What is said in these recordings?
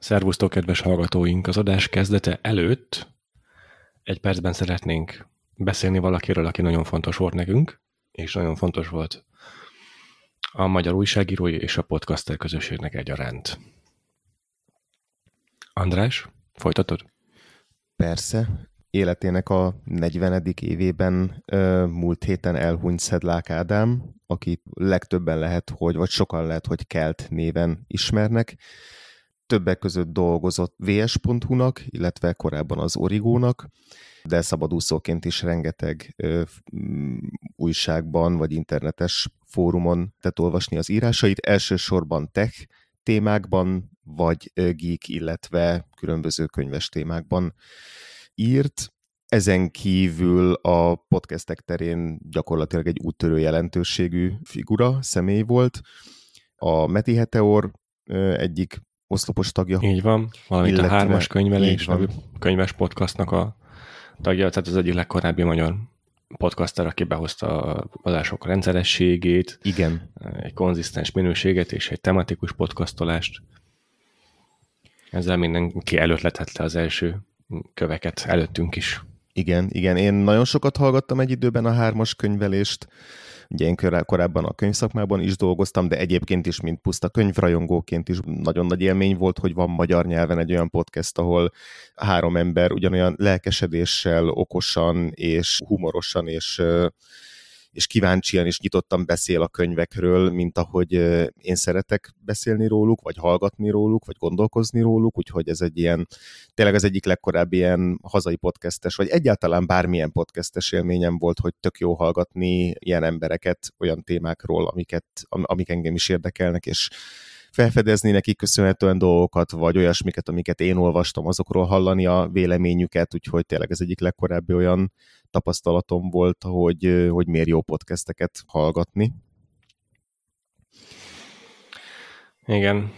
Szervusztok, kedves hallgatóink! Az adás kezdete előtt egy percben szeretnénk beszélni valakiről, aki nagyon fontos volt nekünk, és nagyon fontos volt a magyar újságírói és a podcaster közösségnek egyaránt. András, folytatod? Persze. Életének a 40. évében múlt héten elhunyt Szedlák Ádám, akit legtöbben lehet, hogy, vagy sokan lehet, hogy Kelt néven ismernek többek között dolgozott vs.hu-nak, illetve korábban az Origónak, de szabadúszóként is rengeteg ö, újságban vagy internetes fórumon tett olvasni az írásait, elsősorban tech témákban, vagy geek, illetve különböző könyves témákban írt. Ezen kívül a podcastek terén gyakorlatilag egy úttörő jelentőségű figura, személy volt. A Meti Heteor egyik oszlopos tagja. Így van, valamint illetve, a hármas könyvelés nevű könyves podcastnak a tagja, tehát az egyik legkorábbi magyar podcaster, aki behozta a adások rendszerességét, Igen. egy konzisztens minőséget és egy tematikus podcastolást. Ezzel mindenki előtt letett le az első köveket előttünk is. Igen, igen. Én nagyon sokat hallgattam egy időben a hármas könyvelést, Ugye én korábban a könyvszakmában is dolgoztam, de egyébként is, mint puszta könyvrajongóként is nagyon nagy élmény volt, hogy van magyar nyelven egy olyan podcast, ahol három ember ugyanolyan lelkesedéssel, okosan és humorosan és és kíváncsian és nyitottan beszél a könyvekről, mint ahogy én szeretek beszélni róluk, vagy hallgatni róluk, vagy gondolkozni róluk, úgyhogy ez egy ilyen, tényleg az egyik legkorábbi ilyen hazai podcastes, vagy egyáltalán bármilyen podcastes élményem volt, hogy tök jó hallgatni ilyen embereket olyan témákról, amiket, amik engem is érdekelnek, és felfedezni nekik köszönhetően dolgokat, vagy olyasmiket, amiket én olvastam, azokról hallani a véleményüket, úgyhogy tényleg ez egyik legkorábbi olyan tapasztalatom volt, hogy, hogy miért jó podcasteket hallgatni. Igen,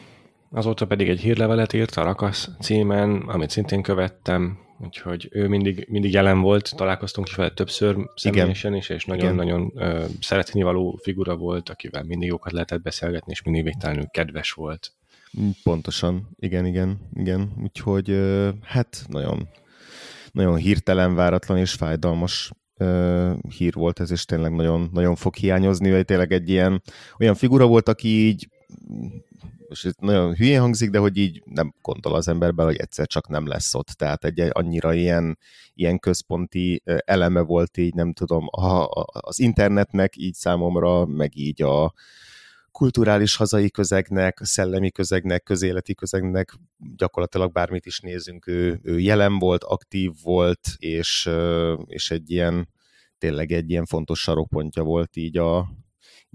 azóta pedig egy hírlevelet írt a Rakasz címen, amit szintén követtem, úgyhogy ő mindig, mindig jelen volt, találkoztunk is vele többször személyesen is, és nagyon-nagyon szeretni való figura volt, akivel mindig jókat lehetett beszélgetni, és mindig végtelenül kedves volt. Pontosan, igen, igen, igen. Úgyhogy hát nagyon nagyon hirtelen, váratlan és fájdalmas hír volt ez, és tényleg nagyon, nagyon fog hiányozni, hogy tényleg egy ilyen olyan figura volt, aki így és ez nagyon hülyén hangzik, de hogy így nem gondol az emberben, hogy egyszer csak nem lesz ott. Tehát egy annyira ilyen, ilyen központi eleme volt így, nem tudom, a, a, az internetnek így számomra, meg így a, kulturális hazai közegnek, szellemi közegnek, közéleti közegnek, gyakorlatilag bármit is nézünk, ő, ő jelen volt, aktív volt, és, és egy ilyen, tényleg egy ilyen fontos sarokpontja volt így, a,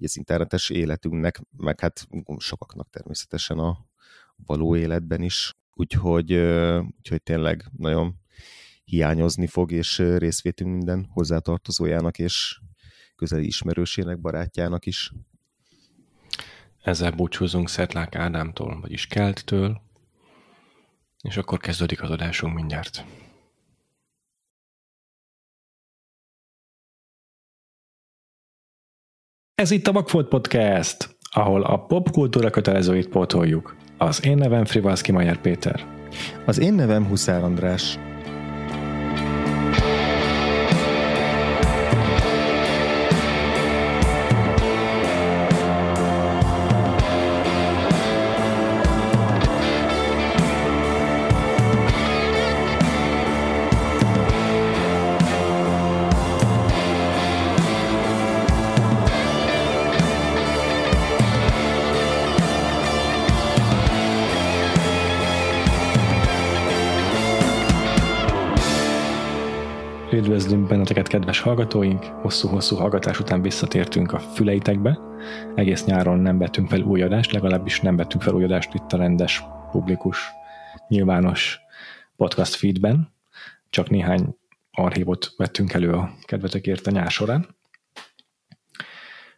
az internetes életünknek, meg hát sokaknak természetesen a való életben is. Úgyhogy, úgyhogy tényleg nagyon hiányozni fog, és részvétünk minden hozzátartozójának és közeli ismerősének, barátjának is. Ezzel búcsúzunk Szetlák Ádámtól, vagyis Kelttől, és akkor kezdődik az adásunk mindjárt. Ez itt a Vagfolt Podcast, ahol a popkultúra kötelezőit pótoljuk. Az én nevem Frivalszki Majer Péter. Az én nevem Huszár András. Üdvözlünk benneteket, kedves hallgatóink! Hosszú-hosszú hallgatás után visszatértünk a füleitekbe. Egész nyáron nem vettünk fel új adást, legalábbis nem vettünk fel új adást itt a rendes, publikus, nyilvános podcast feedben. Csak néhány archívot vettünk elő a kedvetekért a nyár során.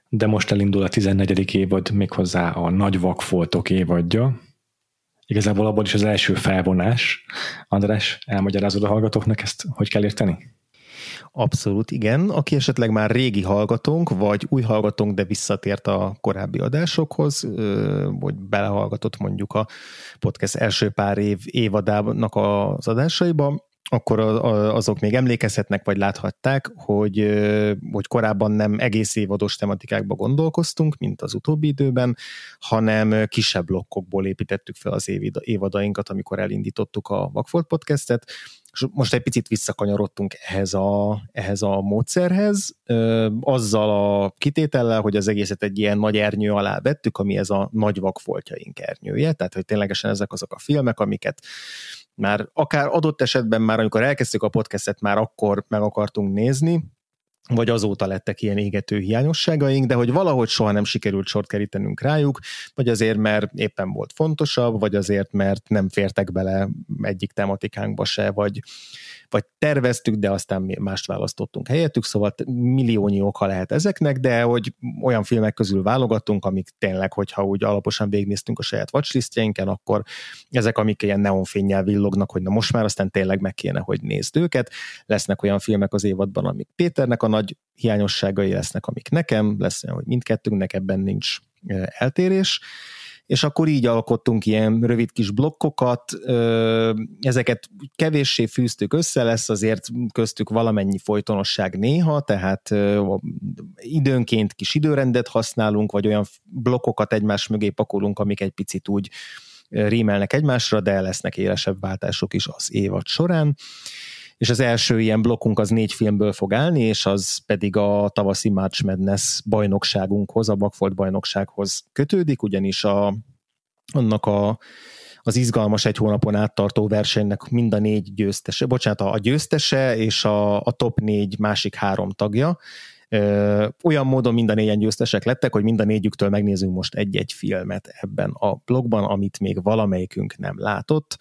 De most elindul a 14. évad, méghozzá a nagy vakfoltok évadja. Igazából abból is az első felvonás. András, elmagyarázod a hallgatóknak ezt, hogy kell érteni? Abszolút, igen. Aki esetleg már régi hallgatónk, vagy új hallgatónk, de visszatért a korábbi adásokhoz, vagy belehallgatott mondjuk a podcast első pár év évadának az adásaiba, akkor azok még emlékezhetnek, vagy láthatták, hogy, hogy korábban nem egész évados tematikákba gondolkoztunk, mint az utóbbi időben, hanem kisebb blokkokból építettük fel az évadainkat, amikor elindítottuk a Vagfolt podcastet, és most egy picit visszakanyarodtunk ehhez a, ehhez a módszerhez, azzal a kitétellel, hogy az egészet egy ilyen nagy ernyő alá vettük, ami ez a nagy vakfoltjaink ernyője, tehát hogy ténylegesen ezek azok a filmek, amiket már akár adott esetben már, amikor elkezdtük a podcastet, már akkor meg akartunk nézni, vagy azóta lettek ilyen égető hiányosságaink, de hogy valahogy soha nem sikerült sort kerítenünk rájuk, vagy azért, mert éppen volt fontosabb, vagy azért, mert nem fértek bele egyik tematikánkba se, vagy, vagy terveztük, de aztán mást választottunk helyettük, szóval milliónyi oka lehet ezeknek, de hogy olyan filmek közül válogattunk, amik tényleg, hogyha úgy alaposan végignéztünk a saját watchlistjeinken, akkor ezek, amik ilyen neonfényjel villognak, hogy na most már aztán tényleg meg kéne, hogy nézd őket. Lesznek olyan filmek az évadban, amik Péternek a nagy hiányosságai lesznek, amik nekem, lesz olyan, hogy mindkettőnknek ebben nincs eltérés, és akkor így alkottunk ilyen rövid kis blokkokat, ezeket kevéssé fűztük össze, lesz azért köztük valamennyi folytonosság néha, tehát időnként kis időrendet használunk, vagy olyan blokkokat egymás mögé pakolunk, amik egy picit úgy rímelnek egymásra, de lesznek élesebb váltások is az évad során és az első ilyen blokkunk az négy filmből fog állni, és az pedig a tavaszi March Madness bajnokságunkhoz, a Bakfolt bajnoksághoz kötődik, ugyanis a, annak a az izgalmas egy hónapon áttartó versenynek mind a négy győztese, bocsánat, a győztese és a, a top négy másik három tagja, olyan módon mind a négyen győztesek lettek, hogy mind a négyüktől megnézünk most egy-egy filmet ebben a blogban, amit még valamelyikünk nem látott.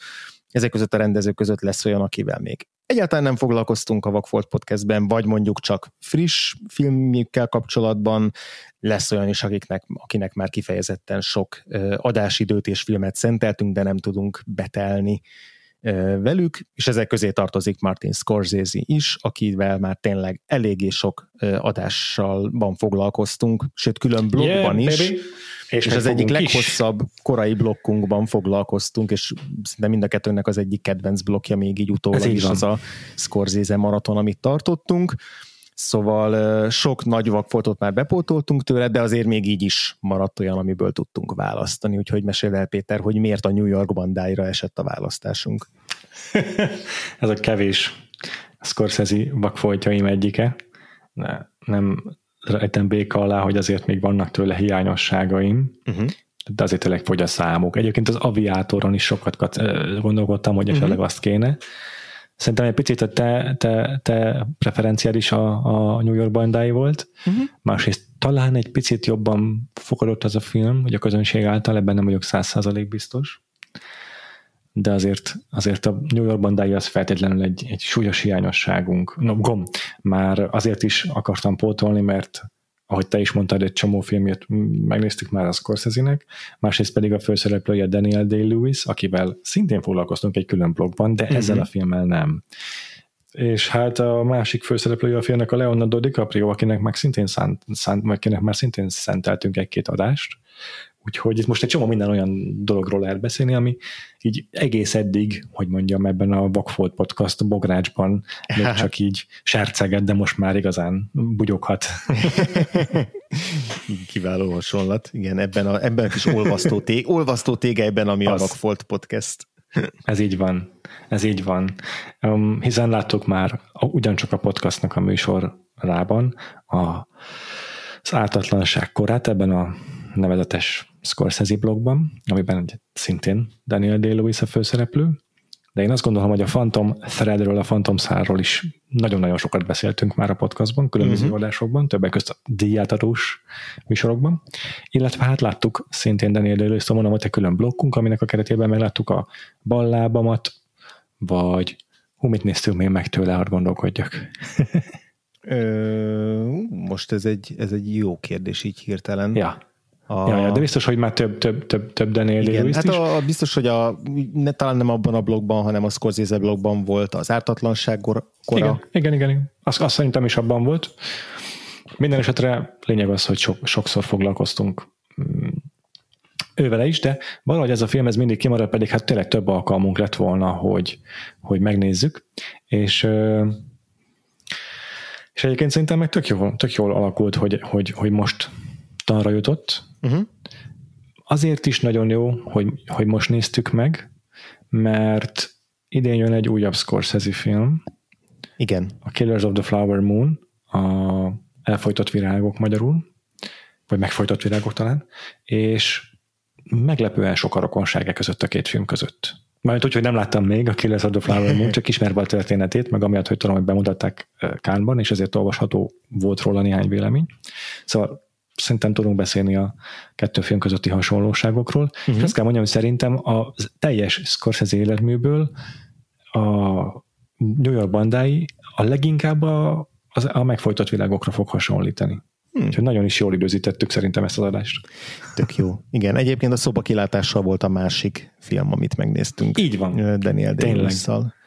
Ezek között a rendezők között lesz olyan, akivel még egyáltalán nem foglalkoztunk a Vagfolt Podcastben, vagy mondjuk csak friss filmjükkel kapcsolatban, lesz olyan is, akiknek, akinek már kifejezetten sok adásidőt és filmet szenteltünk, de nem tudunk betelni velük, és ezek közé tartozik Martin Scorsese is, akivel már tényleg eléggé sok adással van foglalkoztunk, sőt külön blogban yeah, is. Baby. És, és az egyik leghosszabb is. korai blokkunkban foglalkoztunk, és szinte mind a kettőnek az egyik kedvenc blokja még így utólag is van. az a Scorsese maraton, amit tartottunk. Szóval sok nagy vakfoltot már bepótoltunk tőle, de azért még így is maradt olyan, amiből tudtunk választani. Úgyhogy mesél el, Péter, hogy miért a New York bandáira esett a választásunk. Ez a kevés Scorsese vakfoltjaim egyike. Ne, nem rejtem béka alá, hogy azért még vannak tőle hiányosságaim, uh-huh. de azért tényleg fogy a számuk. Egyébként az aviátoron is sokat gondolkodtam, hogy esetleg uh-huh. azt kéne, Szerintem egy picit a te, te, te preferenciád is a, a New York bandái volt. Uh-huh. Másrészt talán egy picit jobban fogadott az a film, hogy a közönség által, ebben nem vagyok száz százalék biztos. De azért, azért a New York bandái az feltétlenül egy, egy súlyos hiányosságunk. No, gom, már azért is akartam pótolni, mert ahogy te is mondtad, egy csomó filmjét megnéztük már a Scorsese-nek, másrészt pedig a főszereplője Daniel Day-Lewis, akivel szintén foglalkoztunk egy külön blogban, de ezzel mm-hmm. a filmmel nem. És hát a másik főszereplője a filmnek a Leonardo DiCaprio, akinek, meg szintén szánt, szánt, akinek már szintén szenteltünk egy-két adást, Úgyhogy itt most egy csomó minden olyan dologról lehet beszélni, ami így egész eddig, hogy mondjam, ebben a Vagfolt Podcast bográcsban még csak így serceget, de most már igazán bugyoghat. Kiváló hasonlat. Igen, ebben a, ebben a kis olvasztó, tég, olvasztó tégelyben, ami Az. a Vagfolt Podcast. Ez így van. Ez így van. Um, hiszen láttuk már ugyancsak a podcastnak a műsorában a, az ártatlanság korát ebben a nevezetes Scorsese blogban, amiben szintén Daniel Day-Lewis a főszereplő, de én azt gondolom, hogy a Phantom Threadről, a Phantom szárról is nagyon-nagyon sokat beszéltünk már a podcastban, különböző uh-huh. adásokban, többek között a díjátadós műsorokban, illetve hát láttuk szintén Daniel Day-Lewis-től mondom, hogy egy külön blokkunk, aminek a keretében megláttuk a ballábamat, vagy hú, mit néztünk még meg tőle, hogy gondolkodjak. Ö, most ez egy, ez egy jó kérdés így hirtelen. Ja. A... Ja, ja, de biztos, hogy már több, több, több, több Daniel Igen, hát is. A, biztos, hogy a, ne, talán nem abban a blogban, hanem a Scorsese blogban volt az ártatlanság kora. Igen, igen, igen. igen. Azt, azt szerintem is abban volt. Minden esetre lényeg az, hogy sok, sokszor foglalkoztunk mm, ővele is, de valahogy ez a film ez mindig kimarad, pedig hát tényleg több alkalmunk lett volna, hogy, hogy megnézzük, és és egyébként szerintem meg tök jól, tök jól alakult, hogy, hogy, hogy most tanra jutott. Uh-huh. Azért is nagyon jó, hogy, hogy most néztük meg, mert idén jön egy újabb Scorsese film. Igen. A Killers of the Flower Moon, a elfolytott virágok magyarul, vagy megfolytott virágok talán, és meglepően sok a rokonsága között a két film között. Majd úgy, hogy nem láttam még a Killers of the Flower Moon, csak ismerve a történetét, meg amiatt, hogy tudom, hogy bemutatták Kánban, és ezért olvasható volt róla néhány vélemény. Szóval szerintem tudunk beszélni a kettő film közötti hasonlóságokról. Uh-huh. És azt kell mondjam, hogy szerintem a teljes Scorsese életműből a New York bandái a leginkább a, a megfojtott világokra fog hasonlítani. Hmm. Úgyhogy nagyon is jól időzítettük szerintem ezt az adást. Tök jó. Igen, egyébként a szoba kilátással volt a másik film, amit megnéztünk. Így van. Daniel Day-Lewis-szal. Tényleg,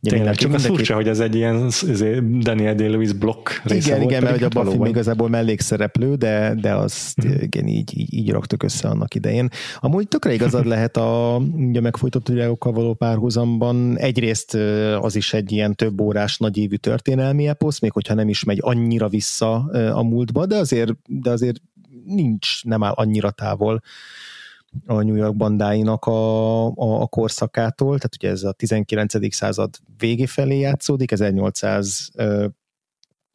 csak az furcsa, hogy ez egy ilyen Daniel Day-Lewis blokk része Igen, volt, igen, mert a Buffy igazából mellékszereplő, de, de azt hmm. igen, így, így, így raktuk össze annak idején. Amúgy tökre igazad lehet a, a megfojtott világokkal való párhuzamban. Egyrészt az is egy ilyen több órás nagyévű történelmi eposz, még hogyha nem is megy annyira vissza a múltba, de azért, de azért nincs, nem áll annyira távol a New York bandáinak a, a, a korszakától, tehát ugye ez a 19. század végé felé játszódik, 1800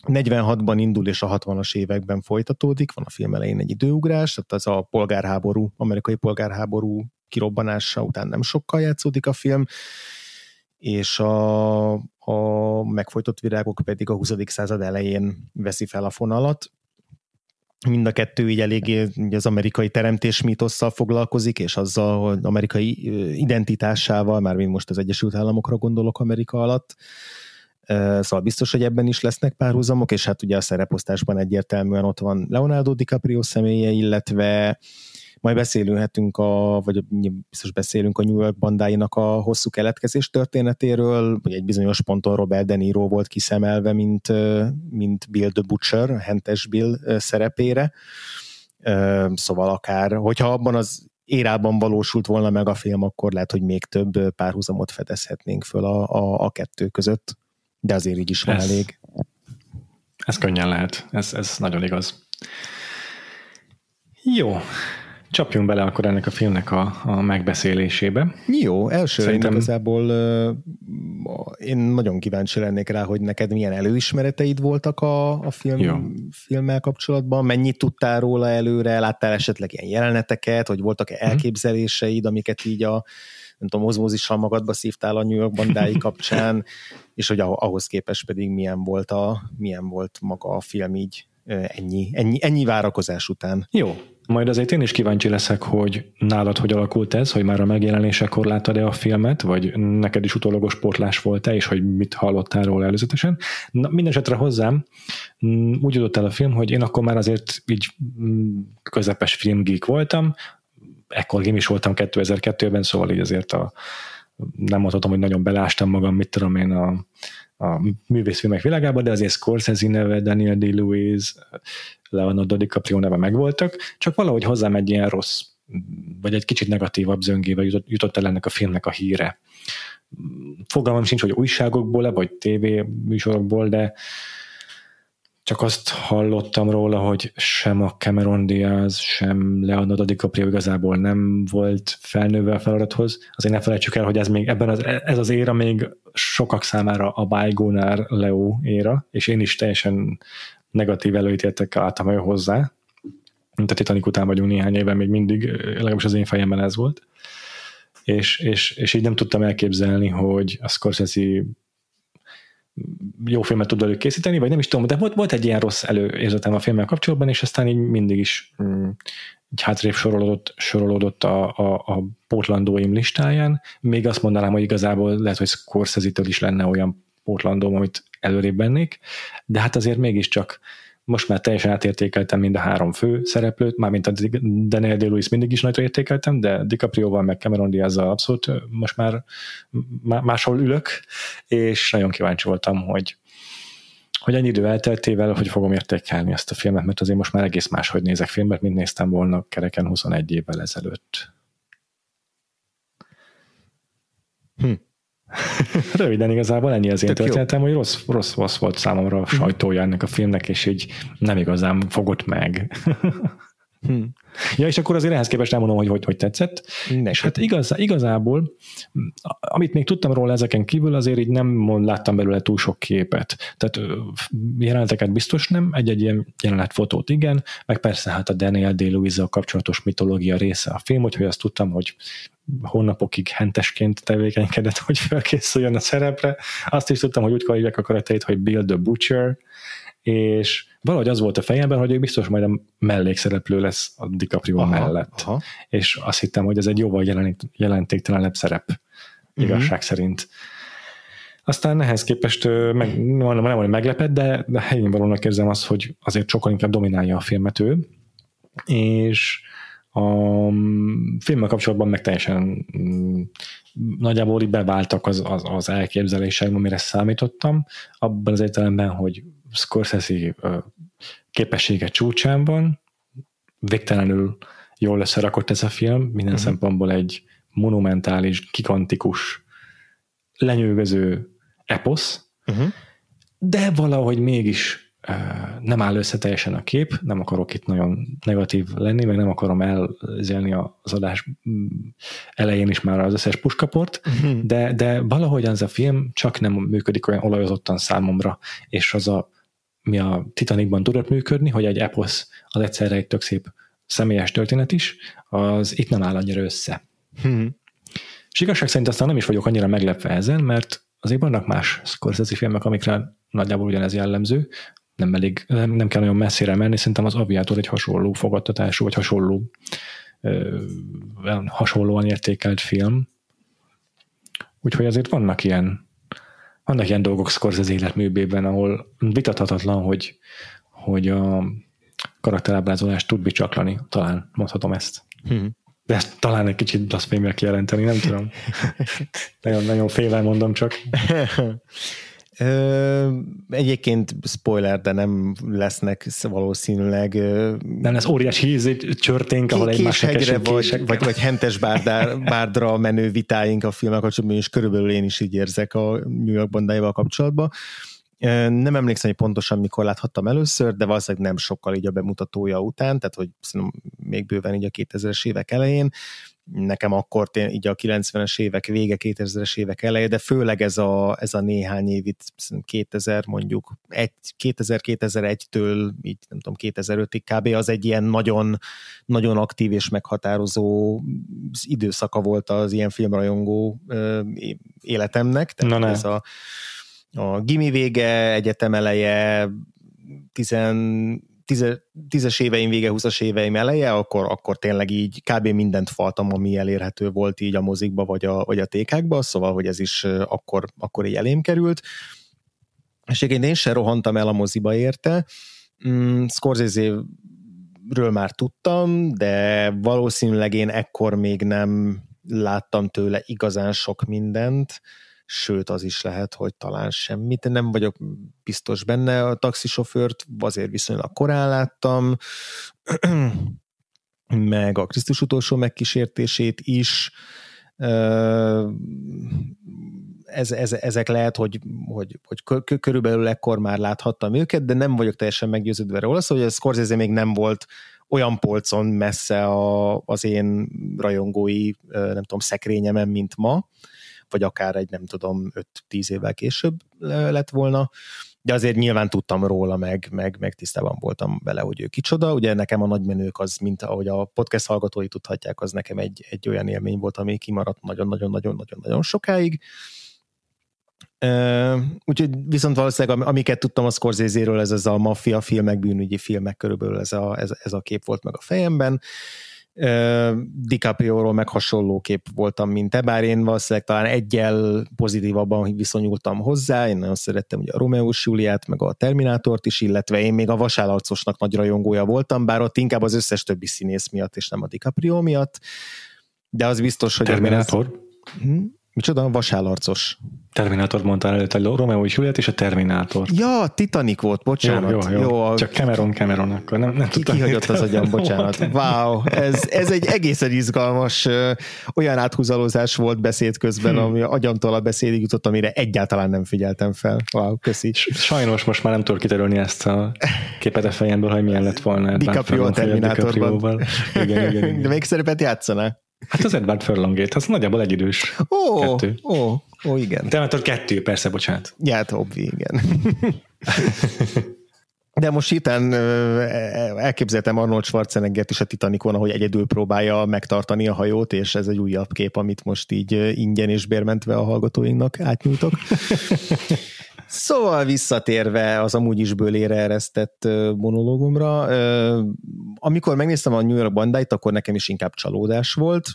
46-ban indul és a 60-as években folytatódik, van a film elején egy időugrás, tehát az a polgárháború, amerikai polgárháború kirobbanása után nem sokkal játszódik a film, és a, a megfojtott virágok pedig a 20. század elején veszi fel a fonalat, mind a kettő így eléggé az amerikai teremtés mítosszal foglalkozik, és azzal, hogy amerikai identitásával, már mint most az Egyesült Államokra gondolok Amerika alatt, Szóval biztos, hogy ebben is lesznek párhuzamok, és hát ugye a szereposztásban egyértelműen ott van Leonardo DiCaprio személye, illetve majd beszélhetünk, a, vagy biztos beszélünk a New York bandáinak a hosszú keletkezés történetéről, hogy egy bizonyos ponton Robert De Niro volt kiszemelve, mint, mint Bill the Butcher, Hentes Bill szerepére. Szóval akár, hogyha abban az érában valósult volna meg a film, akkor lehet, hogy még több párhuzamot fedezhetnénk föl a, a, a kettő között, de azért így is van ez, elég. Ez könnyen lehet, ez, ez nagyon igaz. Jó, Csapjunk bele akkor ennek a filmnek a, a megbeszélésébe. Jó, elsőre Szerintem... igazából uh, én nagyon kíváncsi lennék rá, hogy neked milyen előismereteid voltak a, a film, Jó. filmmel kapcsolatban, mennyit tudtál róla előre, láttál esetleg ilyen jeleneteket, hogy voltak-e mhm. elképzeléseid, amiket így a nem tudom, ozmózissal magadba szívtál a New York bandái kapcsán, és hogy ahhoz képest pedig milyen volt, a, milyen volt maga a film így ennyi, ennyi, ennyi várakozás után. Jó, majd azért én is kíváncsi leszek, hogy nálad hogy alakult ez, hogy már a megjelenésekor láttad-e a filmet, vagy neked is utólagos sportlás volt-e, és hogy mit hallottál róla előzetesen. Na, mindenesetre hozzám mm, úgy jutott el a film, hogy én akkor már azért így mm, közepes filmgeek voltam, ekkor én is voltam 2002-ben, szóval így azért a, nem mondhatom, hogy nagyon belástam magam, mit tudom én a, a művészfilmek világába, de azért Scorsese neve, Daniel Day-Lewis, Leonardo DiCaprio neve megvoltak, csak valahogy hozzám egy ilyen rossz, vagy egy kicsit negatívabb zöngével jutott, jutott el ennek a filmnek a híre. Fogalmam sincs, hogy újságokból-e, vagy tévé műsorokból, de csak azt hallottam róla, hogy sem a Cameron Diaz, sem Leonardo DiCaprio igazából nem volt felnőve a feladathoz. Azért ne felejtsük el, hogy ez még ebben az, ez az éra még sokak számára a Bygone Leo éra, és én is teljesen negatív előítéltek álltam hozzá. Mint a Titanic után vagyunk néhány éve, még mindig, legalábbis az én fejemben ez volt. És, és, és így nem tudtam elképzelni, hogy a Scorsese jó filmet tud velük készíteni, vagy nem is tudom, de volt, volt egy ilyen rossz előérzetem a filmmel kapcsolatban, és aztán így mindig is mm, így hátrébb sorolódott, sorolódott a, a, a pótlandóim listáján. Még azt mondanám, hogy igazából lehet, hogy Scorsese-től is lenne olyan pótlandóm, amit előrébb vennék, de hát azért mégiscsak most már teljesen átértékeltem mind a három fő szereplőt, mármint a Daniel day mindig is nagyra értékeltem, de DiCaprio-val meg Cameron diaz abszolút most már máshol ülök, és nagyon kíváncsi voltam, hogy hogy ennyi idő elteltével, hogy fogom értékelni ezt a filmet, mert azért most már egész máshogy nézek filmet, mint néztem volna kereken 21 évvel ezelőtt. Hm. Röviden igazából ennyi az én történetem, hogy rossz, rossz, rossz volt számomra a sajtója ennek a filmnek, és így nem igazán fogott meg. Hmm. Ja, és akkor azért ehhez képest nem mondom, hogy hogy, hogy tetszett. Neked. És hát igaz, igazából, amit még tudtam róla ezeken kívül, azért így nem láttam belőle túl sok képet. Tehát jeleneteket biztos nem, egy-egy ilyen fotót igen, meg persze hát a Daniel day kapcsolatos mitológia része a film, úgyhogy azt tudtam, hogy hónapokig hentesként tevékenykedett, hogy felkészüljön a szerepre. Azt is tudtam, hogy úgy hívják a karakterét, hogy Bill the Butcher, és valahogy az volt a fejemben, hogy ő biztos majd a mellékszereplő lesz a DiCaprio aha, mellett. Aha. És azt hittem, hogy ez egy jóval jelentéktelenebb szerep, uh-huh. igazság szerint. Aztán ehhez képest meg, nem, nem hogy meglepett, de, de helyén valónak érzem azt, hogy azért sokkal inkább dominálja a filmet ő, és a mm, filmmel kapcsolatban meg teljesen mm, nagyjából így beváltak az, az, az elképzeléseim, amire számítottam, abban az értelemben, hogy Scorsese képessége csúcsán van, végtelenül jól összerakott ez a film, minden uh-huh. szempontból egy monumentális, gigantikus, lenyűgöző eposz, uh-huh. de valahogy mégis nem áll össze teljesen a kép, nem akarok itt nagyon negatív lenni, meg nem akarom elzélni az adás mm, elején is már az összes puskaport, uh-huh. de, de valahogy ez a film csak nem működik olyan olajozottan számomra, és az a mi a Titanicban tudott működni, hogy egy eposz az egyszerre egy tök szép személyes történet is, az itt nem áll annyira össze. Hmm. És igazság szerint aztán nem is vagyok annyira meglepve ezen, mert azért vannak más Scorsese filmek, amikre nagyjából ugyanez jellemző, nem, elég, nem, nem kell nagyon messzire menni, szerintem az Aviator egy hasonló fogadtatású, vagy hasonló ö, hasonlóan értékelt film. Úgyhogy azért vannak ilyen vannak ilyen dolgok Scorsese életművében, ahol vitathatatlan, hogy, hogy a karakterábrázolást tud bicsaklani, talán mondhatom ezt. Hmm. De ezt talán egy kicsit blasfémia kijelenteni, nem tudom. nagyon, nagyon félel mondom csak. Ö, egyébként spoiler, de nem lesznek valószínűleg... Nem lesz óriási híz, csörténk, ahol egymásnak esünk vagy, vagy, vagy hentes bárdár, bárdra menő vitáink a filmek kapcsolatban, és körülbelül én is így érzek a New York bandáival kapcsolatban. Nem emlékszem, hogy pontosan mikor láthattam először, de valószínűleg nem sokkal így a bemutatója után, tehát hogy szerintem még bőven így a 2000-es évek elején nekem akkor tény, így a 90-es évek vége, 2000-es évek eleje, de főleg ez a, ez a néhány év itt 2000 mondjuk, 2000-2001-től így nem tudom 2005-ig kb. az egy ilyen nagyon, nagyon aktív és meghatározó időszaka volt az ilyen filmrajongó életemnek. Tehát Na ez a, a gimi vége, egyetem eleje, 10 tíze, tízes éveim vége, húszas éveim eleje, akkor, akkor tényleg így kb. mindent faltam, ami elérhető volt így a mozikba, vagy a, vagy a tékákba, szóval, hogy ez is akkor, akkor így elém került. És egyébként én se rohantam el a moziba érte. Mm, Scorsese ről már tudtam, de valószínűleg én ekkor még nem láttam tőle igazán sok mindent. Uh, sőt az is lehet, hogy talán semmit, nem vagyok biztos benne, a taxisofőrt azért viszonylag korán láttam, meg a Krisztus utolsó megkísértését is, ez, ez, ezek lehet, hogy, hogy, hogy körülbelül ekkor már láthattam őket, de nem vagyok teljesen meggyőződve róla, szóval hogy a Scorsese még nem volt olyan polcon messze a, az én rajongói, nem tudom, szekrényemen, mint ma vagy akár egy nem tudom 5-10 évvel később lett volna, de azért nyilván tudtam róla, meg, meg, meg tisztában voltam vele, hogy ő kicsoda. Ugye nekem a nagymenők az, mint ahogy a podcast hallgatói tudhatják, az nekem egy, egy olyan élmény volt, ami kimaradt nagyon-nagyon-nagyon-nagyon-nagyon sokáig. Uh, úgyhogy viszont valószínűleg amiket tudtam a Scorsese-ről, ez, ez a maffia filmek, bűnügyi filmek körülbelül ez a, ez, ez a kép volt meg a fejemben DiCaprio-ról meg hasonló kép voltam, mint te, bár én valószínűleg talán egyel pozitívabban viszonyultam hozzá, én nagyon szerettem ugye a Romeo Juliát, meg a Terminátort is, illetve én még a vasállarcosnak nagy rajongója voltam, bár ott inkább az összes többi színész miatt, és nem a DiCaprio miatt, de az biztos, hogy... Terminátor? Ez... Hm? Micsoda? Vasállarcos. Terminátor mondtál előtt, a Romeo és Juliet és a Terminátor. Ja, Titanic volt, bocsánat. Jó, jó, jó. jó a... Csak Cameron Cameron, akkor nem, nem Ki, kihagyott az agyam, bocsánat. Wow, ez, ez egy egészen izgalmas olyan áthúzalózás volt beszéd közben, hmm. ami agyamtól a beszédig jutott, amire egyáltalán nem figyeltem fel. Wow, köszi. Sajnos most már nem tudok kitörölni ezt a képet a fejemből, hogy milyen lett volna. DiCaprio a Terminátorban. Igen, igen, igen. De még szerepet játszaná? Hát az Edward Furlongét, az nagyjából egy idős. Ó, kettő. Ó, ó, igen. Terminator kettő, persze, bocsánat. Ja, hát obvi, igen. De most héten elképzeltem Arnold Schwarzeneggert is a Titanicon, ahogy egyedül próbálja megtartani a hajót, és ez egy újabb kép, amit most így ingyen és bérmentve a hallgatóinknak átnyújtok. Szóval visszatérve az amúgy is bőlére eresztett monológumra, amikor megnéztem a New York bandáit, akkor nekem is inkább csalódás volt.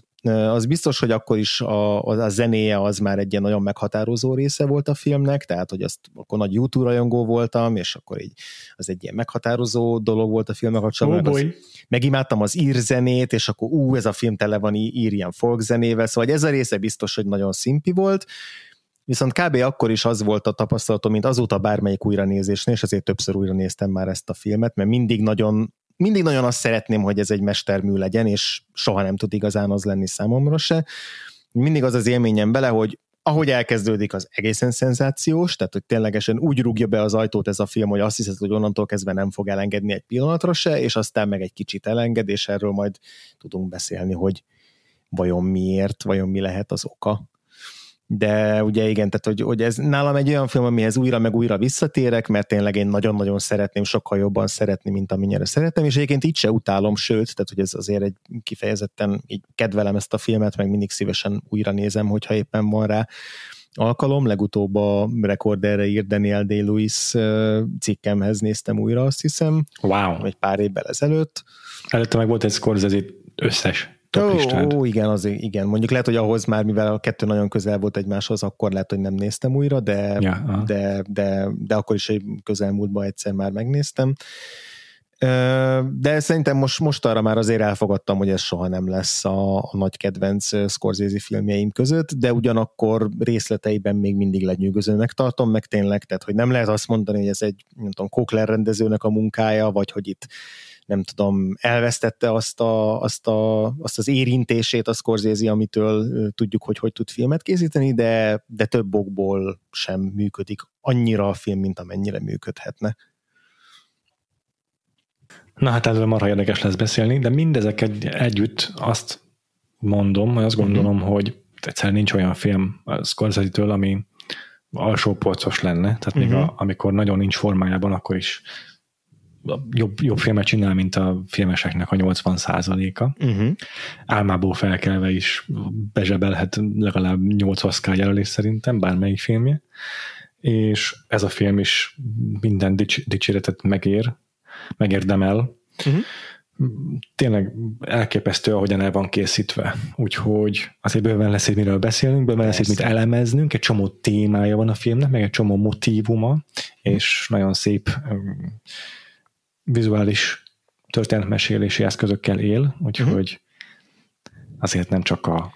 Az biztos, hogy akkor is a, a zenéje az már egy ilyen nagyon meghatározó része volt a filmnek, tehát hogy azt akkor nagy YouTube rajongó voltam, és akkor így az egy ilyen meghatározó dolog volt a filmnek kapcsolatban. Oh megimádtam az írzenét, és akkor ú, ez a film tele van ír ilyen folk zenével, szóval ez a része biztos, hogy nagyon szimpi volt, Viszont kb. akkor is az volt a tapasztalatom, mint azóta bármelyik újranézésnél, és ezért többször újra néztem már ezt a filmet, mert mindig nagyon, mindig nagyon azt szeretném, hogy ez egy mestermű legyen, és soha nem tud igazán az lenni számomra se. Mindig az az élményem bele, hogy ahogy elkezdődik, az egészen szenzációs, tehát hogy ténylegesen úgy rúgja be az ajtót ez a film, hogy azt hiszed, hogy onnantól kezdve nem fog elengedni egy pillanatra se, és aztán meg egy kicsit elenged, és erről majd tudunk beszélni, hogy vajon miért, vajon mi lehet az oka de ugye igen, tehát hogy, hogy ez nálam egy olyan film, amihez újra meg újra visszatérek, mert tényleg én nagyon-nagyon szeretném, sokkal jobban szeretni, mint amennyire szeretem, és egyébként így se utálom, sőt, tehát hogy ez azért egy kifejezetten így kedvelem ezt a filmet, meg mindig szívesen újra nézem, hogyha éppen van rá alkalom. Legutóbb a rekorderre írt Daniel Day-Lewis cikkemhez néztem újra, azt hiszem. Wow. Egy pár évvel ezelőtt. Előtte meg volt egy Scorsese összes top Ó, igen, az, igen. Mondjuk lehet, hogy ahhoz már, mivel a kettő nagyon közel volt egymáshoz, akkor lehet, hogy nem néztem újra, de, ja, de, de, de akkor is egy közelmúltban egyszer már megnéztem. De szerintem most, most arra már azért elfogadtam, hogy ez soha nem lesz a, a nagy kedvenc Scorsese filmjeim között, de ugyanakkor részleteiben még mindig lenyűgözőnek tartom, meg tényleg, tehát hogy nem lehet azt mondani, hogy ez egy, nem tudom, Kokler rendezőnek a munkája, vagy hogy itt nem tudom, elvesztette azt, a, azt, a, azt az érintését a Scorsese, amitől tudjuk, hogy hogy tud filmet készíteni, de, de több okból sem működik annyira a film, mint amennyire működhetne. Na hát erről marha érdekes lesz beszélni, de mindezek egy, együtt azt mondom, vagy azt mhm. gondolom, uh-huh. hogy egyszerűen nincs olyan film a Scorsese-től, ami alsó polcos lenne, tehát uh-huh. még a, mhm. amikor nagyon nincs formájában, akkor is jobb, jobb filmet csinál, mint a filmeseknek a 80 százaléka. Uh-huh. Álmából felkelve is bezsebelhet legalább 8 Oscar jelölés szerintem, bármelyik filmje. És ez a film is minden dics- dicséretet megér, megérdemel. Uh-huh. Tényleg elképesztő, ahogyan el van készítve. Úgyhogy azért bőven lesz itt miről beszélünk, bőven lesz itt mit elemeznünk, egy csomó témája van a filmnek, meg egy csomó motívuma, és nagyon szép vizuális történetmesélési eszközökkel él, úgyhogy uh-huh. azért nem csak a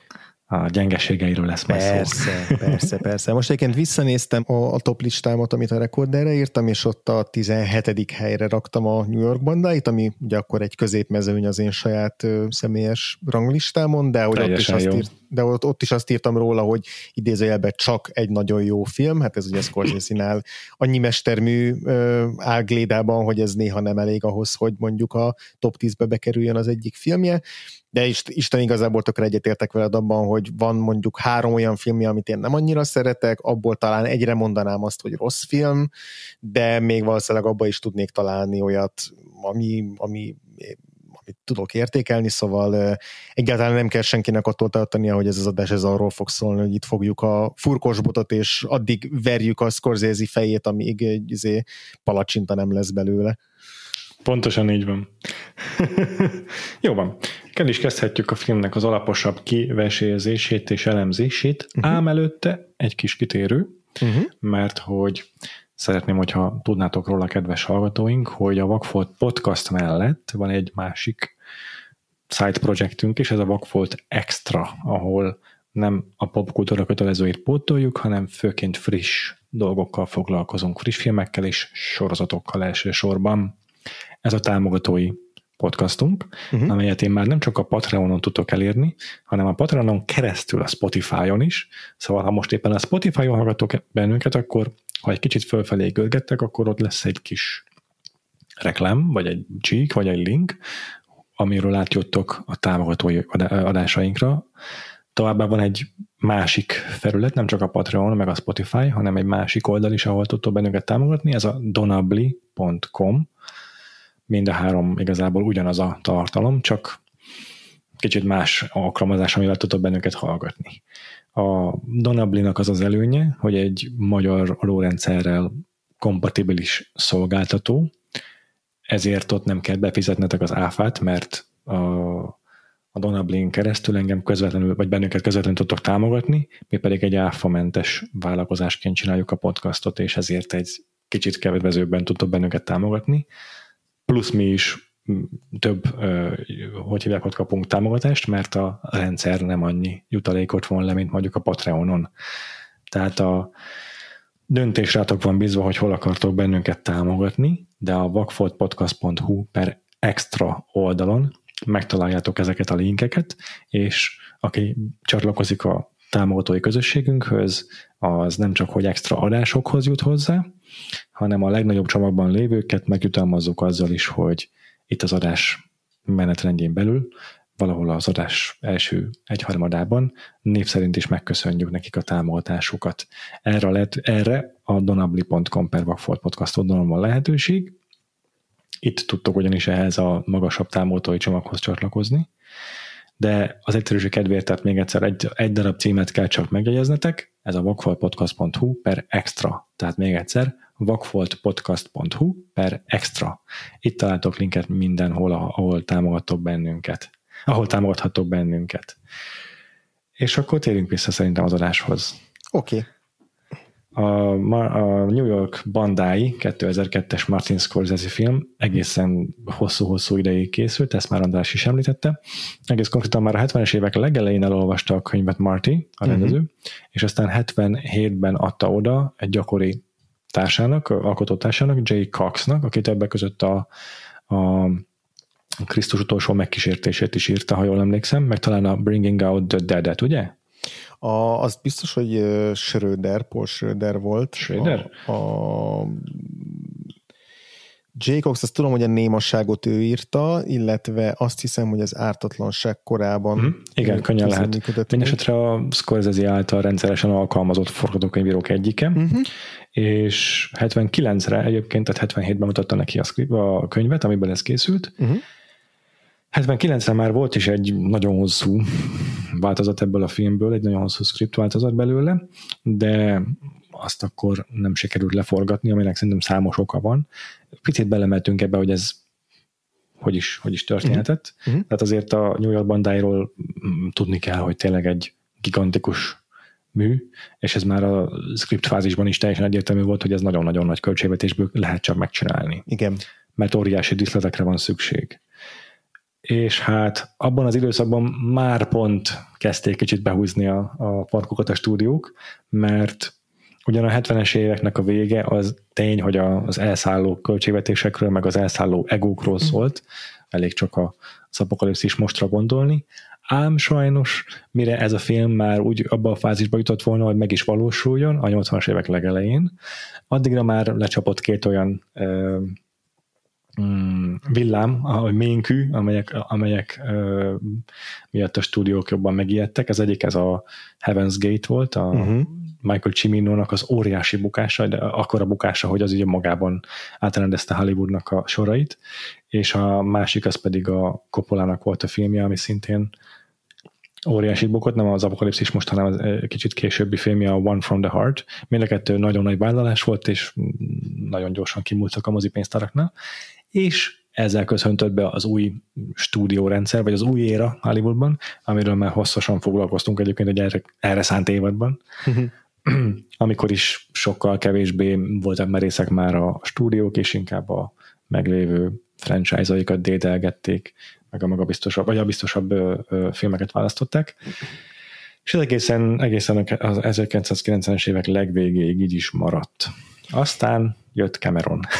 a gyengeségeiről lesz majd Persze, szó. persze, persze. Most egyébként visszanéztem a, a top listámat, amit a rekorderre írtam, és ott a 17. helyre raktam a New York bandáit, ami ugye akkor egy középmezőny az én saját ö, személyes ranglistámon, de hogy ott is, azt írt, de ott, ott is azt írtam róla, hogy idézőjelben csak egy nagyon jó film, hát ez ugye Scorsese-nál annyi mestermű ö, áglédában, hogy ez néha nem elég ahhoz, hogy mondjuk a top 10-be bekerüljön az egyik filmje, de Isten igazából tökre egyetértek veled abban, hogy van mondjuk három olyan filmje, amit én nem annyira szeretek, abból talán egyre mondanám azt, hogy rossz film, de még valószínűleg abban is tudnék találni olyat, ami, ami amit tudok értékelni, szóval egyáltalán nem kell senkinek attól tartania, hogy ez az adás ez arról fog szólni, hogy itt fogjuk a furkosbotot, és addig verjük a Scorsese fejét, amíg egy izé, palacsinta nem lesz belőle. Pontosan így van. Jó van. El is kezdhetjük a filmnek az alaposabb kivesézését és elemzését, uh-huh. ám előtte egy kis kitérő, uh-huh. mert hogy szeretném, hogyha tudnátok róla, kedves hallgatóink, hogy a Vagfolt podcast mellett van egy másik side projektünk, és ez a Vagfolt Extra, ahol nem a popkultúra kötelezőit pótoljuk, hanem főként friss dolgokkal foglalkozunk, friss filmekkel és sorozatokkal elsősorban. Ez a támogatói podcastunk, uh-huh. amelyet én már nem csak a Patreonon tudok elérni, hanem a Patreonon keresztül a Spotify-on is. Szóval, ha most éppen a Spotify-on hallgatok bennünket, akkor ha egy kicsit fölfelé görgettek, akkor ott lesz egy kis reklám, vagy egy csík, vagy egy link, amiről átjöttok a támogatói adásainkra. Továbbá van egy másik felület, nem csak a Patreon, meg a Spotify, hanem egy másik oldal is, ahol tudtok bennünket támogatni, ez a donabli.com. Mind a három igazából ugyanaz a tartalom, csak kicsit más alkalmazás, amivel tudtok bennünket hallgatni. A Donablinak az az előnye, hogy egy magyar lórendszerrel kompatibilis szolgáltató, ezért ott nem kell befizetnetek az áfát, mert a, a Donablin keresztül engem közvetlenül, vagy bennünket közvetlenül tudtok támogatni, mi pedig egy áfamentes vállalkozásként csináljuk a podcastot, és ezért egy kicsit kedvezőbben tudtok bennünket támogatni. Plusz mi is több, hogy hívják, kapunk támogatást, mert a rendszer nem annyi jutalékot von le, mint mondjuk a Patreonon. Tehát a döntés rátok van bízva, hogy hol akartok bennünket támogatni, de a vakfoltpodcast.hu per extra oldalon megtaláljátok ezeket a linkeket, és aki csatlakozik a támogatói közösségünkhöz, az nem csak, hogy extra adásokhoz jut hozzá, hanem a legnagyobb csomagban lévőket megjutalmazzuk azzal is, hogy itt az adás menetrendjén belül, valahol az adás első egyharmadában név szerint is megköszönjük nekik a támogatásukat. Erre, lehet, erre a donabli.com per podcast oldalon van lehetőség. Itt tudtok ugyanis ehhez a magasabb támogatói csomaghoz csatlakozni, de az egyszerűség kedvéért, tehát még egyszer egy, egy darab címet kell csak megjegyeznetek, ez a vakfoltpodcast.hu per extra. Tehát még egyszer, vakfoltpodcast.hu per extra. Itt találtok linket mindenhol, ahol támogatok bennünket. Ahol támogathatok bennünket. És akkor térjünk vissza szerintem az adáshoz. Oké. Okay. A, a New York Bandái 2002-es Martin Scorsese film egészen hosszú-hosszú ideig készült, ezt már András is említette. Egész konkrétan már a 70-es évek legelején elolvasta a könyvet Marty, a rendező, uh-huh. és aztán 77-ben adta oda egy gyakori társának, alkotótársának, Jay Coxnak, aki többek között a, a Krisztus utolsó megkísértését is írta, ha jól emlékszem, meg talán a Bringing Out the Dead-et, ugye? A, az biztos, hogy Schröder, Paul Schröder volt. Schröder? A, a J. Cox, azt tudom, hogy a némasságot ő írta, illetve azt hiszem, hogy az ártatlanság korában. Mm, igen, könnyen lehet. Mindenesetre a Scorsese által rendszeresen alkalmazott forgatókönyvírók egyike, mm-hmm. és 79-re egyébként, tehát 77-ben mutatta neki a, a könyvet, amiben ez készült, mm-hmm. 79-re már volt is egy nagyon hosszú változat ebből a filmből, egy nagyon hosszú script változat belőle, de azt akkor nem sikerült leforgatni, aminek szerintem számos oka van. Picit belemeltünk ebbe, hogy ez hogy is, hogy is történhetett. Uh-huh. Tehát azért a New York bandáiról mm, tudni kell, hogy tényleg egy gigantikus mű, és ez már a script fázisban is teljesen egyértelmű volt, hogy ez nagyon-nagyon nagy költségvetésből lehet csak megcsinálni. Igen. Mert óriási díszletekre van szükség és hát abban az időszakban már pont kezdték kicsit behúzni a, a parkokat a stúdiók, mert ugyan a 70-es éveknek a vége az tény, hogy az elszálló költségvetésekről, meg az elszálló egókról mm. szólt, elég csak a, apokalipszis mostra gondolni, ám sajnos, mire ez a film már úgy abba a fázisba jutott volna, hogy meg is valósuljon a 80-as évek legelején, addigra már lecsapott két olyan ö, villám, ahogy ménkű, amelyek, amelyek ö, miatt a stúdiók jobban megijedtek. Ez egyik ez a Heaven's Gate volt, a uh-huh. Michael Cimino-nak az óriási bukása, de akkora bukása, hogy az ugye magában átrendezte Hollywoodnak a sorait, és a másik az pedig a Coppola-nak volt a filmje, ami szintén óriási bukott, nem az apokalipszis most, hanem az kicsit későbbi filmje a One from the Heart. Mind a kettő nagyon nagy vállalás volt, és nagyon gyorsan kimúltak a mozipénztáraknál és ezzel köszöntött be az új stúdiórendszer, vagy az új éra Hollywoodban, amiről már hosszasan foglalkoztunk egyébként egy erre, erre szánt évadban, amikor is sokkal kevésbé voltak merészek már a stúdiók, és inkább a meglévő franchise-aikat dédelgették, meg a magabiztosabb, vagy a biztosabb ö, ö, filmeket választották. És ez egészen, egészen az 1990-es évek legvégéig így is maradt. Aztán jött Cameron.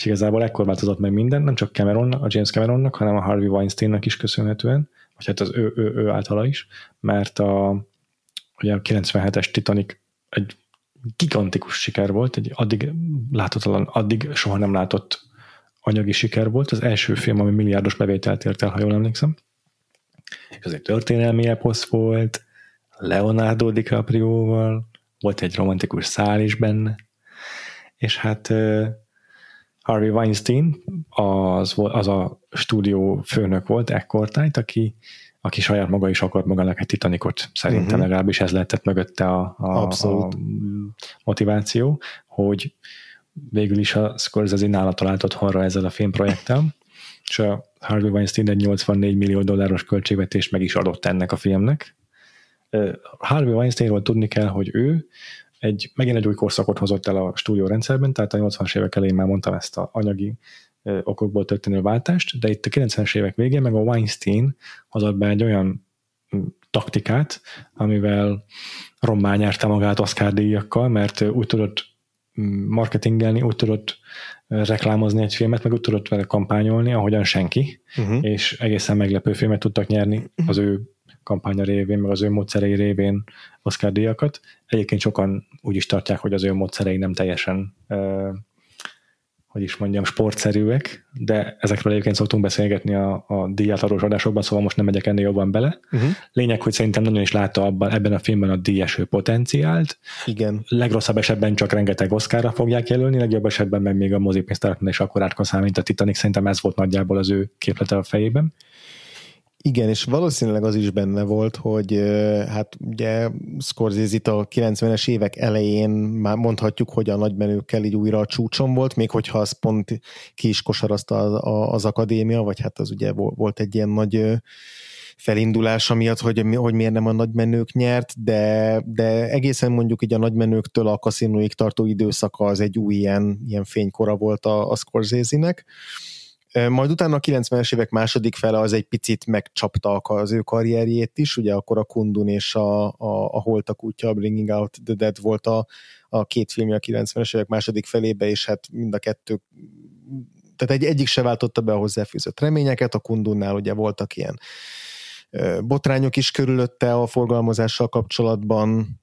és igazából ekkor változott meg minden, nem csak Cameron, a James Cameronnak, hanem a Harvey Weinsteinnak is köszönhetően, vagy hát az ő, ő, ő általa is, mert a, ugye a 97-es Titanic egy gigantikus siker volt, egy addig láthatatlan, addig soha nem látott anyagi siker volt, az első film, ami milliárdos bevételt ért el, ha jól emlékszem. És az egy történelmi eposz volt, Leonardo DiCaprio-val, volt egy romantikus szál is benne, és hát Harvey Weinstein az, az a stúdió főnök volt ekkortájt, aki, aki saját maga is akart magának egy Titanicot, szerintem uh-huh. legalábbis ez lehetett mögötte a, a, a motiváció, hogy végül is a Scorsese nála talált otthonra ezzel a filmprojekttel, és a Harvey Weinstein egy 84 millió dolláros költségvetés meg is adott ennek a filmnek. Harvey Weinsteinról tudni kell, hogy ő egy, megint egy új korszakot hozott el a stúdió rendszerben, tehát a 80-as évek elején már mondtam ezt a anyagi okokból történő váltást, de itt a 90-es évek végén meg a Weinstein hozott be egy olyan taktikát, amivel rommá nyerte magát Oscar díjakkal, mert úgy tudott marketingelni, úgy tudott reklámozni egy filmet, meg úgy tudott vele kampányolni, ahogyan senki, uh-huh. és egészen meglepő filmet tudtak nyerni uh-huh. az ő kampánya révén, meg az ő módszerei révén Oscar díjakat. Egyébként sokan úgy is tartják, hogy az ő módszerei nem teljesen hogy is mondjam, sportszerűek, de ezekről egyébként szoktunk beszélgetni a, a díjátadós adásokban, szóval most nem megyek ennél jobban bele. Uh-huh. Lényeg, hogy szerintem nagyon is látta abban, ebben a filmben a díjeső potenciált. Igen. Legrosszabb esetben csak rengeteg oszkára fogják jelölni, legjobb esetben meg még a mozipénztáraknál is akkor átkaszál, mint a Titanic. Szerintem ez volt nagyjából az ő képlete a fejében. Igen, és valószínűleg az is benne volt, hogy hát ugye scorsese a 90-es évek elején már mondhatjuk, hogy a nagymenőkkel így újra a csúcson volt, még hogyha az pont ki is kosarazta az, az akadémia, vagy hát az ugye volt egy ilyen nagy felindulása miatt, hogy, hogy miért nem a nagymenők nyert, de, de egészen mondjuk így a nagymenőktől a kaszinóig tartó időszaka az egy új ilyen, ilyen fénykora volt a, a Scorsese-nek. Majd utána a 90-es évek második fele az egy picit megcsapta az ő karrierjét is, ugye akkor a Kundun és a, a, a Holtak útja, a Bringing Out the Dead volt a, a két filmje a 90-es évek második felébe, és hát mind a kettő tehát egy, egyik se váltotta be a hozzáfűzött reményeket, a Kundunnál ugye voltak ilyen botrányok is körülötte a forgalmazással kapcsolatban,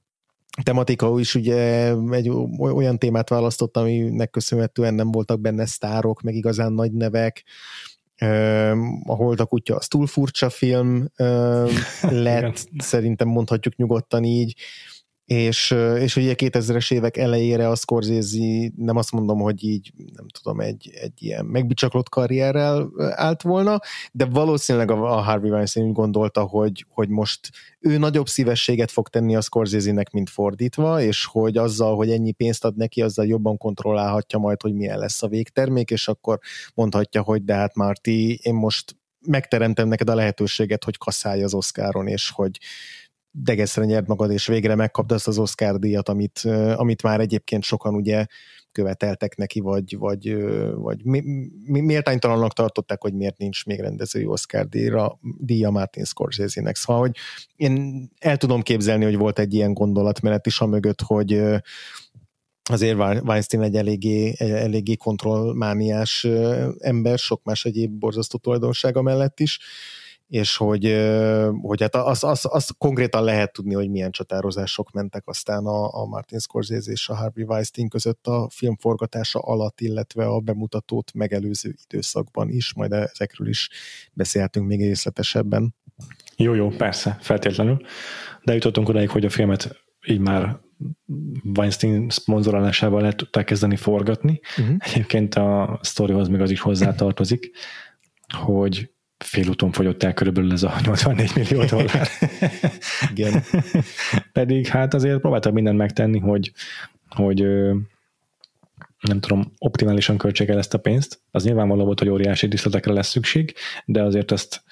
tematika is ugye egy olyan témát választott, aminek köszönhetően nem voltak benne sztárok, meg igazán nagy nevek. A Hold a kutya az túl furcsa film lett, szerintem mondhatjuk nyugodtan így és, és ugye 2000-es évek elejére a Scorsese nem azt mondom, hogy így nem tudom, egy, egy ilyen megbicsaklott karrierrel állt volna, de valószínűleg a, a Harvey Weinstein úgy gondolta, hogy, hogy most ő nagyobb szívességet fog tenni a Scorsese-nek, mint fordítva, és hogy azzal, hogy ennyi pénzt ad neki, azzal jobban kontrollálhatja majd, hogy milyen lesz a végtermék, és akkor mondhatja, hogy de hát Marty, én most megteremtem neked a lehetőséget, hogy kasszálj az Oscaron, és hogy degeszre nyert magad, és végre megkapta azt az Oscar díjat, amit, amit már egyébként sokan ugye követeltek neki, vagy, vagy, vagy mi, mi, méltánytalannak tartották, hogy miért nincs még rendezői Oscar díjra, díja Martin Scorsese-nek. Szóval, hogy én el tudom képzelni, hogy volt egy ilyen gondolatmenet is a mögött, hogy azért Weinstein egy eléggé, eléggé kontrollmániás ember, sok más egyéb borzasztó tulajdonsága mellett is, és hogy, hogy hát az, az, az konkrétan lehet tudni, hogy milyen csatározások mentek aztán a, a Martin Scorsese és a Harvey Weinstein között a film forgatása alatt, illetve a bemutatót megelőző időszakban is, majd ezekről is beszélhetünk még részletesebben. Jó, jó, persze, feltétlenül. De jutottunk odáig, hogy a filmet így már Weinstein szponzorálásával lehet tudták kezdeni forgatni. Uh-huh. Egyébként a sztorihoz még az is hozzátartozik, hogy félúton fogyott el körülbelül ez a 84 millió dollár. Igen. Pedig hát azért próbáltak mindent megtenni, hogy, hogy nem tudom, optimálisan költsége el ezt a pénzt. Az nyilvánvaló volt, hogy óriási díszletekre lesz szükség, de azért ezt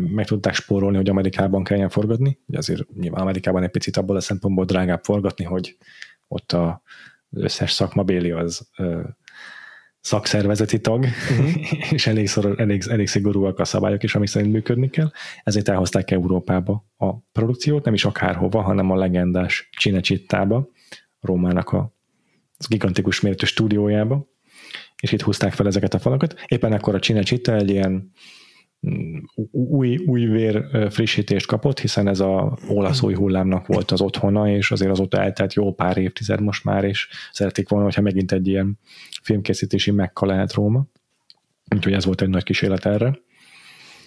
meg tudták spórolni, hogy Amerikában kelljen forgatni. Ugye azért nyilván Amerikában egy picit abból a szempontból drágább forgatni, hogy ott a, összes szakmabéli az szakszervezeti tag, uh-huh. és elég, szor, elég, elég szigorúak a szabályok is, ami szerint működni kell. Ezért elhozták Európába a produkciót, nem is akárhova, hanem a legendás Cinecittában, Rómának a az gigantikus méretű stúdiójába, és itt húzták fel ezeket a falakat. Éppen akkor a Cinecitta egy ilyen új, új vér frissítést kapott, hiszen ez a olasz új hullámnak volt az otthona, és azért azóta eltelt jó pár évtized most már, és szeretik volna, hogyha megint egy ilyen filmkészítési mekka lehet Róma. Úgyhogy ez volt egy nagy kísérlet erre.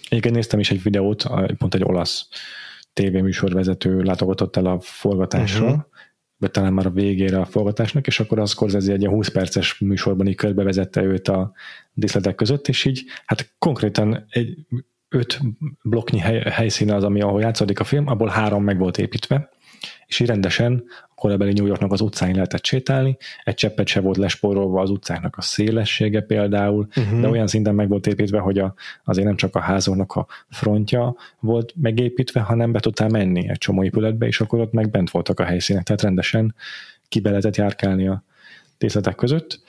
Egyébként néztem is egy videót, pont egy olasz tévéműsorvezető látogatott el a forgatásra, uh-huh vagy talán már a végére a forgatásnak, és akkor az Scorsese egy 20 perces műsorban így körbevezette őt a díszletek között, és így hát konkrétan egy öt blokknyi hely, helyszíne az, ami ahol játszódik a film, abból három meg volt építve, és így rendesen a korabeli New Yorknak az utcáin lehetett sétálni, egy cseppet se volt lesporolva az utcáknak a szélessége például, uh-huh. de olyan szinten meg volt építve, hogy a, azért nem csak a házoknak a frontja volt megépítve, hanem be tudtál menni egy csomó épületbe, és akkor ott meg bent voltak a helyszínek, tehát rendesen ki lehetett járkálni a díszletek között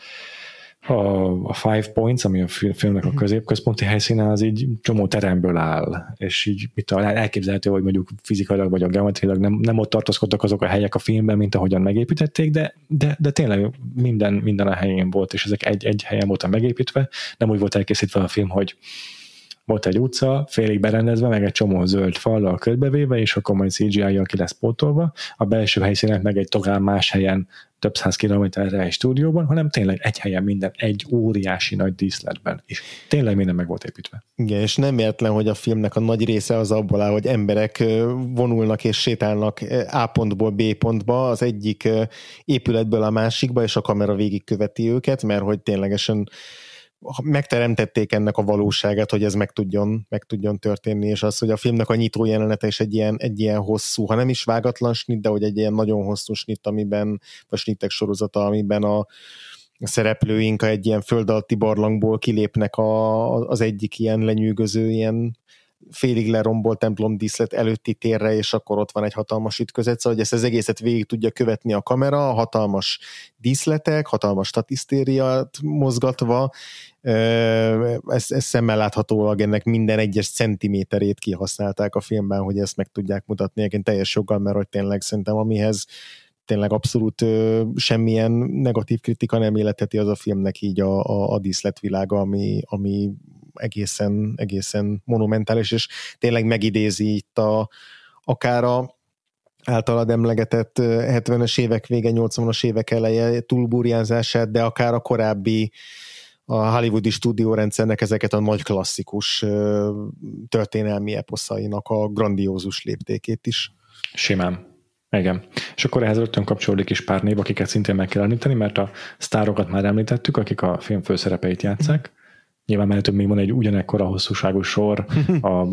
a, a Five Points, ami a filmnek a mhm. középközponti helyszíne, az így csomó teremből áll, és így mit a, elképzelhető, hogy mondjuk fizikailag vagy a geometriailag nem, nem ott tartózkodtak azok a helyek a filmben, mint ahogyan megépítették, de, de, de tényleg minden, minden a helyén volt, és ezek egy, egy helyen voltak megépítve, nem úgy volt elkészítve a film, hogy volt egy utca, félig berendezve, meg egy csomó zöld fallal körbevéve, és akkor majd CGI-jal ki lesz pótolva. A belső helyszínek meg egy togán más helyen, több száz kilométerre egy stúdióban, hanem tényleg egy helyen minden, egy óriási nagy díszletben. És tényleg minden meg volt építve. Igen, és nem értlen, hogy a filmnek a nagy része az abból áll, hogy emberek vonulnak és sétálnak A pontból B pontba, az egyik épületből a másikba, és a kamera végigköveti őket, mert hogy ténylegesen megteremtették ennek a valóságát, hogy ez meg tudjon, meg tudjon történni, és az, hogy a filmnek a nyitó jelenete is egy ilyen, egy ilyen hosszú, ha nem is vágatlan snit, de hogy egy ilyen nagyon hosszú snit, amiben, vagy snittek sorozata, amiben a, a szereplőink egy ilyen föld alatti barlangból kilépnek a, az egyik ilyen lenyűgöző ilyen félig lerombolt templom díszlet előtti térre, és akkor ott van egy hatalmas ütközet, szóval hogy ezt az egészet végig tudja követni a kamera, hatalmas díszletek, hatalmas statisztériát mozgatva, ez, ez szemmel láthatólag ennek minden egyes centiméterét kihasználták a filmben, hogy ezt meg tudják mutatni, egyébként teljes joggal, mert hogy tényleg szerintem amihez tényleg abszolút ö, semmilyen negatív kritika nem életheti az a filmnek így a, a, a díszletvilága, ami, ami egészen, egészen monumentális, és tényleg megidézi itt a, akár a általad emlegetett 70-es évek vége, 80-as évek eleje túlburjánzását, de akár a korábbi a hollywoodi stúdiórendszernek ezeket a nagy klasszikus történelmi eposzainak a grandiózus léptékét is. Simán. Igen. És akkor ehhez rögtön kapcsolódik is pár név, akiket szintén meg kell említeni, mert a sztárokat már említettük, akik a film főszerepeit játszák. Nyilván mellett még van egy ugyanekkora hosszúságú sor a,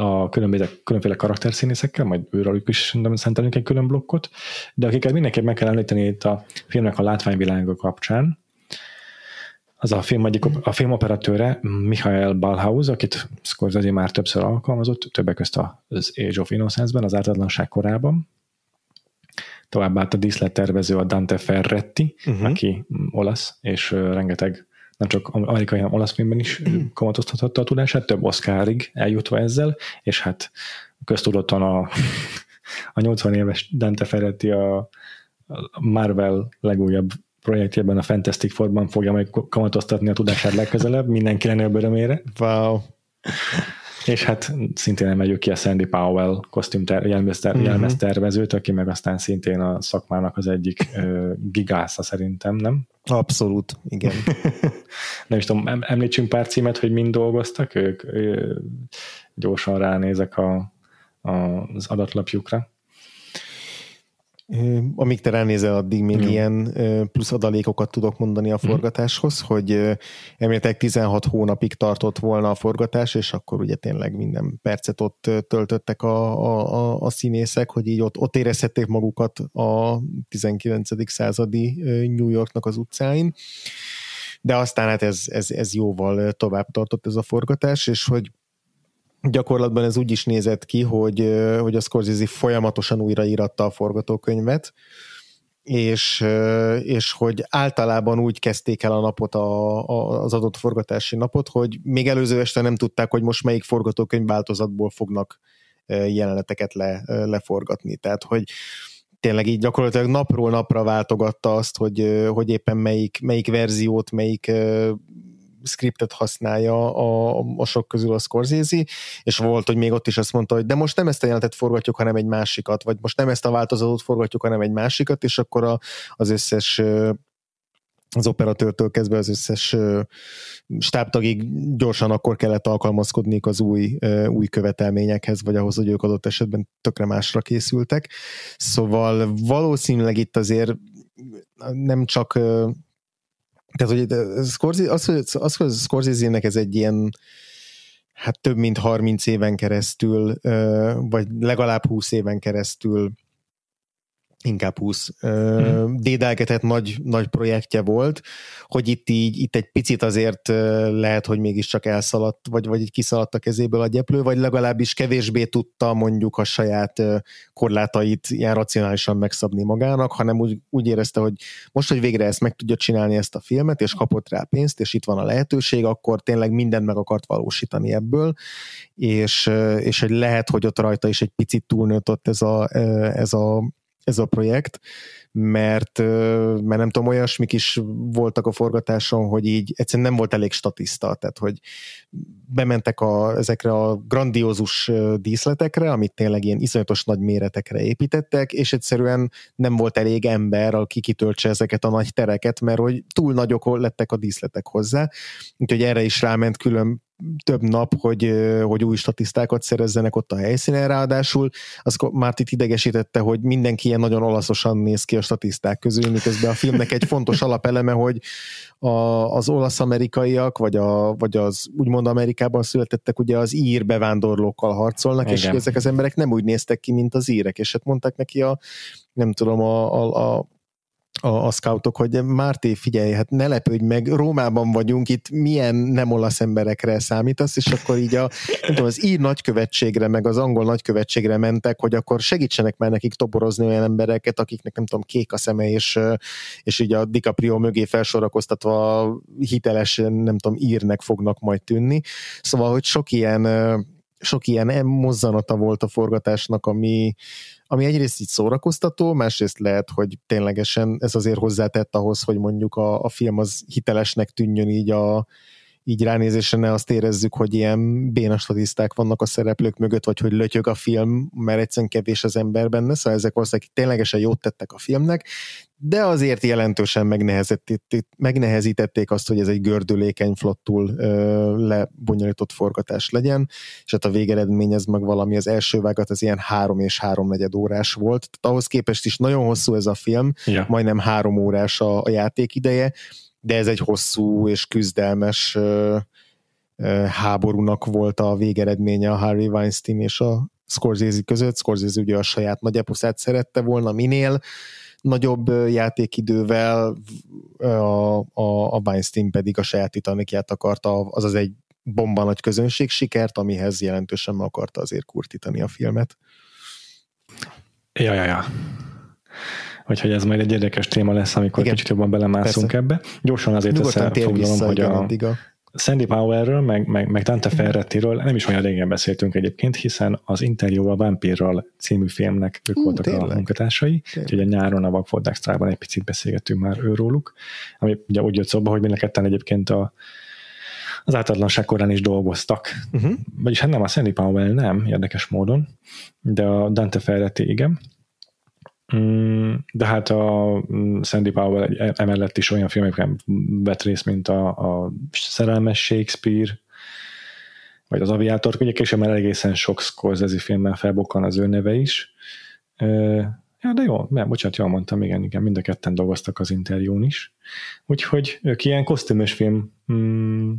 a különböző, különféle karakterszínészekkel, majd őről is szerintem szentelünk egy külön blokkot, de akiket mindenképp meg kell említeni itt a filmnek a látványvilága kapcsán, az a film egyik, a filmoperatőre, Michael Balhaus, akit Scorsese már többször alkalmazott, többek közt az Age of Innocence-ben, az ártatlanság korában. Továbbá a díszlettervező a Dante Ferretti, uh-huh. aki olasz, és rengeteg nem csak amerikai, hanem olasz filmben is kamatoztathatta a tudását, több Oscarig eljutva ezzel, és hát köztudottan a, a 80 éves Dante Ferretti a Marvel legújabb projektjében, a Fantastic Four-ban fogja meg kamatoztatni a tudását legközelebb, mindenki legnagyobb örömére. Wow. És hát szintén emeljük ki a Sandy Powell kosztümter, jelmezter, uh-huh. jelmeztervezőt, aki meg aztán szintén a szakmának az egyik uh, gigásza szerintem, nem? Abszolút, igen. nem is tudom, említsünk pár címet, hogy mind dolgoztak ők. Gyorsan ránézek a, a, az adatlapjukra. Amíg te ránézel, addig még Jó. ilyen plusz adalékokat tudok mondani a mhm. forgatáshoz, hogy említek 16 hónapig tartott volna a forgatás, és akkor ugye tényleg minden percet ott töltöttek a, a, a színészek, hogy így ott, ott érezhették magukat a 19. századi New Yorknak az utcáin. De aztán hát ez, ez, ez jóval tovább tartott ez a forgatás, és hogy gyakorlatban ez úgy is nézett ki, hogy, hogy a Scorsese folyamatosan újraíratta a forgatókönyvet, és, és hogy általában úgy kezdték el a napot, a, a, az adott forgatási napot, hogy még előző este nem tudták, hogy most melyik forgatókönyv változatból fognak jeleneteket le, leforgatni. Tehát, hogy tényleg így gyakorlatilag napról napra váltogatta azt, hogy, hogy éppen melyik, melyik verziót, melyik scriptet használja a, a sok közül a Scorsese, és volt, hogy még ott is azt mondta, hogy de most nem ezt a jelenetet forgatjuk, hanem egy másikat, vagy most nem ezt a változatot forgatjuk, hanem egy másikat, és akkor a, az összes az operatőrtől kezdve az összes stábtagig gyorsan akkor kellett alkalmazkodni az új, új követelményekhez, vagy ahhoz, hogy ők adott esetben tökre másra készültek. Szóval valószínűleg itt azért nem csak tehát, hogy az, hogy, az, hogy Scorsese-nek ez egy ilyen hát több mint 30 éven keresztül, vagy legalább 20 éven keresztül inkább 20 mm. dédelgetett nagy, nagy projektje volt, hogy itt így, itt egy picit azért lehet, hogy mégiscsak elszaladt, vagy, vagy így kiszaladt a kezéből a gyeplő, vagy legalábbis kevésbé tudta mondjuk a saját korlátait ilyen racionálisan megszabni magának, hanem úgy, úgy érezte, hogy most, hogy végre ezt meg tudja csinálni ezt a filmet, és kapott rá pénzt, és itt van a lehetőség, akkor tényleg mindent meg akart valósítani ebből, és, és hogy lehet, hogy ott rajta is egy picit túlnőtt ez a, ez a ez a projekt, mert, mert nem tudom, olyasmik is voltak a forgatáson, hogy így egyszerűen nem volt elég statiszta, tehát hogy bementek a, ezekre a grandiózus díszletekre, amit tényleg ilyen iszonyatos nagy méretekre építettek, és egyszerűen nem volt elég ember, aki kitöltse ezeket a nagy tereket, mert hogy túl nagyok lettek a díszletek hozzá, úgyhogy erre is ráment külön több nap, hogy, hogy új statisztákat szerezzenek ott a helyszínen, ráadásul az Mártit idegesítette, hogy mindenki ilyen nagyon olaszosan néz ki a statiszták közül, miközben a filmnek egy fontos alapeleme, hogy a, az olasz-amerikaiak, vagy, a, vagy az úgymond Amerikában születettek, ugye az ír bevándorlókkal harcolnak, Igen. és ezek az emberek nem úgy néztek ki, mint az írek, és hát mondták neki a nem tudom, a, a, a a, a scoutok, hogy Márté, figyelj, hát ne lepődj meg, Rómában vagyunk, itt milyen nem olasz emberekre számítasz, és akkor így a, nem tudom, az ír nagykövetségre, meg az angol nagykövetségre mentek, hogy akkor segítsenek már nekik toporozni olyan embereket, akiknek nem tudom, kék a szeme, és, és így a DiCaprio mögé felsorakoztatva hiteles, nem tudom, írnek fognak majd tűnni. Szóval, hogy sok ilyen sok ilyen mozzanata volt a forgatásnak, ami, ami egyrészt így szórakoztató, másrészt lehet, hogy ténylegesen ez azért hozzátett ahhoz, hogy mondjuk a, a film az hitelesnek tűnjön így a, így ránézésre ne azt érezzük, hogy ilyen béna statiszták vannak a szereplők mögött, vagy hogy lötyög a film, mert egyszerűen kevés az ember benne, szóval ezek valószínűleg ténylegesen jót tettek a filmnek, de azért jelentősen megnehezítették azt, hogy ez egy gördülékeny, flottul ö, lebonyolított forgatás legyen, és hát a végeredmény ez meg valami az első vágat, az ilyen három és háromnegyed órás volt, tehát ahhoz képest is nagyon hosszú ez a film, ja. majdnem három órás a, a játék ideje, de ez egy hosszú és küzdelmes háborúnak volt a végeredménye a Harry Weinstein és a Scorsese között. Scorsese ugye a saját nagyapuszát szerette volna minél nagyobb játékidővel, a, a, a Weinstein pedig a saját Titanicját akarta, azaz egy bomba nagy közönség sikert, amihez jelentősen akarta azért kurtítani a filmet. Ja, ja, ja. Úgyhogy ez majd egy érdekes téma lesz, amikor Igen. kicsit jobban belemászunk Persze. ebbe. Gyorsan azért összefoglalom, hogy a, a Sandy Powerről, meg, meg, meg Dante. Ferrettiről nem is olyan régen beszéltünk egyébként, hiszen az interjú a Vampirral című filmnek ők uh, voltak tényleg? a munkatársai, úgyhogy a nyáron a Vagfold Extra-ban egy picit beszélgettünk már őróluk, ami ugye úgy jött szóba, hogy mind a egyébként a, az átadlanság korán is dolgoztak. Uh-huh. Vagyis hát nem, a Sandy Powell nem, érdekes módon, de a Dante Ferretti igen. Mm, de hát a mm, Sandy Powell e- emellett is olyan filmekben vett részt, mint a, a Szerelmes Shakespeare, vagy az Aviátor, ugye később már egészen sok Scorsese filmmel felbukkan az ő neve is, Ja, de jó, mert bocsánat, jól mondtam, igen, igen, mind a ketten dolgoztak az interjún is. Úgyhogy ők ilyen kosztümös film mm,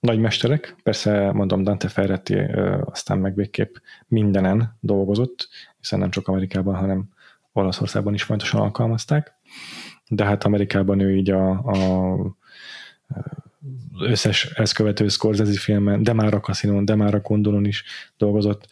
nagymesterek, persze mondom Dante Ferretti aztán meg végképp mindenen dolgozott, hiszen nem csak Amerikában, hanem Olaszországban is fontosan alkalmazták, de hát Amerikában ő így a, a összes ezt követő Scorsese filmen, de már a Casino, de már a Kondolon is dolgozott,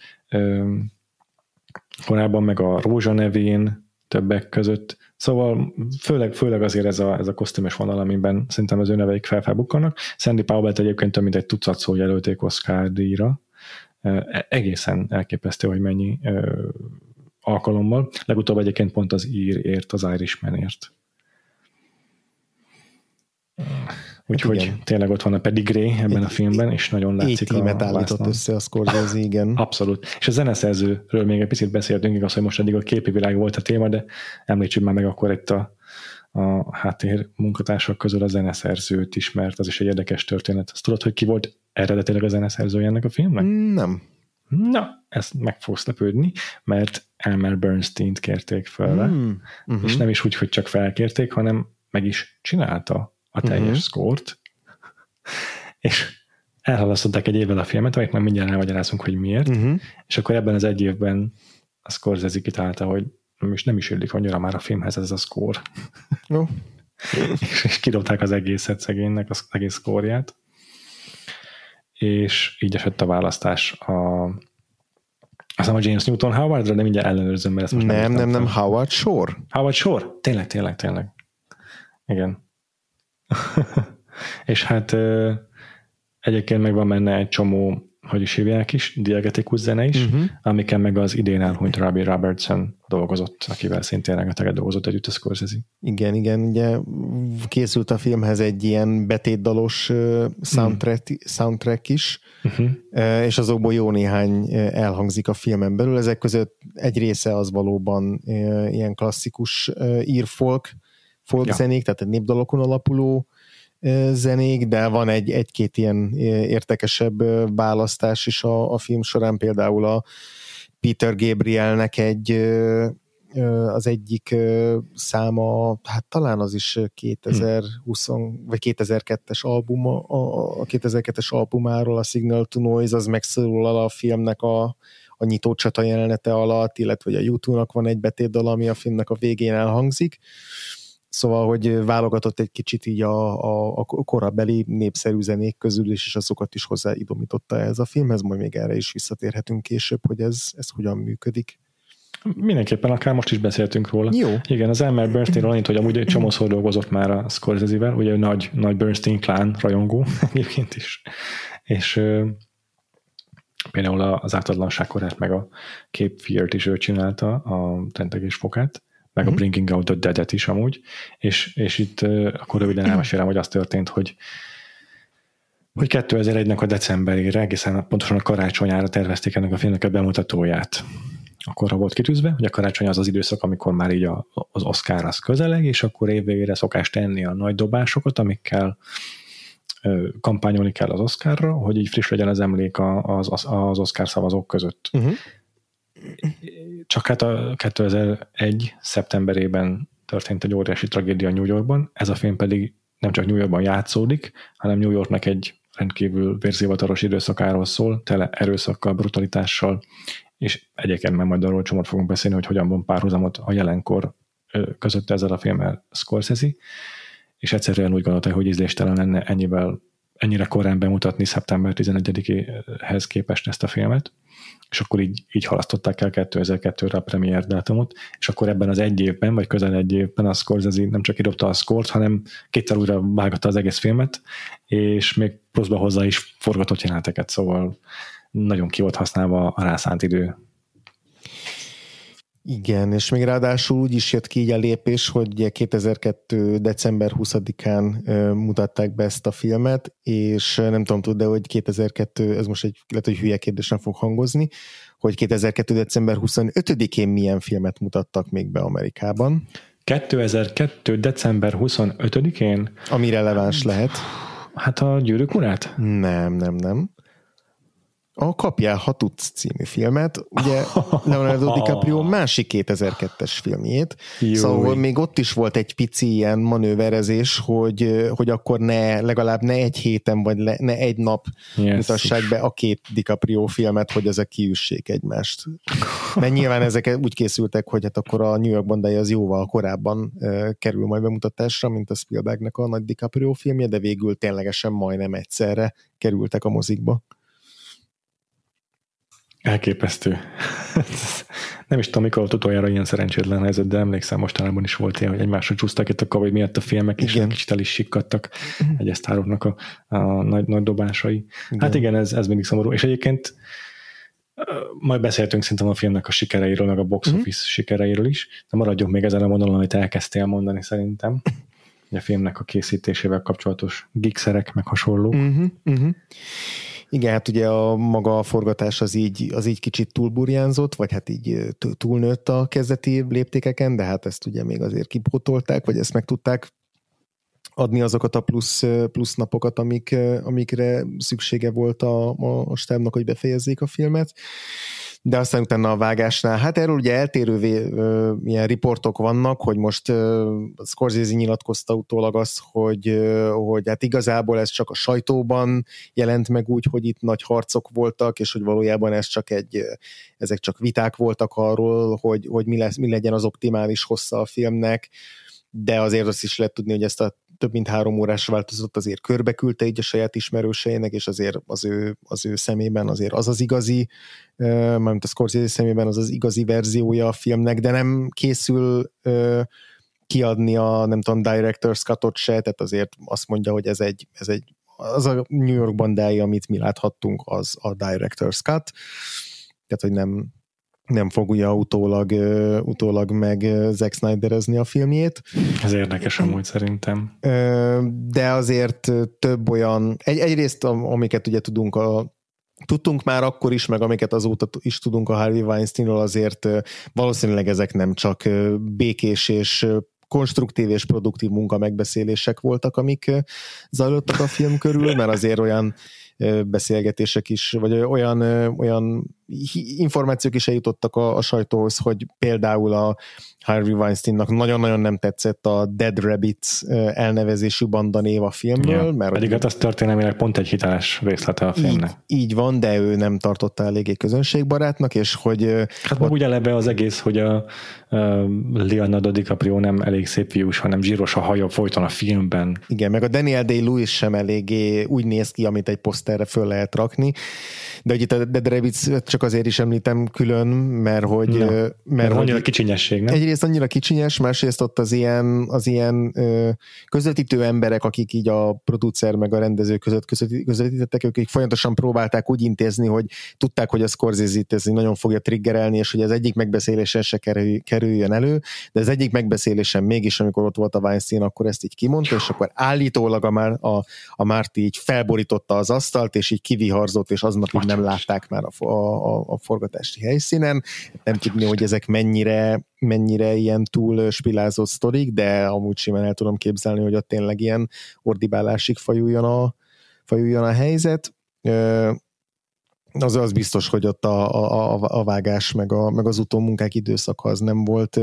korábban meg a Rózsa nevén többek között, Szóval főleg, főleg azért ez a, ez a kosztümös vonal, amiben szerintem az ő neveik felfelbukkanak. Sandy Powell-t egyébként több mint egy tucat szó jelölték Oscar díjra. E, egészen elképesztő, hogy mennyi alkalommal. Legutóbb egyébként pont az ír ért, az Irishmanért. Úgyhogy hát tényleg ott van a pedigree ebben a filmben, és nagyon látszik a állított össze a Scorsese, igen. Abszolút. És a zeneszerzőről még egy picit beszéltünk, igaz, hogy most eddig a képi világ volt a téma, de említsük már meg akkor itt a, a háttér munkatársak közül a zeneszerzőt is, mert az is egy érdekes történet. Azt tudod, hogy ki volt eredetileg a zeneszerzője ennek a filmnek? Nem. Na, ezt meg fogsz lepődni, mert Elmer Bernstein-t kérték fel, mm. uh-huh. és nem is úgy, hogy csak felkérték, hanem meg is csinálta a teljes uh-huh. szkórt, és elhalasztották egy évvel a filmet, amit majd mindjárt elmagyarázunk, hogy miért, uh-huh. és akkor ebben az egy évben a Scorsese kitalálta, hogy és nem is illik annyira már a filmhez ez a szkór. No. és, és kidobták az egészet szegénynek, az egész szkórját. És így esett a választás a azt a James Newton Howardra, de mindjárt ellenőrzöm, mert ezt most nem, nem, nem, nem, Howard Shore. Howard Shore? Tényleg, tényleg, tényleg. Igen. és hát egyébként meg van benne egy csomó, hogy is hívják is, diegetikus zene is, uh-huh. amiken meg az idén elhunyt Robbie Robertson dolgozott, akivel szintén rengeteget dolgozott együtt a Scorsese. Igen, igen, ugye készült a filmhez egy ilyen betétdalos soundtrack, mm. soundtrack is, uh-huh. és azokból jó néhány elhangzik a filmen belül. Ezek között egy része az valóban ilyen klasszikus írfolk, folk ja. zenék, tehát egy népdalokon alapuló zenék, de van egy, egy-két ilyen értekesebb választás is a, a film során, például a Peter Gabrielnek egy az egyik száma, hát talán az is 2020 hmm. vagy 2002-es album, a 2002-es albumáról, a Signal to Noise, az megszólal a filmnek a, a nyitócsata jelenete alatt, illetve a YouTube-nak van egy betétdal, ami a filmnek a végén elhangzik. Szóval, hogy válogatott egy kicsit így a, a, a korabeli népszerű zenék közül is, és azokat is hozzáidomította ez a filmhez, majd még erre is visszatérhetünk később, hogy ez, ez hogyan működik. Mindenképpen akár most is beszéltünk róla. Jó. Igen, az Elmer Bernstein annyit, hogy amúgy egy csomószor dolgozott már a Scorsese-vel, ugye nagy, nagy Bernstein klán rajongó egyébként is. És ö, például az átadlanság korát, meg a Cape Fear-t is ő csinálta, a tentegés fokát, meg mm-hmm. a mhm. Bringing Out the Dead-et is amúgy, és, és itt akkor röviden elmesélem, hogy az történt, hogy hogy 2001-nek a decemberére, egészen pontosan a karácsonyára tervezték ennek a filmnek a bemutatóját. Akkor volt kitűzve, hogy a karácsony az az időszak, amikor már így a, az Oscar az közeleg, és akkor évvégére szokás tenni a nagy dobásokat, amikkel ö, kampányolni kell az Oscarra, hogy így friss legyen az emlék az, az, az Oscar szavazók között. Uh-huh. Csak hát a 2001. szeptemberében történt egy óriási tragédia New Yorkban, ez a film pedig nem csak New Yorkban játszódik, hanem New Yorknak egy rendkívül vérzivataros időszakáról szól, tele erőszakkal, brutalitással, és egyébként már majd arról csomót fogunk beszélni, hogy hogyan van párhuzamot a jelenkor között ezzel a filmmel Scorsese, és egyszerűen úgy gondolta, hogy ízléstelen lenne ennyivel, ennyire korán bemutatni szeptember 11-hez képest ezt a filmet, és akkor így, így halasztották el 2002-re a premier dátumot, és akkor ebben az egy évben, vagy közel egy évben a Scorsese nem csak kidobta a szkort, hanem kétszer újra vágatta az egész filmet, és még pluszba hozzá is forgatott jeleneteket, szóval nagyon ki volt használva a rászánt idő igen, és még ráadásul úgy is jött ki így a lépés, hogy 2002. december 20-án mutatták be ezt a filmet, és nem tudom, tud, de hogy 2002, ez most egy, lehet, hogy hülye kérdés nem fog hangozni, hogy 2002. december 25-én milyen filmet mutattak még be Amerikában. 2002. december 25-én? Ami releváns lehet. Hát a gyűrűk urát? Nem, nem, nem. A Kapjál, ha tudsz című filmet, ugye Leonardo DiCaprio másik 2002-es filmjét, Jó. szóval még ott is volt egy pici ilyen manőverezés, hogy, hogy akkor ne, legalább ne egy héten, vagy le, ne egy nap yes. mutassák be a két DiCaprio filmet, hogy ezek kiüssék egymást. Mert nyilván ezek úgy készültek, hogy hát akkor a New York bandája az jóval korábban kerül majd bemutatásra, mint a Spielbergnek a nagy DiCaprio filmje, de végül ténylegesen majdnem egyszerre kerültek a mozikba. Elképesztő. nem is tudom, mikor volt utoljára ilyen szerencsétlen helyzet, de emlékszem, mostanában is volt ilyen, hogy egymásra csúsztak itt a kavai miatt a filmek, és igen. kicsit el is sikkadtak mhm. egy esztároknak a, a nagy, nagy dobásai. Igen. Hát igen, ez, ez mindig szomorú. És egyébként majd beszéltünk szerintem a filmnek a sikereiről, meg a box mhm. office uh-huh. sikereiről is, de maradjunk még ezen a vonalon, amit elkezdtél mondani szerintem. A filmnek a készítésével kapcsolatos gigszerek, meg hasonlók. Uh-huh. Uh-huh. Igen, hát ugye a maga a forgatás az így, az így kicsit túlburjánzott, vagy hát így túlnőtt a kezdeti léptékeken, de hát ezt ugye még azért kipótolták, vagy ezt meg tudták adni azokat a plusz, plusz napokat, amik, amikre szüksége volt a, a, stábnak, hogy befejezzék a filmet. De aztán utána a vágásnál, hát erről ugye eltérő ilyen riportok vannak, hogy most ö, Scorsese nyilatkozta utólag azt, hogy, hogy hát igazából ez csak a sajtóban jelent meg úgy, hogy itt nagy harcok voltak, és hogy valójában ez csak egy, ezek csak viták voltak arról, hogy, hogy mi, lesz, mi legyen az optimális hossza a filmnek, de azért azt is lehet tudni, hogy ezt a több mint három órás változatot azért körbeküldte így a saját ismerőseinek, és azért az ő, az ő szemében azért az az igazi, mármint a Scorsese szemében az az igazi verziója a filmnek, de nem készül kiadni a, nem tudom, director's cut se, tehát azért azt mondja, hogy ez egy, ez egy az a New York bandái, amit mi láthattunk, az a director's cut, tehát, hogy nem, nem fogja utólag, utólag meg Zack Snyderezni a filmjét. Ez érdekes amúgy szerintem. De azért több olyan, egy, egyrészt amiket ugye tudunk a tudtunk már akkor is, meg amiket azóta is tudunk a Harvey Weinsteinról, azért valószínűleg ezek nem csak békés és konstruktív és produktív munka megbeszélések voltak, amik zajlottak a film körül, mert azért olyan beszélgetések is, vagy olyan, olyan információk is eljutottak a, a sajtóhoz, hogy például a Harvey Weinsteinnak nagyon-nagyon nem tetszett a Dead Rabbits elnevezésű banda név a filmről. Ja, mert pedig hát az történelmileg pont egy hiteles részlete a filmnek. Így, így van, de ő nem tartotta eléggé közönségbarátnak, és hogy... Hát ott... úgy eleve az egész, hogy a, a Leonardo DiCaprio nem elég szép fiús, hanem zsíros a haja folyton a filmben. Igen, meg a Daniel Day-Lewis sem eléggé úgy néz ki, amit egy poszterre föl lehet rakni, de hogy itt a Dead Rabbits csak azért is említem külön, mert hogy... Na, mert, mert hogy annyira kicsinyesség, nem? Egyrészt annyira kicsinyes, másrészt ott az ilyen, az ilyen közvetítő emberek, akik így a producer meg a rendező között közvetítettek, ők folyamatosan próbálták úgy intézni, hogy tudták, hogy a Scorsese-t ez nagyon fogja triggerelni, és hogy az egyik megbeszélésen se kerüljön elő, de az egyik megbeszélésen mégis, amikor ott volt a Weinstein, akkor ezt így kimondta, és akkor állítólag a, a, a Márti így felborította az asztalt, és így kiviharzott, és aznap így nem látták már a, a, a forgatási helyszínen. Nem tudni, hogy ezek mennyire, mennyire ilyen túl spilázott sztorik, de amúgy simán el tudom képzelni, hogy ott tényleg ilyen ordibálásig fajuljon a, fajuljon a helyzet. Az, az biztos, hogy ott a, a, a vágás meg, a, meg az utómunkák időszaka az nem volt,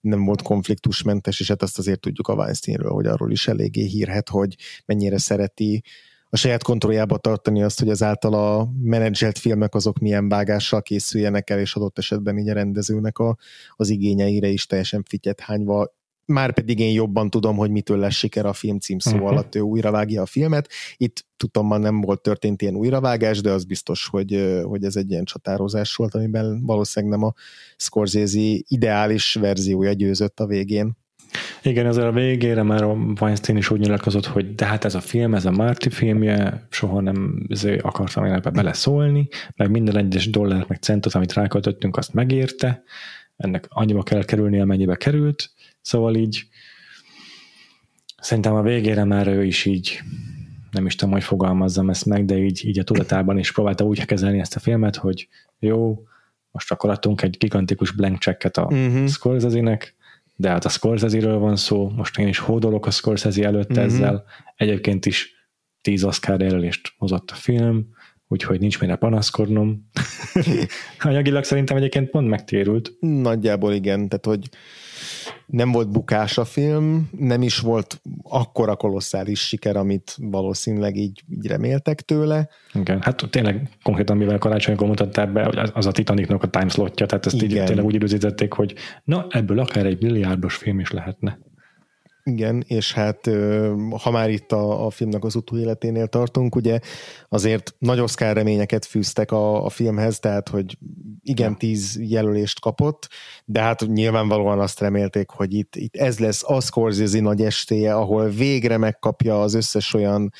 nem volt konfliktusmentes, és hát azt azért tudjuk a Weinsteinről, hogy arról is eléggé hírhet, hogy mennyire szereti a saját kontrolljába tartani azt, hogy az általa menedzselt filmek azok milyen vágással készüljenek el, és adott esetben így a rendezőnek a, az igényeire is teljesen fityet hányva már pedig én jobban tudom, hogy mitől lesz siker a film címszó uh-huh. alatt, ő újra vágja a filmet. Itt tudom, már nem volt történt ilyen újravágás, de az biztos, hogy, hogy ez egy ilyen csatározás volt, amiben valószínűleg nem a Scorsese ideális verziója győzött a végén. Igen, ezzel a végére már a Weinstein is úgy nyilatkozott, hogy de hát ez a film, ez a Marty filmje, soha nem akartam én ebbe beleszólni, meg minden egyes dollár meg centot, amit ráköltöttünk, azt megérte, ennek annyiba kell kerülni, amennyibe került, szóval így szerintem a végére már ő is így nem is tudom, hogy fogalmazzam ezt meg, de így, így a tudatában is próbálta úgy kezelni ezt a filmet, hogy jó, most akkor adtunk egy gigantikus blank checket a uh-huh. Scorsese-nek, de hát a Scorsese-ről van szó, most én is hódolok a Scorsese előtt mm-hmm. ezzel, egyébként is tíz Oscar jelölést hozott a film, úgyhogy nincs mire panaszkodnom. Anyagilag szerintem egyébként pont megtérült. Nagyjából igen, tehát hogy nem volt bukás a film, nem is volt akkora kolosszális siker, amit valószínűleg így, így reméltek tőle. Igen, hát tényleg konkrétan mivel karácsonykor mutatták be, az a Titanicnak a timeslotja, tehát ezt Igen. így tényleg úgy időzítették, hogy na ebből akár egy milliárdos film is lehetne. Igen, és hát ha már itt a, a filmnek az utóéleténél tartunk, ugye azért nagy Oscar reményeket fűztek a, a filmhez, tehát hogy igen, tíz jelölést kapott, de hát nyilvánvalóan azt remélték, hogy itt, itt ez lesz a Scorsese nagy estéje, ahol végre megkapja az összes olyan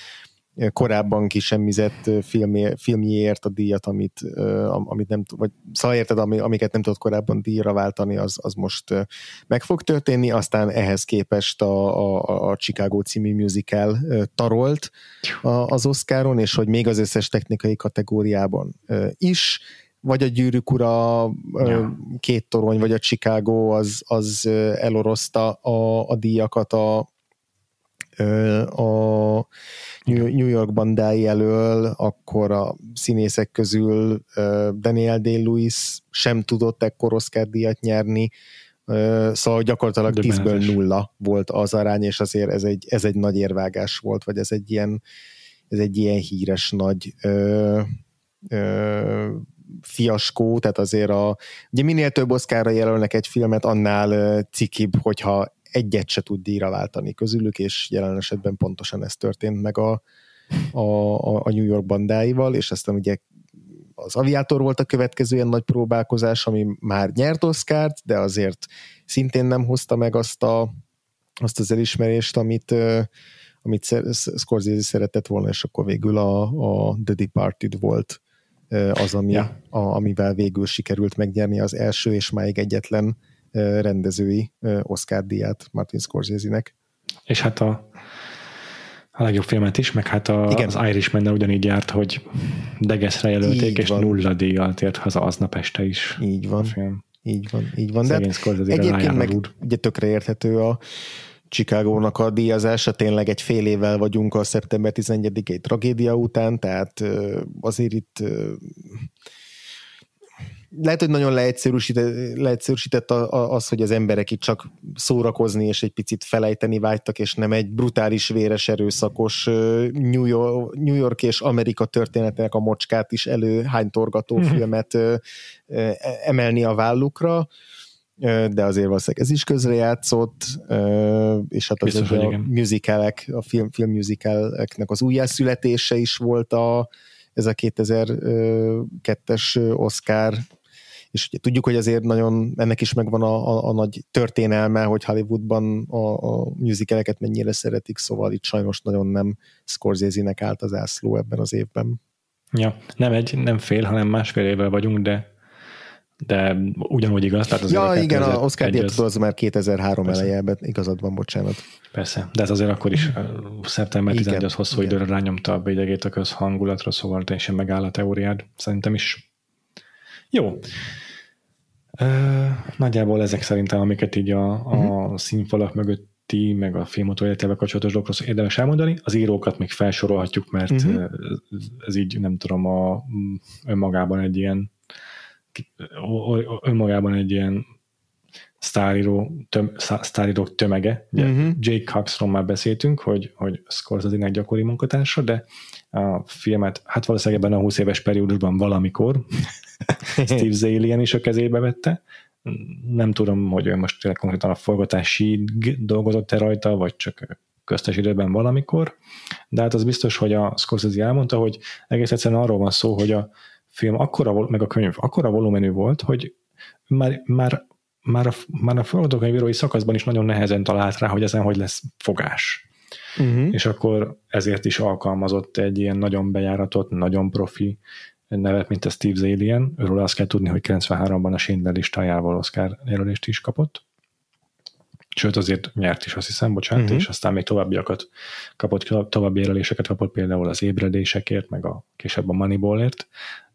korábban kisemmizett filmé, filmjéért a díjat, amit, amit nem vagy szóval érted, amiket nem tudott korábban díjra váltani, az, az most meg fog történni, aztán ehhez képest a, a, a Chicago című musical tarolt az Oscaron, és hogy még az összes technikai kategóriában is, vagy a Gyűrűk Ura ja. két torony, vagy a Chicago az, az elorozta a, a díjakat a, a New York bandái elől, akkor a színészek közül Daniel Day-Lewis sem tudott ekkor Oscar díjat nyerni, szóval gyakorlatilag 10-ből nulla volt az arány, és azért ez egy, ez egy nagy érvágás volt, vagy ez egy ilyen, ez egy ilyen híres nagy ö, ö, fiaskó, tehát azért a, ugye minél több oszkára jelölnek egy filmet, annál cikibb, hogyha egyet se tud díjra váltani közülük, és jelen esetben pontosan ez történt meg a, a, a New York bandáival, és aztán ugye az Aviator volt a következő ilyen nagy próbálkozás, ami már nyert Oscárt, de azért szintén nem hozta meg azt, a, azt az elismerést, amit, amit Scorsese szeretett volna, és akkor végül a, a The Departed volt az, ami, ja. a, amivel végül sikerült megnyerni az első és máig egyetlen rendezői Oscar díját Martin Scorsese-nek. És hát a, a legjobb filmet is, meg hát a, Igen. az irishman ugyanígy járt, hogy Degeszre jelölték, így és van. nulla díjjal tért haza aznap este is. Így van. A film. Így van, így van. De egyébként meg ugye tökre érthető a Chicagónak a díjazása, tényleg egy fél évvel vagyunk a szeptember 11-i tragédia után, tehát azért itt lehet, hogy nagyon leegyszerűsített, leegyszerűsített az, hogy az emberek itt csak szórakozni és egy picit felejteni vágytak, és nem egy brutális, véres, erőszakos New York, New York és Amerika történetének a mocskát is előhánytorgató mm-hmm. filmet emelni a vállukra de azért valószínűleg ez is közrejátszott, és hát az Biztos, a musicalek, a film, film musicaleknek az újjászületése is volt a, ez a 2002-es Oscar és ugye tudjuk, hogy azért nagyon ennek is megvan a, a, a nagy történelme, hogy Hollywoodban a, a musicaleket mennyire szeretik, szóval itt sajnos nagyon nem Scorsese-nek állt az ászló ebben az évben. Ja, nem egy, nem fél, hanem másfél évvel vagyunk, de de ugyanúgy igaz. Tehát az ja, igen, a Oscar díjat az már 2003 Persze. elejében, igazad van, bocsánat. Persze, de ez azért akkor is szeptember 11 az hosszú igen. időre rányomta a bélyegét a közhangulatra, szóval teljesen megáll a teóriád. Szerintem is jó. nagyjából ezek szerintem, amiket így a, a uh-huh. színfalak mögötti, meg a filmotó életével kapcsolatos dolgokról érdemes elmondani. Az írókat még felsorolhatjuk, mert uh-huh. ez így nem tudom, a, önmagában egy ilyen önmagában egy ilyen sztáríró, töm, sztárírók tömege. Ugye uh-huh. Jake Coxról már beszéltünk, hogy, hogy Scorsese-nek gyakori munkatársa, de a filmet, hát valószínűleg ebben a 20 éves periódusban valamikor Steve Zalian is a kezébe vette. Nem tudom, hogy ő most tényleg konkrétan a forgatási dolgozott-e rajta, vagy csak köztes időben valamikor, de hát az biztos, hogy a Scorsese elmondta, hogy egész egyszerűen arról van szó, hogy a film akkora, meg a könyv akkora volumenű volt, hogy már, már, már a, már a forgatókönyvírói szakaszban is nagyon nehezen talált rá, hogy ezen hogy lesz fogás. Uh-huh. És akkor ezért is alkalmazott egy ilyen nagyon bejáratott, nagyon profi nevet, mint a Steve Zalian. Őről azt kell tudni, hogy 93-ban a Schindler listájával Oscar jelölést is kapott. Sőt, azért nyert is, azt hiszem, bocsánat, uh-huh. és aztán még továbbiakat kapott, további jelöléseket kapott például az ébredésekért, meg a később a Moneyballért,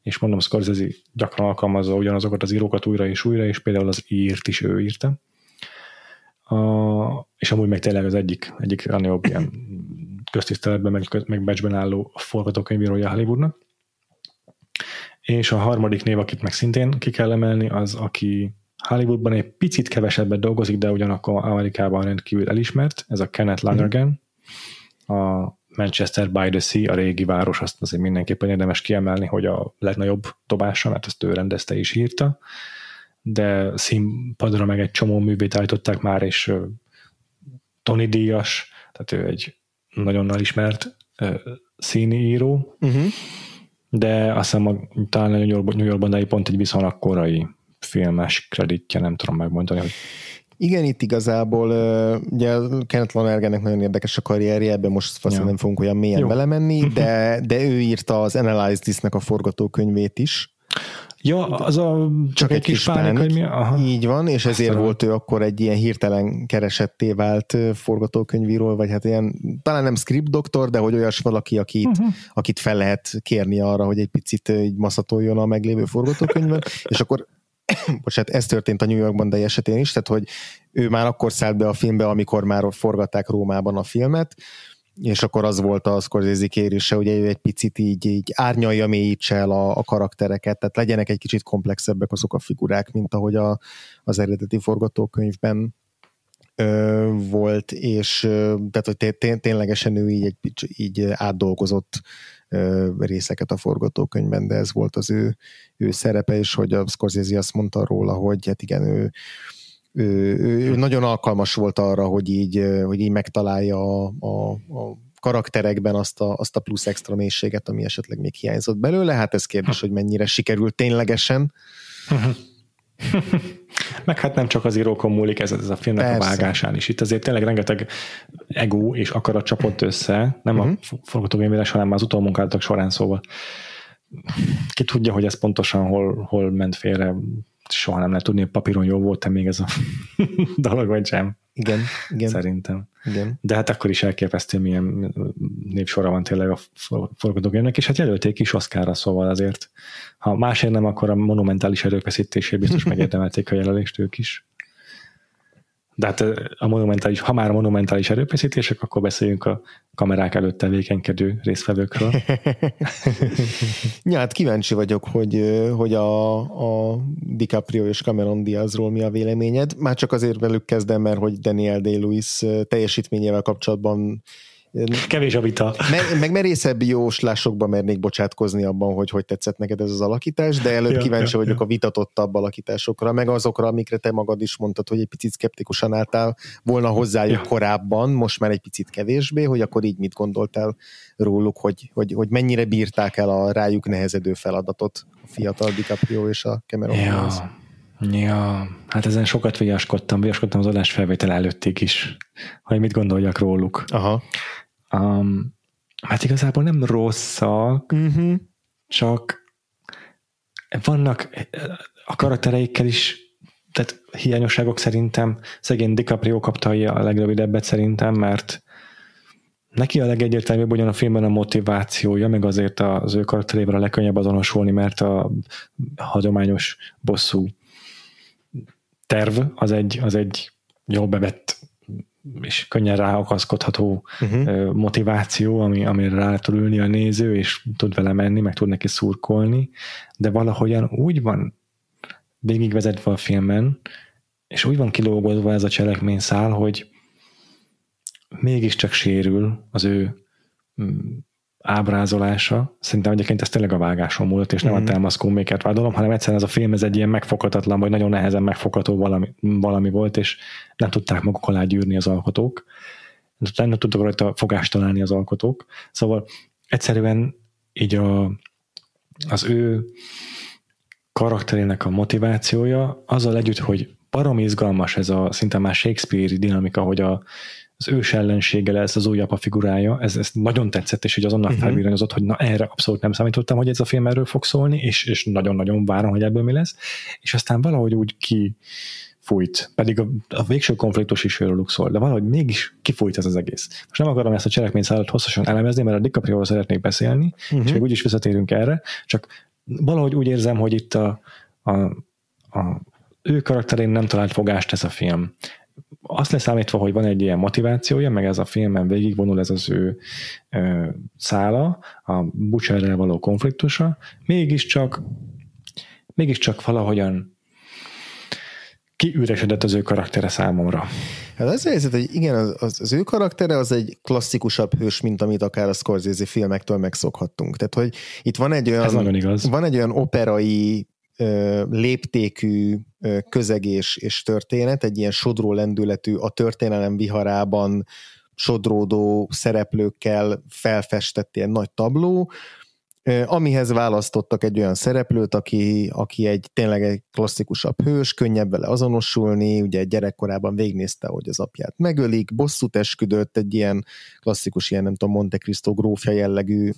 és mondom, Scorsese gyakran alkalmazza ugyanazokat az írókat újra és újra, és például az írt is ő írta. A, és amúgy meg tényleg az egyik, egyik jobb ilyen köztiszteletben, meg, meg becsben álló forgatókönyvírója Hollywoodnak. És a harmadik név, akit meg szintén ki kell emelni, az, aki Hollywoodban egy picit kevesebbet dolgozik, de ugyanakkor Amerikában rendkívül elismert, ez a Kenneth Lonergan, a Manchester by the Sea, a régi város, azt azért mindenképpen érdemes kiemelni, hogy a legnagyobb dobása, mert ezt ő rendezte és írta, de színpadra meg egy csomó művét állították már, és Tony Díjas, tehát ő egy nagyon nagy ismert színi író, uh-huh. De azt hiszem a, talán a New Yorkban, de pont egy viszonylag korai filmes kreditje, nem tudom megmondani, hogy igen, itt igazából ugye Kenneth Lonergennek nagyon érdekes a karrierje, ebben most ja. nem fogunk olyan mélyen Jó. belemenni, de, de ő írta az Analyze This-nek a forgatókönyvét is. Ja, az a csak, csak egy, egy kis pánik, hogy mi? Aha. Így van, és ezért Aztán. volt ő akkor egy ilyen hirtelen keresetté vált forgatókönyvíró, vagy hát ilyen, talán nem script doktor, de hogy olyas valaki, akit, uh-huh. akit fel lehet kérni arra, hogy egy picit így maszatoljon a meglévő forgatókönyvben, és akkor bocsánat, ez történt a New Yorkban, de esetén is, tehát hogy ő már akkor szállt be a filmbe, amikor már forgatták Rómában a filmet, és akkor az volt a Scorsese kérése, hogy ő egy picit így, így árnyalja, mélyítse el a, a karaktereket, tehát legyenek egy kicsit komplexebbek azok a figurák, mint ahogy a, az eredeti forgatókönyvben ö, volt, és tehát, hogy té- ténylegesen ő így, egy, így átdolgozott részeket a forgatókönyvben, de ez volt az ő, ő szerepe, és hogy a Scorsese azt mondta róla, hogy hát igen, ő, ő, ő nagyon alkalmas volt arra, hogy így, hogy így megtalálja a, a, a karakterekben azt a, azt a plusz extra mélységet, ami esetleg még hiányzott belőle. Hát ez kérdés, hogy mennyire sikerült ténylegesen. Meg hát nem csak az írókon múlik ez, ez a filmnek Persze. a vágásán is. Itt azért tényleg rengeteg ego és akarat csapott össze, nem uh-huh. a mhm. forgatókönyvírás, hanem az utómunkálatok során, szóval ki tudja, hogy ez pontosan hol, hol ment félre, soha nem lehet tudni, hogy papíron jó volt-e még ez a dolog, vagy sem. Igen, igen. Szerintem. Igen. De hát akkor is elképesztő, milyen népsora van tényleg a forgatókönyvnek, és hát jelölték is Oszkára, szóval azért, ha másért nem, akkor a monumentális erőfeszítésért biztos megérdemelték a jelölést ők is. De hát a monumentális, ha már a monumentális erőfeszítések, akkor beszéljünk a kamerák előtt tevékenykedő résztvevőkről. ja, hát kíváncsi vagyok, hogy, hogy a, a DiCaprio és Cameron Diazról mi a véleményed. Már csak azért velük kezdem, mert hogy Daniel Day-Lewis teljesítményével kapcsolatban Kevés a vita. Meg, meg merészebb jóslásokba mernék bocsátkozni abban, hogy hogy tetszett neked ez az alakítás, de előbb ja, kíváncsi ja, vagyok ja. a vitatottabb alakításokra, meg azokra, amikre te magad is mondtad, hogy egy picit szkeptikusan álltál volna hozzájuk ja. korábban, most már egy picit kevésbé, hogy akkor így mit gondoltál róluk, hogy, hogy, hogy mennyire bírták el a rájuk nehezedő feladatot a fiatal DiCaprio és a Cameron ja. Ja, hát ezen sokat vigyaskodtam, vigyaskodtam az adás felvétel előttig is, hogy mit gondoljak róluk. Aha. Um, hát igazából nem rosszak, uh-huh. csak vannak a karaktereikkel is tehát hiányosságok szerintem. Szegény DiCaprio kapta a legrövidebbet szerintem, mert neki a legegyértelműbb ugyan a filmben a motivációja, meg azért az ő karakterével a legkönnyebb azonosulni, mert a hagyományos bosszú terv az egy, az egy jól bevett és könnyen ráakaszkodható uh-huh. motiváció, ami, amire rá tud ülni a néző, és tud vele menni, meg tud neki szurkolni, de valahogyan úgy van végigvezetve a filmen, és úgy van kilógozva ez a cselekményszál, hogy mégiscsak sérül az ő ábrázolása. Szerintem egyébként ez tényleg a vágáson múlott, és nem mm. a mhm. Thelma Schoonmakert vádolom, hanem egyszerűen ez a film ez egy ilyen megfoghatatlan, vagy nagyon nehezen megfogható valami, valami volt, és nem tudták maguk alá gyűrni az alkotók. Nem, nem tudtak rajta fogást találni az alkotók. Szóval egyszerűen így a, az ő karakterének a motivációja azzal együtt, hogy barom izgalmas ez a szinte már Shakespeare dinamika, hogy a, az ős ellensége lesz az új apa figurája, ez, ez nagyon tetszett, és hogy azonnal uh-huh. felviranyozott, hogy na erre abszolút nem számítottam, hogy ez a film erről fog szólni, és, és nagyon-nagyon várom, hogy ebből mi lesz, és aztán valahogy úgy ki fújt, pedig a, a végső konfliktus is róluk szól, de valahogy mégis kifújt ez az egész. Most nem akarom ezt a cselekményszállat hosszasan elemezni, mert a DiCaprio-ról szeretnék beszélni, uh-huh. és még úgyis visszatérünk erre, csak valahogy úgy érzem, hogy itt a, a, a ő karakterén nem talált fogást ez a film azt leszámítva, hogy van egy ilyen motivációja, meg ez a filmen végigvonul ez az ő ö, szála, a Butcherrel való konfliktusa, mégiscsak mégiscsak valahogyan kiüresedett az ő karaktere számomra. Hát az helyzet, hogy igen, az, az, az ő karaktere az egy klasszikusabb hős, mint amit akár a Scorsese filmektől megszokhattunk. Tehát, hogy itt van egy olyan, Ez nagyon igaz. van egy olyan operai léptékű ö, közeg és, és történet, egy ilyen sodró lendületű, a történelem viharában sodródó szereplőkkel felfestett ilyen nagy tabló, amihez választottak egy olyan szereplőt, aki, aki egy tényleg egy klasszikusabb hős, könnyebb vele azonosulni, ugye gyerekkorában végnézte, hogy az apját megölik, bosszút esküdött, egy ilyen klasszikus, ilyen nem tudom, Monte Cristo grófja jellegű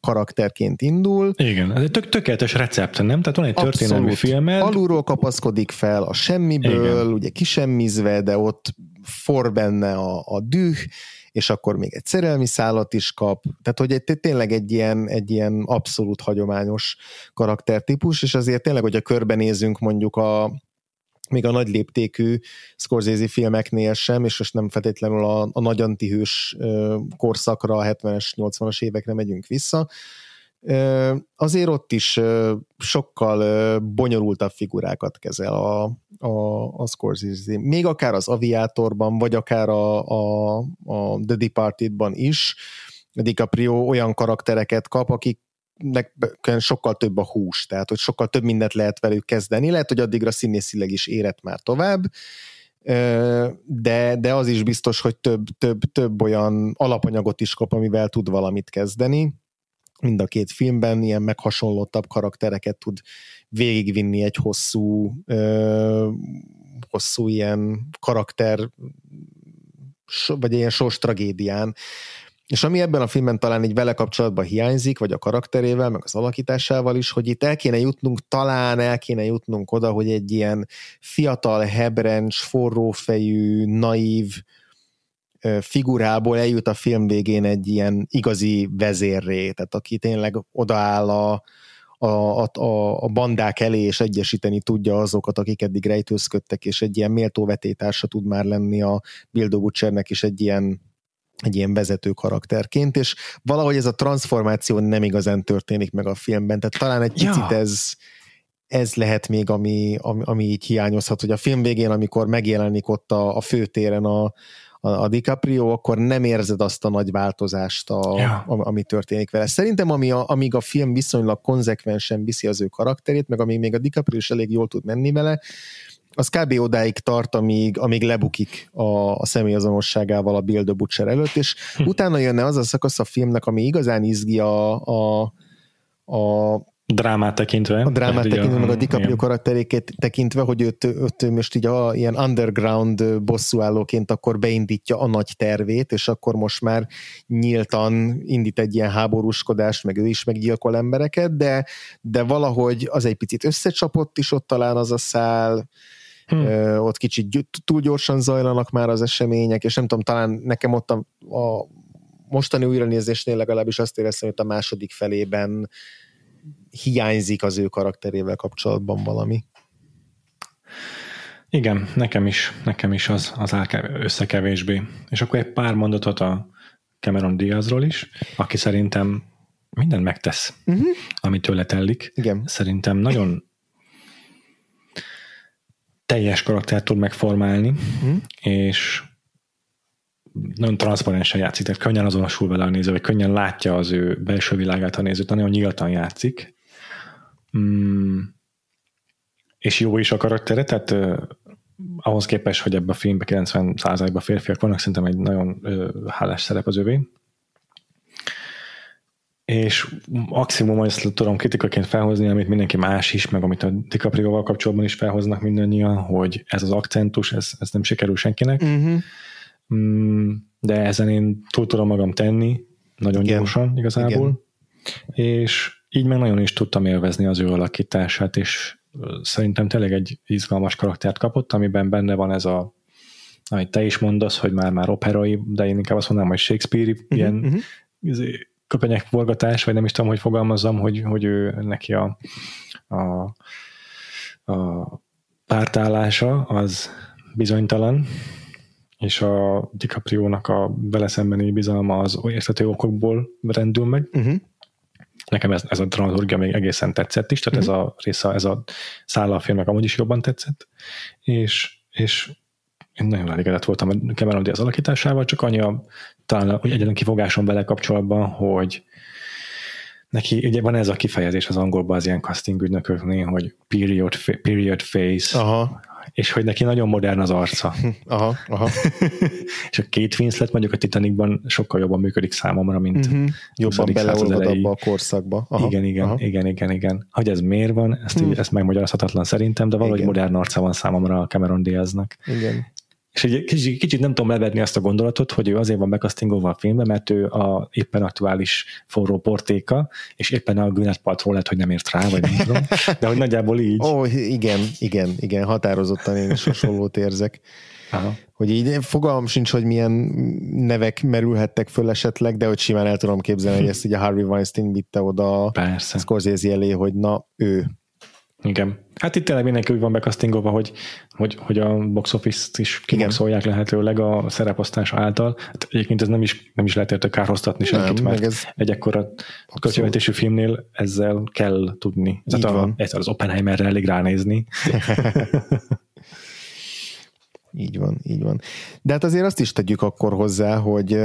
karakterként indul. Igen, ez egy tök, tökéletes recept, nem? Tehát van egy történelmi filmet. Alulról kapaszkodik fel a semmiből, Igen. ugye kisemmizve, de ott for benne a, a düh, és akkor még egy szerelmi szállat is kap, tehát hogy egy, tényleg egy ilyen, egy ilyen abszolút hagyományos karaktertípus, és azért tényleg, hogyha körbenézünk mondjuk a, még a nagy léptékű Scorsese filmeknél sem, és most nem feltétlenül a, a nagy antihős korszakra, a 70-es, 80-as évekre megyünk vissza, azért ott is sokkal bonyolultabb figurákat kezel a, a, a Scorsese. Még akár az Aviatorban, vagy akár a, a, a The Departedban is, DiCaprio olyan karaktereket kap, akik sokkal több a hús, tehát hogy sokkal több mindent lehet velük kezdeni. Lehet, hogy addigra színészileg is érett már tovább, de, de az is biztos, hogy több, több, több olyan alapanyagot is kap, amivel tud valamit kezdeni mind a két filmben ilyen meghasonlottabb karaktereket tud végigvinni egy hosszú, ö, hosszú ilyen karakter vagy ilyen sors tragédián. És ami ebben a filmben talán így vele kapcsolatban hiányzik, vagy a karakterével, meg az alakításával is, hogy itt el kéne jutnunk, talán el kéne jutnunk oda, hogy egy ilyen fiatal, hebrencs, forrófejű, naív, figurából eljut a film végén egy ilyen igazi vezérré, tehát aki tényleg odaáll a, a, a, a bandák elé, és egyesíteni tudja azokat, akik eddig rejtőzködtek, és egy ilyen méltó vetétársa tud már lenni a Bildo Butchernek is egy ilyen egy ilyen vezető karakterként, és valahogy ez a transformáció nem igazán történik meg a filmben, tehát talán egy picit ja. ez, ez lehet még, ami, ami, ami így hiányozhat, hogy a film végén, amikor megjelenik ott a, a főtéren a, a, a DiCaprio, akkor nem érzed azt a nagy változást, a, ja. ami történik vele. Szerintem ami a, amíg a film viszonylag konzekvensen viszi az ő karakterét, meg amíg még a DiCaprio is elég jól tud menni vele, az kb. odáig tart, amíg, amíg lebukik a, a személyazonosságával a Bill the Butcher előtt, és hm. utána jönne az a szakasz a filmnek, ami igazán izgi a, a, a drámát tekintve. A drámát tekintve, meg a DiCaprio karakteréket tekintve, hogy őt, őt most így a, ilyen underground bosszúállóként akkor beindítja a nagy tervét, és akkor most már nyíltan indít egy ilyen háborúskodást, meg ő is meggyilkol embereket, de, de valahogy az egy picit összecsapott is ott talán az a szál, Hmm. Ö, ott kicsit túl gyorsan zajlanak már az események, és nem tudom, talán nekem ott a, a mostani újranézésnél legalábbis azt éreztem, hogy a második felében hiányzik az ő karakterével kapcsolatban valami. Igen, nekem is, nekem is az, az áll összekevésbé. És akkor egy pár mondatot a Cameron Diazról is, aki szerintem mindent megtesz, uh-huh. ami tőle tellik. Igen. Szerintem nagyon teljes karaktert tud megformálni, uh-huh. és nagyon transzparensen játszik, tehát könnyen azonosul vele a néző, vagy könnyen látja az ő belső világát a néző, nagyon nyíltan játszik. Mm, és jó is a karaktere, tehát uh, ahhoz képest, hogy ebben a filmben 90%-ban férfiak vannak, szerintem egy nagyon uh, hálás szerep az övé. És maximum ezt tudom kritikaként felhozni, amit mindenki más is, meg amit a DiCaprio-val kapcsolatban is felhoznak mindannyian, hogy ez az akcentus, ez, ez nem sikerül senkinek. Uh-huh Mm, de ezen én túl tudom magam tenni, nagyon Igen. gyorsan igazából, Igen. és így meg nagyon is tudtam élvezni az ő alakítását, és szerintem tényleg egy izgalmas karaktert kapott, amiben benne van ez a amit te is mondasz, hogy már-már operai, de én inkább azt mondanám, hogy Shakespeare uh-huh, ilyen uh-huh. köpenyek forgatás, vagy nem is tudom, hogy fogalmazzam, hogy, hogy ő neki a, a, a pártállása az bizonytalan, és a DiCaprio-nak a beleszembeni bizalma az értető okokból rendül meg. Uh-huh. Nekem ez, ez a dramaturgia még egészen tetszett is, tehát uh-huh. ez a része, ez a szála a filmnek amúgy is jobban tetszett, és, és én nagyon elégedett voltam a Cameron Diaz alakításával, csak annyi a, talán hogy egyetlen kifogásom vele kapcsolatban, hogy neki ugye van ez a kifejezés az angolban az ilyen casting ügynököknél, hogy period, period face, Aha. és hogy neki nagyon modern az arca. Aha, aha. és a Kate Winslet mondjuk a Titanicban sokkal jobban működik számomra, mint Uh-huh. Jobban 20. század beleolvad abba a korszakba. Aha. igen, igen, aha. igen, igen, igen. Hogy ez miért van, ezt, így, ezt megmagyarázhatatlan szerintem, de valahogy Igen. modern arca van számomra a Cameron Diaznak. igen. És egy kicsit, kicsit nem tudom leverni azt a gondolatot, hogy ő azért van bekasztingolva a filmbe, mert ő a éppen aktuális forró portéka, és éppen a Gwyneth Paltrow lett, hogy nem ért rá, vagy nem tudom, de hogy nagyjából így. Ó, igen, igen, igen, határozottan én is hasonlót érzek. Aha. Hogy így fogalmam sincs, hogy milyen nevek merülhettek föl esetleg, de hogy simán el tudom képzelni, hogy ezt így a Harvey Weinstein vitte oda Persze. Scorsese elé, hogy na, ő. Igen. Hát itt tényleg mindenki úgy van bekasztingolva, hogy, hogy, hogy a box office-t is kimaxolják lehetőleg a szereposztás által. Hát egyébként ez nem is, nem is lehet érte kárhoztatni senkit, Nem, mert meg ez egy ekkora költségvetésű filmnél ezzel kell tudni. Tehát a, van. az Oppenheimerre elég ránézni. Így van, így van. De hát azért azt is tegyük akkor hozzá, hogy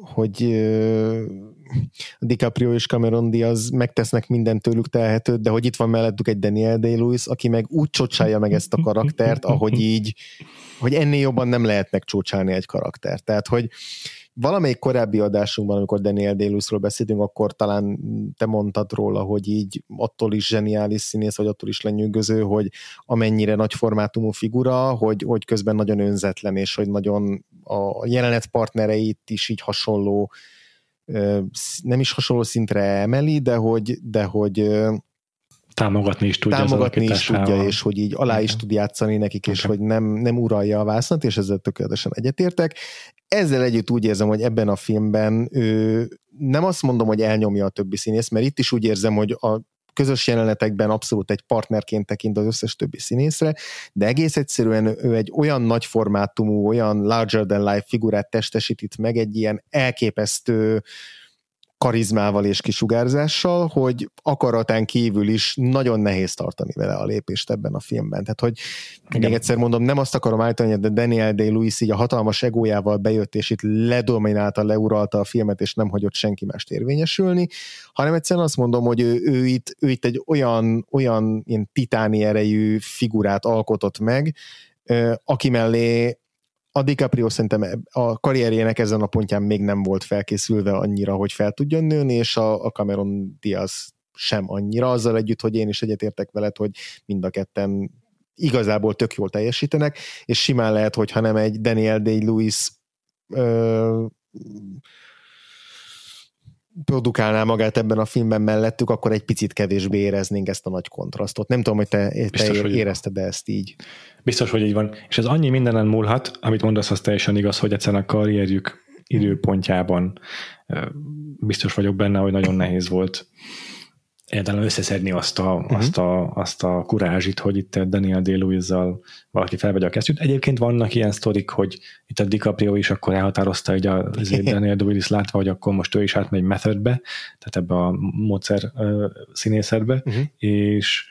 hogy DiCaprio és Cameron Diaz megtesznek mindent tőlük telhetőt, de hogy itt van mellettük egy Daniel Day-Lewis, aki meg úgy csocsálja meg ezt a karaktert, ahogy így, hogy ennél jobban nem lehet megcsócsálni egy karaktert. Tehát, hogy valamelyik korábbi adásunkban, amikor Daniel Day-Lewisról beszéltünk, akkor talán te mondtad róla, hogy így attól is zseniális színész, vagy attól is lenyűgöző, hogy amennyire nagy formátumú figura, hogy, hogy közben nagyon önzetlen, és hogy nagyon a jelenet partnereit is így hasonló sz- nem is hasonló szintre emeli, de hogy, de hogy Támogatni is tudja támogatni is tudja, és hogy így alá is tud játszani nekik, és Igen. hogy nem, nem uralja a vásznak, és ezzel tökéletesen egyetértek. Ezzel együtt úgy érzem, hogy ebben a filmben ő nem azt mondom, hogy elnyomja a többi színész, mert itt is úgy érzem, hogy a közös jelenetekben abszolút egy partnerként tekint az összes többi színészre, de egész egyszerűen ő egy olyan nagy formátumú, olyan larger than life figurát testesít itt meg, egy ilyen elképesztő karizmával és kisugárzással, hogy akaratán kívül is nagyon nehéz tartani vele a lépést ebben a filmben. Tehát, hogy Igen. még egyszer mondom, nem azt akarom állítani, de Daniel Day-Lewis így a hatalmas egójával bejött, és itt ledominálta, leuralta a filmet, és nem hagyott senki mást érvényesülni, hanem egyszerűen azt mondom, hogy ő, ő, itt, ő itt egy olyan, olyan ilyen titáni erejű figurát alkotott meg, aki mellé a DiCaprio szerintem a karrierjének ezen a pontján még nem volt felkészülve annyira, hogy fel tudjon nőni, és a, a Cameron Diaz sem annyira, azzal együtt, hogy én is egyetértek veled, hogy mind a ketten igazából tök jól teljesítenek, és simán lehet, hogyha nem egy Daniel Day-Lewis ö, produkálná magát ebben a filmben mellettük, akkor egy picit kevésbé éreznénk ezt a nagy kontrasztot. Nem tudom, hogy te, te Biztos, hogy így érezted -e ezt így. Biztos, hogy így van. És ez annyi mindenen múlhat, amit mondasz, az teljesen igaz, hogy egyszerűen a karrierjük időpontjában biztos vagyok benne, hogy nagyon nehéz volt egyáltalán összeszedni azt a, uh-huh. azt, a, azt a kurázsit, hogy itt Daniel day valaki felvegye a kesztyűt. Egyébként vannak ilyen sztorik, hogy itt a DiCaprio is akkor elhatározta, hogy a Daniel Day-Lewis látva, hogy akkor most ő is átmegy methodbe, tehát ebbe a módszer uh, színészetbe, uh-huh. és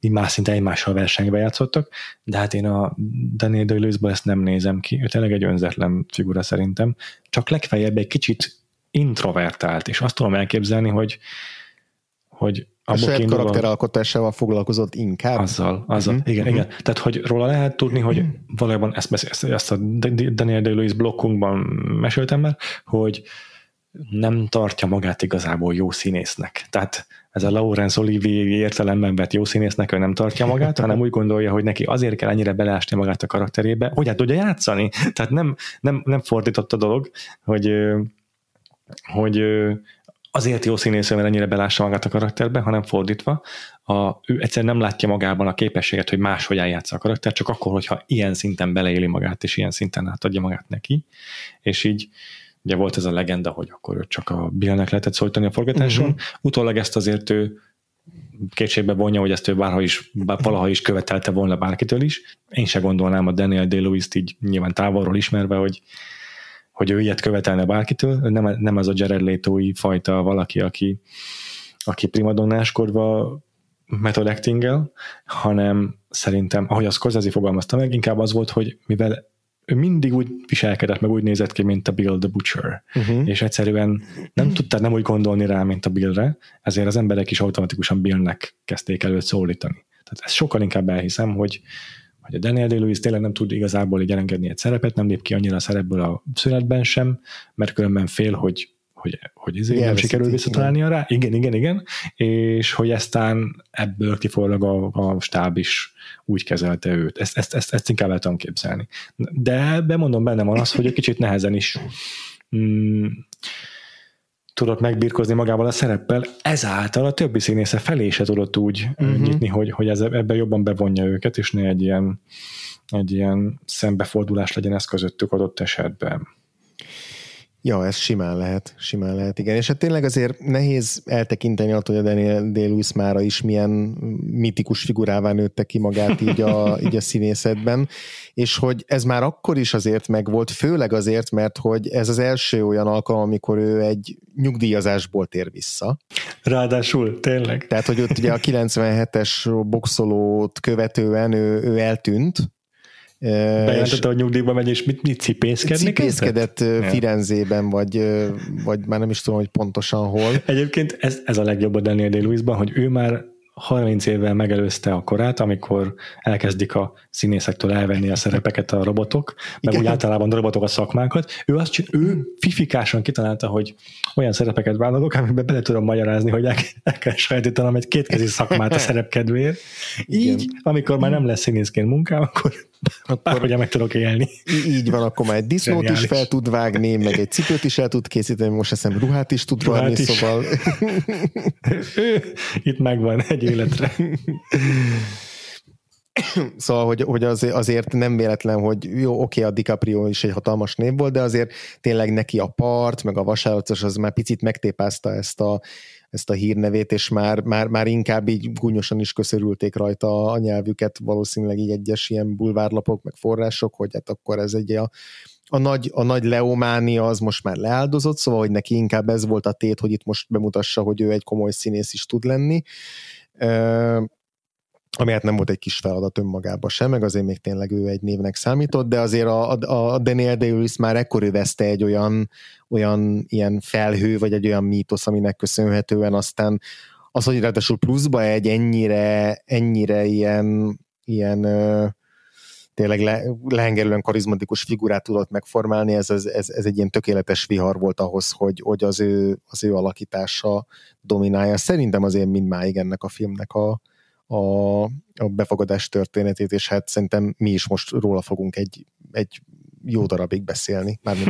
így más szinte egymással versenybe játszottak, de hát én a Daniel day ezt nem nézem ki, ő tényleg egy önzetlen figura szerintem, csak legfeljebb egy kicsit introvertált, és azt tudom elképzelni, hogy hogy a saját karakteralkotásával foglalkozott inkább. Azzal, azzal. Uh-huh. Igen, uh-huh. igen. Tehát, hogy róla lehet tudni, hogy valójában ezt, ezt, ezt a Daniel Day-Lewis blokkunkban meséltem már, hogy nem tartja magát igazából jó színésznek. Tehát ez a Laurence Olivier értelemben vett jó színésznek ő nem tartja magát, hanem úgy gondolja, hogy neki azért kell ennyire beleásni magát a karakterébe, hogy hát tudja játszani. Tehát nem, nem, nem fordított a dolog, hogy, hogy azért jó színész, mert ennyire belássa magát a karakterbe, hanem fordítva. A, ő egyszerűen nem látja magában a képességet, hogy máshogy eljátsza a karakter, csak akkor, hogyha ilyen szinten beleéli magát, és ilyen szinten átadja magát neki. És így ugye volt ez a legenda, hogy akkor ő csak a Billnek lehetett szólítani a forgatáson. Uh-huh. Utólag ezt azért ő kétségbe vonja, hogy ezt ő bárha is, bár valaha is követelte volna bárkitől is. Én se gondolnám a Daniel day így nyilván távolról ismerve, hogy, hogy ő ilyet követelne bárkitől. Nem, nem az a Jared leto fajta valaki, aki, aki primadonnáskodva method acting hanem szerintem, ahogy a Scorsese fogalmazta meg, inkább az volt, hogy mivel ő mindig úgy viselkedett, meg úgy nézett ki, mint a Bill the Butcher, uh-huh. és egyszerűen nem tudtál nem úgy gondolni rá, mint a Billre, ezért az emberek is automatikusan Billnek kezdték előtt szólítani. Tehát ezt sokkal inkább elhiszem, hogy, hogy a Daniel day tényleg nem tud igazából így elengedni egy szerepet, nem lép ki annyira a szerepből a születben sem, mert különben fél, hogy hogy, hogy izé nem sikerül visszatalálnia rá. Igen, igen, igen. És hogy aztán ebből kifolyólag a, a stáb is úgy kezelte őt. Ezt, ezt, ezt, ezt inkább el tudom képzelni. De bemondom, benne van az, hogy egy kicsit nehezen is mm, tudott megbírkozni magával a szereppel, ezáltal a többi színésze felé se tudott úgy uh-huh. nyitni, hogy, hogy ez, ebben jobban bevonja őket, és ne egy ilyen, egy ilyen szembefordulás legyen ez közöttük adott esetben. Ja, ez simán lehet, simán lehet, igen. És hát tényleg azért nehéz eltekinteni attól, hogy a Daniel day mára is milyen mitikus figurává nőtte ki magát így a, így a színészetben, és hogy ez már akkor is azért megvolt, főleg azért, mert hogy ez az első olyan alkalom, amikor ő egy nyugdíjazásból tér vissza. Ráadásul, tényleg. Tehát, hogy ott ugye a 97-es boxolót követően ő, ő eltűnt, Bejelentette, hogy nyugdíjba megy, és mit, mit cipészkedni Cipészkedett kezdett? Firenzében, vagy, vagy már nem is tudom, hogy pontosan hol. Egyébként ez, ez a legjobb a Daniel day hogy ő már 30 évvel megelőzte a korát, amikor elkezdik a színészektől elvenni a szerepeket a robotok, meg Igen. úgy általában a robotok a szakmákat. Ő azt ő fifikásan kitalálta, hogy olyan szerepeket vállalok, amiben bele tudom magyarázni, hogy el, el kell sajátítanom egy kétkezi szakmát a szerepkedvéért. Így, amikor már nem lesz színészként munkám, akkor akkor meg tudok élni. Így van, akkor már egy disznót is fel tud vágni, meg egy cipőt is el tud készíteni, most hiszem ruhát is tud ruhát varni, is. szóval... Itt megvan egy életre. Szóval, hogy, hogy azért, azért nem véletlen, hogy jó, oké, a DiCaprio is egy hatalmas név volt, de azért tényleg neki a part, meg a vasállatos, az már picit megtépázta ezt a, ezt a hírnevét, és már, már, már inkább így gúnyosan is köszörülték rajta a nyelvüket, valószínűleg így egyes ilyen bulvárlapok, meg források, hogy hát akkor ez egy a, a nagy, a nagy leománia az most már leáldozott, szóval, hogy neki inkább ez volt a tét, hogy itt most bemutassa, hogy ő egy komoly színész is tud lenni ami hát nem volt egy kis feladat önmagában sem, meg azért még tényleg ő egy névnek számított, de azért a, a, Daniel day már ekkor övezte egy olyan, olyan ilyen felhő, vagy egy olyan mítosz, aminek köszönhetően aztán az, hogy ráadásul pluszba egy ennyire, ennyire ilyen, ilyen tényleg le, lehengerően karizmatikus figurát tudott megformálni, ez, ez, ez, ez egy ilyen tökéletes vihar volt ahhoz, hogy, hogy az, ő, az ő alakítása dominálja. Szerintem azért mindmáig ennek a filmnek a, a, a befogadás történetét, és hát szerintem mi is most róla fogunk egy, egy jó darabig beszélni, mármint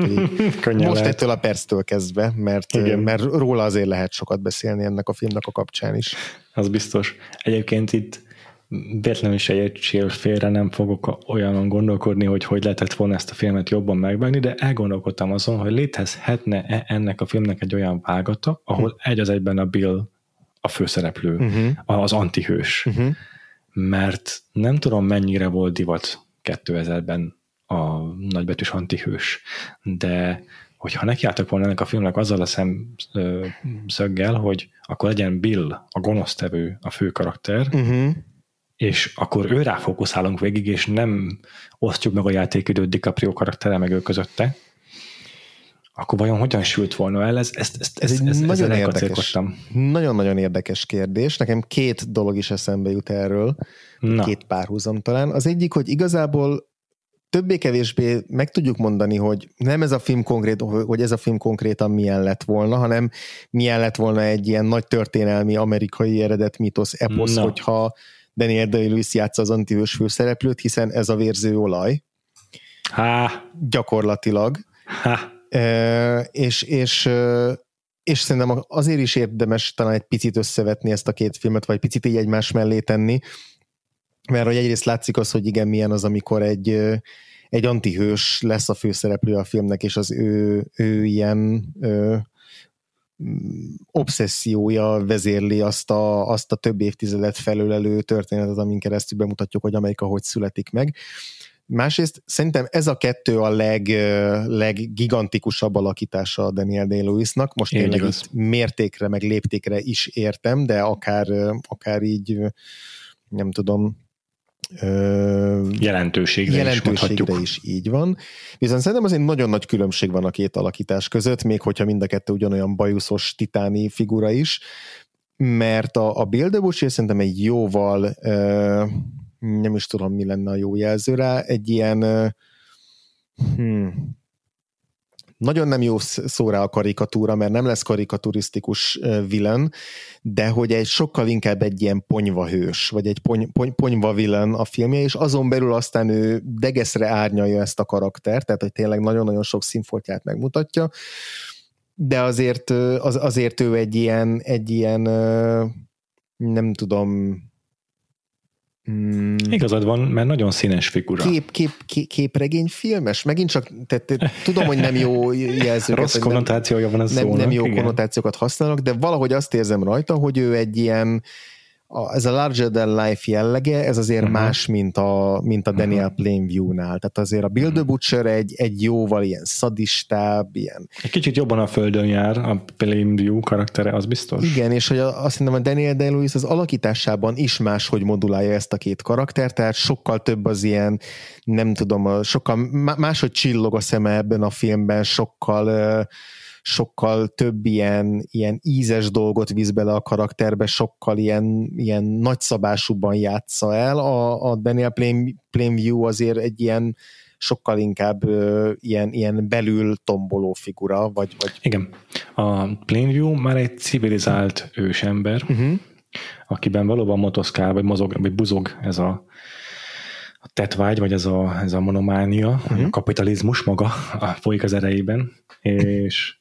hogy most lehet. ettől a perctől kezdve, mert, mert róla azért lehet sokat beszélni ennek a filmnek a kapcsán is. Az biztos. Egyébként itt véletlenül se értsél félre, nem fogok olyanon gondolkodni, hogy hogy lehetett volna ezt a filmet jobban megvágni, de elgondolkodtam azon, hogy létezhetne-e ennek a filmnek egy olyan vágata, ahol hm. egy az egyben a Bill a főszereplő, uh-huh. az antihős. Uh-huh. Mert nem tudom, mennyire volt divat 2000-ben a nagybetűs antihős, de hogyha nekiálltak volna ennek a filmnek azzal a szemszöggel, hogy akkor legyen Bill, a gonosztevő, a fő karakter, uh-huh. és akkor ő fókuszálunk végig, és nem osztjuk meg a játékidőt DiCaprio karaktere meg ő közötte, akkor vajon hogyan sült volna el? Ez, ezt, ezt, ez, ez, ez nagyon érdekes, nagyon-nagyon érdekes kérdés. Nekem két dolog is eszembe jut erről, Na. két párhuzam talán. Az egyik, hogy igazából többé-kevésbé meg tudjuk mondani, hogy nem ez a film konkrét, hogy ez a film konkrétan milyen lett volna, hanem milyen lett volna egy ilyen nagy történelmi amerikai eredet mítosz eposz, Na. hogyha Daniel Day-Lewis játsza az antihős főszereplőt, hiszen ez a vérző olaj. Há. Gyakorlatilag. Há és, és, és szerintem azért is érdemes talán egy picit összevetni ezt a két filmet, vagy picit így egymás mellé tenni, mert hogy egyrészt látszik az, hogy igen, milyen az, amikor egy, egy antihős lesz a főszereplő a filmnek, és az ő, ő ilyen ő, obszessziója vezérli azt a, azt a több évtizedet felölelő történetet, amin keresztül bemutatjuk, hogy Amerika hogy születik meg. Másrészt szerintem ez a kettő a leg, leggigantikusabb alakítása a Daniel Day-Lewisnak. Most Én tényleg itt mértékre, meg léptékre is értem, de akár, akár így nem tudom, jelentőségre, jelentőségre is, is így van. Viszont szerintem azért nagyon nagy különbség van a két alakítás között, még hogyha mind a kettő ugyanolyan bajuszos titáni figura is, mert a, a Bill szerintem egy jóval nem is tudom, mi lenne a jó jelző rá, egy ilyen hmm, nagyon nem jó szó rá a karikatúra, mert nem lesz karikaturisztikus villain, de hogy egy sokkal inkább egy ilyen ponyvahős, vagy egy pony, pony, ponyva villain a filmje, és azon belül aztán ő degeszre árnyalja ezt a karaktert, tehát hogy tényleg nagyon-nagyon sok színfoltját megmutatja, de azért, az, azért ő egy ilyen, egy ilyen nem tudom, Hmm. Igazad van, mert nagyon színes figura. Kép, kép, kép, képregényfilmes? Megint csak, tehát, tudom, hogy nem jó jelzőket. Rossz konnotációja van a nem, nem jó igen. konnotációkat használnak, de valahogy azt érzem rajta, hogy ő egy ilyen, a, ez a larger than life jellege, ez azért uh-huh. más, mint a, mint a Daniel uh-huh. Plainview-nál. Tehát azért a Bill the Butcher egy, egy jóval ilyen szadistább, ilyen... Egy kicsit jobban a földön jár a Plainview karaktere, az biztos. Igen, és hogy azt hiszem a Daniel Day-Lewis az alakításában is máshogy modulálja ezt a két karaktert, tehát sokkal több az ilyen, nem tudom, sokkal máshogy csillog a szeme ebben a filmben, sokkal uh, sokkal több ilyen, ilyen ízes dolgot visz bele a karakterbe, sokkal ilyen, ilyen nagyszabásúban játsza el. A, a Daniel Plain, Plainview azért egy ilyen sokkal inkább ö, ilyen, ilyen belül tomboló figura, vagy, vagy... Igen. A Plainview már egy civilizált ősember, uh-huh. akiben valóban motoszkál, vagy mozog, vagy buzog ez a a tetvágy, vagy ez a, ez a monománia, uh-huh. a kapitalizmus maga a folyik az erejében, és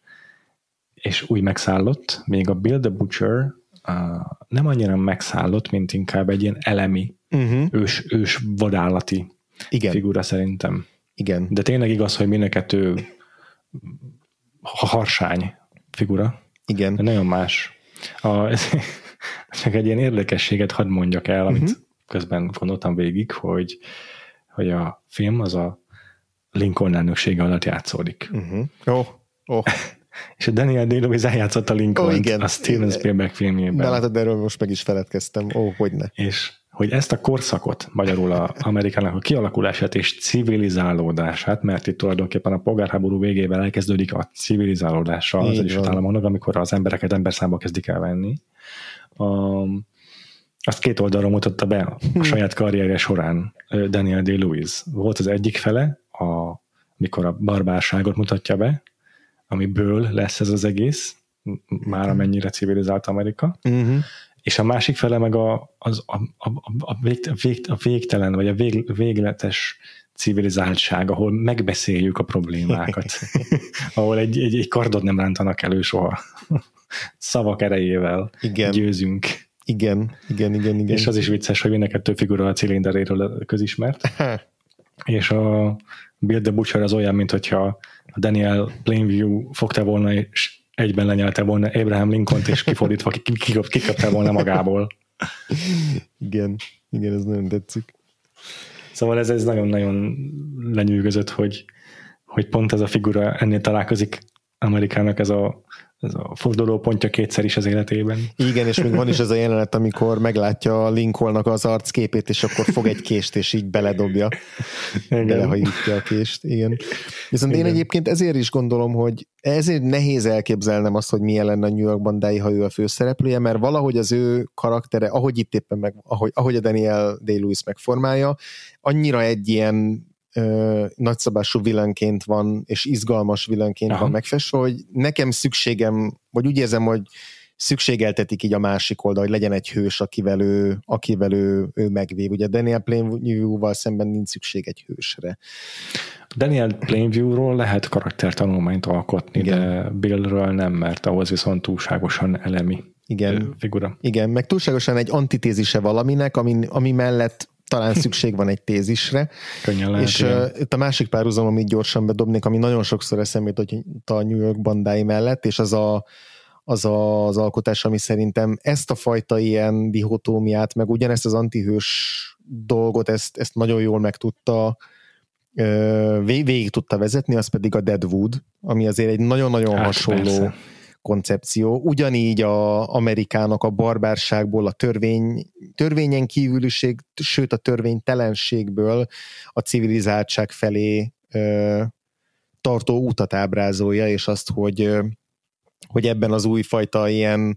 és új megszállott, még a Bill the Butcher uh, nem annyira megszállott, mint inkább egy ilyen elemi, uh-huh. ős, ős vadállati Igen. figura szerintem. Igen. De tényleg igaz, hogy mind a kettő harsány figura. Igen. De nagyon más. A, csak egy ilyen érdekességet hadd mondjak el, amit uh-huh. közben gondoltam végig, hogy, hogy a film az a Lincoln elnöksége alatt játszódik. Uh-huh. Oh, oh. És a Daniel Day-Lewis eljátszotta Lincoln oh, igen. a Steven Spielberg filmjében. De látod, erről most meg is feledkeztem. Ó, oh, hogy ne. És hogy ezt a korszakot, magyarul a Amerikának a kialakulását és civilizálódását, mert itt tulajdonképpen a polgárháború végével elkezdődik a civilizálódása az Egyesült Államoknak, amikor az embereket emberszámba kezdik el venni. Um, azt két oldalról mutatta be a hm. saját karrierje során Daniel Day-Lewis. Volt az egyik fele, a, mikor a barbárságot mutatja be, amiből lesz ez az egész, már amennyire civilizált Amerika, uh-huh. és a másik fele meg a, az, a, a, a, vég, a, vég, a végtelen, vagy a vég, végletes civilizáltság, ahol megbeszéljük a problémákat, ahol egy, egy, egy kardot nem rántanak elő soha. Szavak erejével igen. győzünk. Igen, igen, igen, igen. És az is vicces, hogy mindenket több figura a cilinderéről közismert. és a Bill the Butcher az olyan, mint hogyha Daniel Plainview fogta volna, és egyben lenyelte volna Abraham Lincoln-t, és kifordítva kiköpte volna magából. Igen, igen, ez nagyon tetszik. Szóval ez, ez nagyon-nagyon lenyűgözött, hogy, hogy pont ez a figura ennél találkozik Amerikának ez a ez a fordulópontja kétszer is az életében. Igen, és még van is ez a jelenet, amikor meglátja Lincolnnak az arcképét, és akkor fog egy kést, és így beledobja. Igen. Belehajítja a kést, igen. Viszont igen. én egyébként ezért is gondolom, hogy ezért nehéz elképzelnem azt, hogy milyen lenne a New Yorkban Dai, ha ő a főszereplője, mert valahogy az ő karaktere, ahogy itt éppen meg, ahogy, ahogy a Daniel Day-Lewis megformálja, annyira egy ilyen ö, nagyszabású villanként van, és izgalmas villanként Aha. van megfestve, hogy nekem szükségem, vagy úgy érzem, hogy szükségeltetik így a másik oldal, hogy legyen egy hős, akivel ő, akivel ő, ő megvév. Ugye Daniel Plainview-val szemben nincs szükség egy hősre. Daniel Plainview-ról lehet karaktertanulmányt alkotni, Igen. de Billről nem, mert ahhoz viszont túlságosan elemi igen, figura. Igen, meg túlságosan egy antitézise valaminek, ami, ami mellett talán szükség van egy tézisre. Könnyen lehet, és uh, itt a másik párhuzam, amit gyorsan bedobnék, ami nagyon sokszor eszembe hogy a New York bandái mellett, és az a, az a, az alkotás, ami szerintem ezt a fajta ilyen dihotómiát, meg ugyanezt az antihős dolgot, ezt, ezt nagyon jól meg tudta végig tudta vezetni, az pedig a Deadwood, ami azért egy nagyon-nagyon hát, hasonló persze. Koncepció. Ugyanígy a Amerikának a barbárságból, a törvény, törvényen kívüliség, sőt a törvénytelenségből a civilizáltság felé ö, tartó útat ábrázolja, és azt, hogy, hogy ebben az újfajta ilyen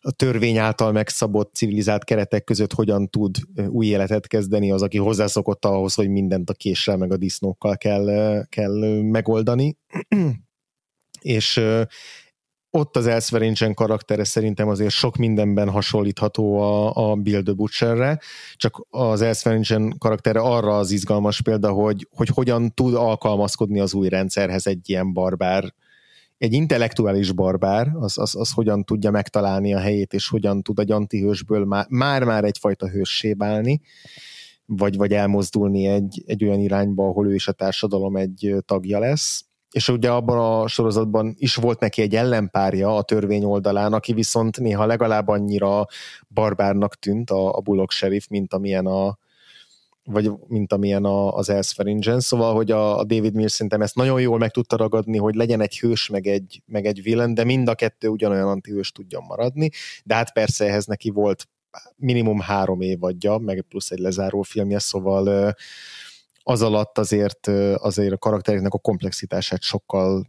a törvény által megszabott civilizált keretek között hogyan tud új életet kezdeni az, aki hozzászokott ahhoz, hogy mindent a késsel meg a disznókkal kell, kell megoldani. és ott az Elsveringen karaktere szerintem azért sok mindenben hasonlítható a, a Bill the Butcherre, csak az Elsveringen karaktere arra az izgalmas példa, hogy, hogy hogyan tud alkalmazkodni az új rendszerhez egy ilyen barbár egy intellektuális barbár, az, az, az hogyan tudja megtalálni a helyét, és hogyan tud egy antihősből már-már egyfajta hőssé válni, vagy, vagy elmozdulni egy, egy olyan irányba, ahol ő is a társadalom egy tagja lesz. És ugye abban a sorozatban is volt neki egy ellenpárja a törvény oldalán, aki viszont néha legalább annyira barbárnak tűnt a, a Bullock sheriff, mint amilyen a, vagy mint amilyen a, az Elsferingen, szóval, hogy a, a David Mills szerintem ezt nagyon jól meg tudta ragadni, hogy legyen egy hős, meg egy, meg egy villain, de mind a kettő ugyanolyan antihős tudjon maradni, de hát persze ehhez neki volt minimum három évadja, meg plusz egy lezáró filmje, szóval az alatt azért, azért a karaktereknek a komplexitását sokkal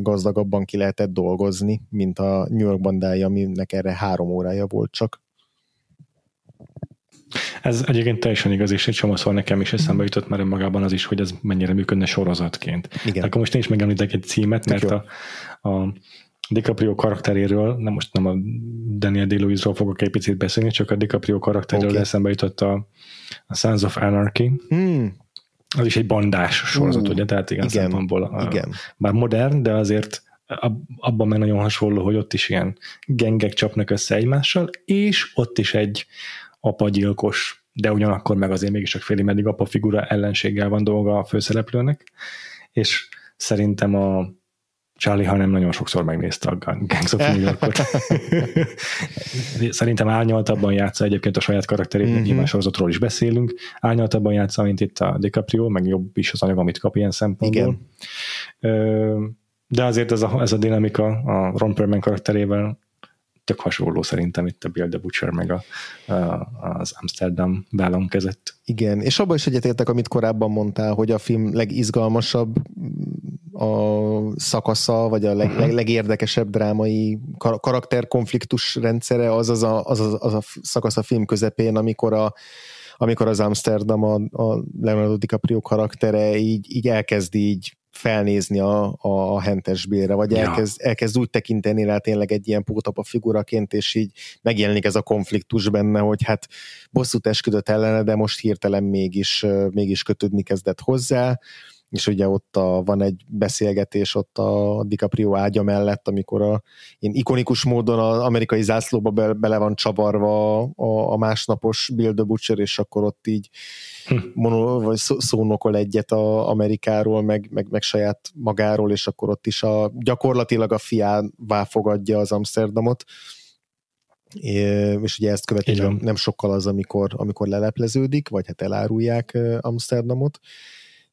gazdagabban ki lehetett dolgozni, mint a New York bandája, aminek erre három órája volt csak. Ez egyébként teljesen igaz, és egy csomószor nekem is eszembe jutott már önmagában az is, hogy ez mennyire működne sorozatként. Igen. Akkor most én is megemlítek egy címet, mert a, a DiCaprio karakteréről, nem most nem a Daniel day fogok egy picit beszélni, csak a DiCaprio karakteréről okay. eszembe jutott a, a Sons of Anarchy. Hmm. Az is egy bandás sorozat, uh, ugye? Tehát igen, igen, szempontból. Igen. Bár modern, de azért abban meg nagyon hasonló, hogy ott is ilyen gengek csapnak össze egymással, és ott is egy apagyilkos, de ugyanakkor meg azért mégis csak félig meddig apa figura ellenséggel van dolga a főszereplőnek, és szerintem a Charlie Hanem nagyon sokszor megnézte a Gangs of New Yorkot. Szerintem árnyaltabban játsza egyébként a saját karakterét, mm-hmm. nyilván sorozatról is beszélünk, árnyaltabban játsza, mint itt a DiCaprio, meg jobb is az anyag, amit kap ilyen szempontból. Igen. De azért ez a, ez a dinamika a Ron Perlman karakterével tök hasonló szerintem itt a Bill the Butcher meg a, a, az Amsterdam vállon kezett. Igen, és abban is egyetértek, amit korábban mondtál, hogy a film legizgalmasabb a szakasza, vagy a leg, leg, legérdekesebb drámai kar- karakterkonfliktus rendszere az az a, az, az, az a szakasz a film közepén, amikor a amikor az Amsterdam, a, a Leonardo DiCaprio karaktere így, így elkezd így felnézni a, a, a hentes bélre, vagy ja. elkezd, elkezd úgy tekinteni rá tényleg egy ilyen pótapa figuraként, és így megjelenik ez a konfliktus benne, hogy hát bosszút esküdött ellene, de most hirtelen mégis, mégis kötődni kezdett hozzá, és ugye ott a, van egy beszélgetés ott a DiCaprio ágya mellett, amikor a ilyen ikonikus módon az amerikai zászlóba be, bele van csavarva a, a másnapos Bill the Butcher, és akkor ott így hm. mono, vagy szónokol egyet a Amerikáról, meg, meg, meg saját magáról, és akkor ott is a, gyakorlatilag a fiává fogadja az Amsterdamot, és ugye ezt követi nem, nem sokkal az, amikor, amikor lelepleződik, vagy hát elárulják Amsterdamot,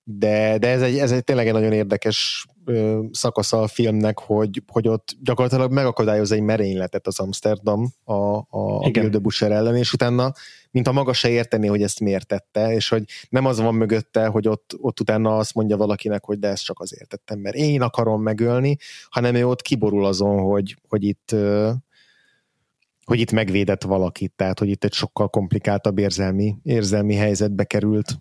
de, de ez, egy, ez egy tényleg egy nagyon érdekes szakasza a filmnek, hogy, hogy ott gyakorlatilag megakadályoz egy merényletet az Amsterdam a, a, a Bildebusser ellen, és utána, mint a maga se értené, hogy ezt miért tette, és hogy nem az van mögötte, hogy ott, ott utána azt mondja valakinek, hogy de ezt csak azért tettem, mert én akarom megölni, hanem ő ott kiborul azon, hogy, hogy itt hogy itt megvédett valakit, tehát hogy itt egy sokkal komplikáltabb érzelmi, érzelmi helyzetbe került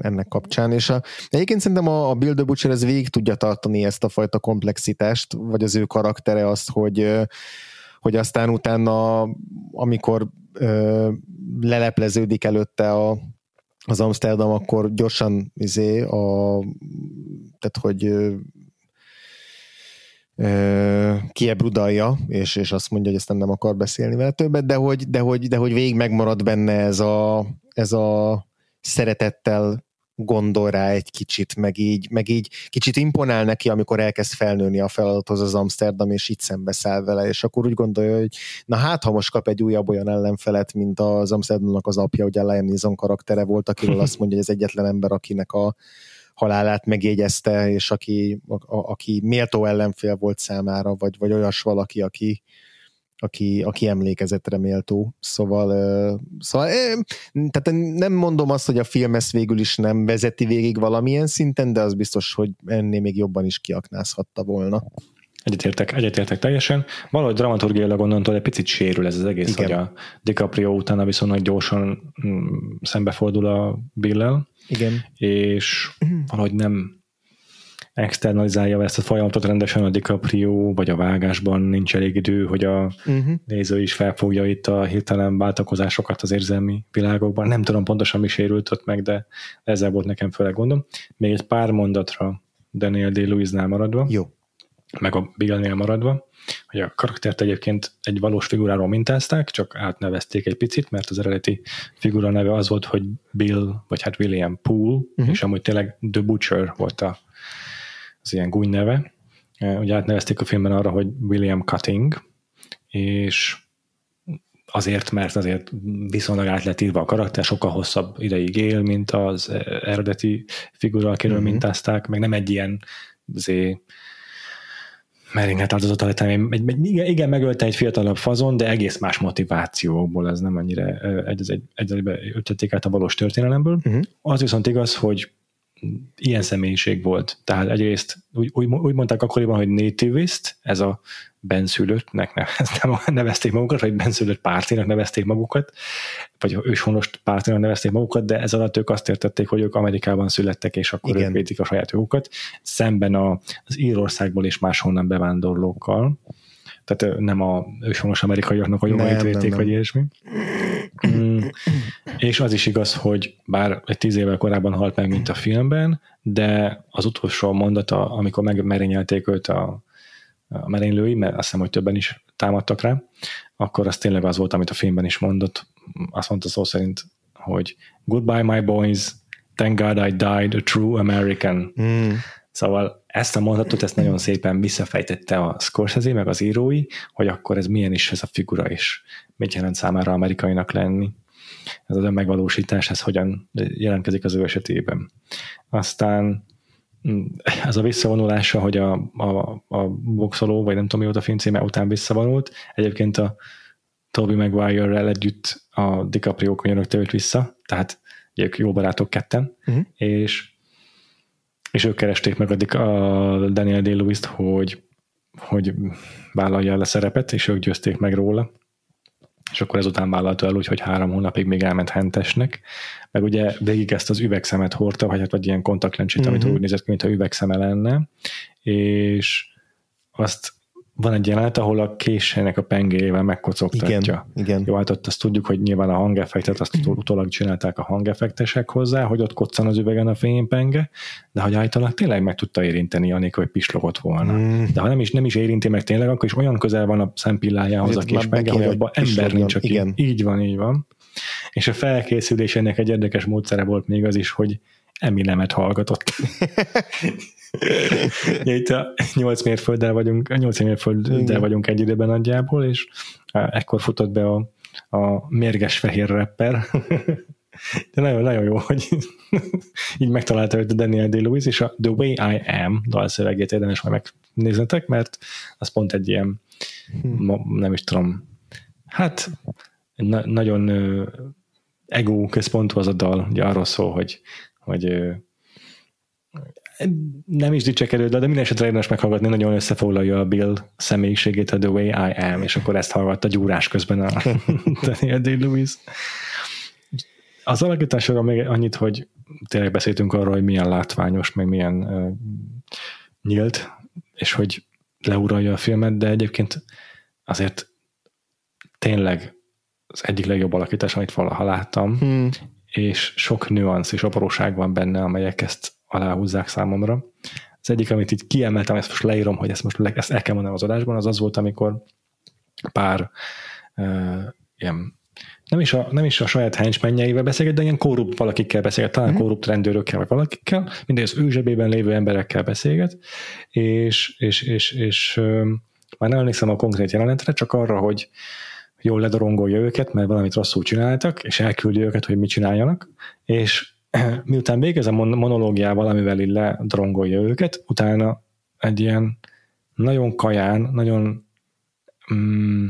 ennek kapcsán, és a, egyébként szerintem a, a Bill the Butcher ez végig tudja tartani ezt a fajta komplexitást, vagy az ő karaktere azt, hogy hogy aztán utána, amikor ö, lelepleződik előtte a, az Amsterdam, akkor gyorsan izé, a, tehát hogy ö, kiebrudalja, és, és azt mondja, hogy ezt nem akar beszélni vele többet, de hogy, de hogy, de hogy végig megmarad benne ez a, ez a szeretettel gondol rá egy kicsit, meg így, meg így kicsit imponál neki, amikor elkezd felnőni a feladathoz az Amsterdam, és így szembeszáll vele, és akkor úgy gondolja, hogy na hát, ha most kap egy újabb olyan ellenfelet, mint az Amsterdamnak az apja, ugye Liam Neeson karaktere volt, akiről azt mondja, hogy ez egyetlen ember, akinek a halálát megjegyezte, és aki, a, a, aki méltó ellenfél volt számára, vagy, vagy olyas valaki, aki, aki, aki emlékezetre méltó. Szóval, szóval tehát nem mondom azt, hogy a film ezt végül is nem vezeti végig valamilyen szinten, de az biztos, hogy ennél még jobban is kiaknázhatta volna. Egyetértek, egyetértek teljesen. Valahogy dramaturgiailag onnantól egy picit sérül ez az egész, Igen. hogy a DiCaprio utána viszonylag gyorsan mm, szembefordul a bill Igen. és valahogy nem externalizálja ezt a folyamatot rendesen a DiCaprio, vagy a vágásban nincs elég idő, hogy a uh-huh. néző is felfogja itt a hirtelen váltakozásokat az érzelmi világokban. Nem tudom pontosan mi sérült ott meg, de ezzel volt nekem főleg gondom. Még egy pár mondatra Daniel D. Lewis-nál maradva. Jó. Meg a Bill-nél maradva, hogy a karaktert egyébként egy valós figuráról mintázták, csak átnevezték egy picit, mert az eredeti figura neve az volt, hogy Bill, vagy hát William Poole, uh-huh. és amúgy tényleg The Butcher volt a az ilyen gúny neve. Ugye átnevezték a filmben arra, hogy William Cutting, és azért, mert azért viszonylag át lett írva a karakter, sokkal hosszabb ideig él, mint az eredeti figura, akiről mm-hmm. mintázták, meg nem egy ilyen azért, merénylet áldozata lettem. Egy, egy, igen, igen, megölte egy fiatalabb fazon, de egész más motivációból, ez nem annyira egy, egy, egy, egy át a valós történelemből. Uh-huh. Az viszont igaz, hogy ilyen személyiség volt. Tehát egyrészt úgy, úgy, úgy mondták akkoriban, hogy nativist, ez a benszülöttnek nem, nevezték magukat, vagy benszülött pártinak nevezték magukat, vagy őshonos pártinak nevezték magukat, de ez alatt ők azt értették, hogy ők Amerikában születtek, és akkor Igen. ők védik a saját jogukat, szemben a, az Írországból és máshonnan bevándorlókkal tehát nem a őshonos amerikaiaknak a jogait védték, vagy ilyesmi. Mm. És az is igaz, hogy bár egy tíz évvel korábban halt meg, mint a filmben, de az utolsó mondata, amikor megmerényelték őt a, a merénylői, mert azt hiszem, hogy többen is támadtak rá, akkor az tényleg az volt, amit a filmben is mondott. Azt mondta szó szerint, hogy Goodbye my boys, thank God I died a true American. Mm. Szóval ezt a mondatot, ezt nagyon szépen visszafejtette a Scorsese, meg az írói, hogy akkor ez milyen is ez a figura, és mit jelent számára amerikainak lenni. Ez az önmegvalósítás, ez hogyan jelentkezik az ő esetében. Aztán mm, ez a visszavonulása, hogy a, a, a boxoló, vagy nem tudom mióta film címe után visszavonult, egyébként a Toby Maguire-rel együtt a DiCaprio könyörögte őt vissza, tehát ők jó barátok ketten, uh-huh. és és ők keresték meg addig a Daniel day hogy, hogy vállalja el a szerepet, és ők győzték meg róla. És akkor ezután vállalta el úgy, hogy három hónapig még elment hentesnek, meg ugye végig ezt az üvegszemet hordta, vagy hát vagy ilyen kontaktlencsét, uh-huh. amit mhm. úgy nézett ki, mintha üvegszeme lenne, és azt van egy jelenet, ahol a késének a pengéjével megkocogtatja. Igen, igen. Jó, hát ott azt tudjuk, hogy nyilván a hangeffektet azt utólag csinálták a hangeffektesek hozzá, hogy ott koccan az üvegen a fénypenge, de hogy állítanak tényleg meg tudta érinteni, anélkül, hogy pislogott volna. Mm. De ha nem is, nem is érinti meg tényleg, akkor is olyan közel van a szempillájához a késpenge, hogy abban ember nincs, aki igen. így van, így van. És a felkészülés ennek egy érdekes módszere volt még az is, hogy Eminemet hallgatott. Itt a 8 mérfölddel vagyunk, 8 mérfölddel vagyunk egy időben nagyjából, és ekkor futott be a, a mérges fehér rapper. De nagyon, nagyon jó, hogy így megtalálta őt a Daniel Day-Lewis, és a The Way I Am dalszövegét érdemes majd megnéznetek, mert az pont egy ilyen, hmm. nem is tudom, hát na- nagyon ego központú az a dal, ugye arról szól, hogy, hogy nem is dicsekedő, de minden esetre érdemes meghallgatni, nagyon összefoglalja a Bill személyiségét a The Way I Am, és akkor ezt hallgatta gyúrás közben a Daniel Day-Lewis. Az alakításról még annyit, hogy tényleg beszéltünk arról, hogy milyen látványos, meg milyen uh, nyílt, és hogy leuralja a filmet, de egyébként azért tényleg az egyik legjobb alakítás, amit valaha láttam, hmm. és sok nüansz és apróság van benne, amelyek ezt aláhúzzák számomra. Az egyik, amit így kiemeltem, ezt most leírom, hogy ezt most ezt el kell mondanom az adásban, az az volt, amikor pár uh, ilyen nem is a, nem is a saját henchmenjeivel beszélget, de ilyen korrupt valakikkel beszélget, talán mm-hmm. korrupt rendőrökkel, vagy valakikkel, mindegy az ő zsebében lévő emberekkel beszélget, és, és, és, és már nem emlékszem a konkrét jelenetre, csak arra, hogy jól ledorongolja őket, mert valamit rosszul csináltak, és elküldi őket, hogy mit csináljanak, és miután végez a monológiával, amivel így ledorongolja őket, utána egy ilyen nagyon kaján, nagyon mm,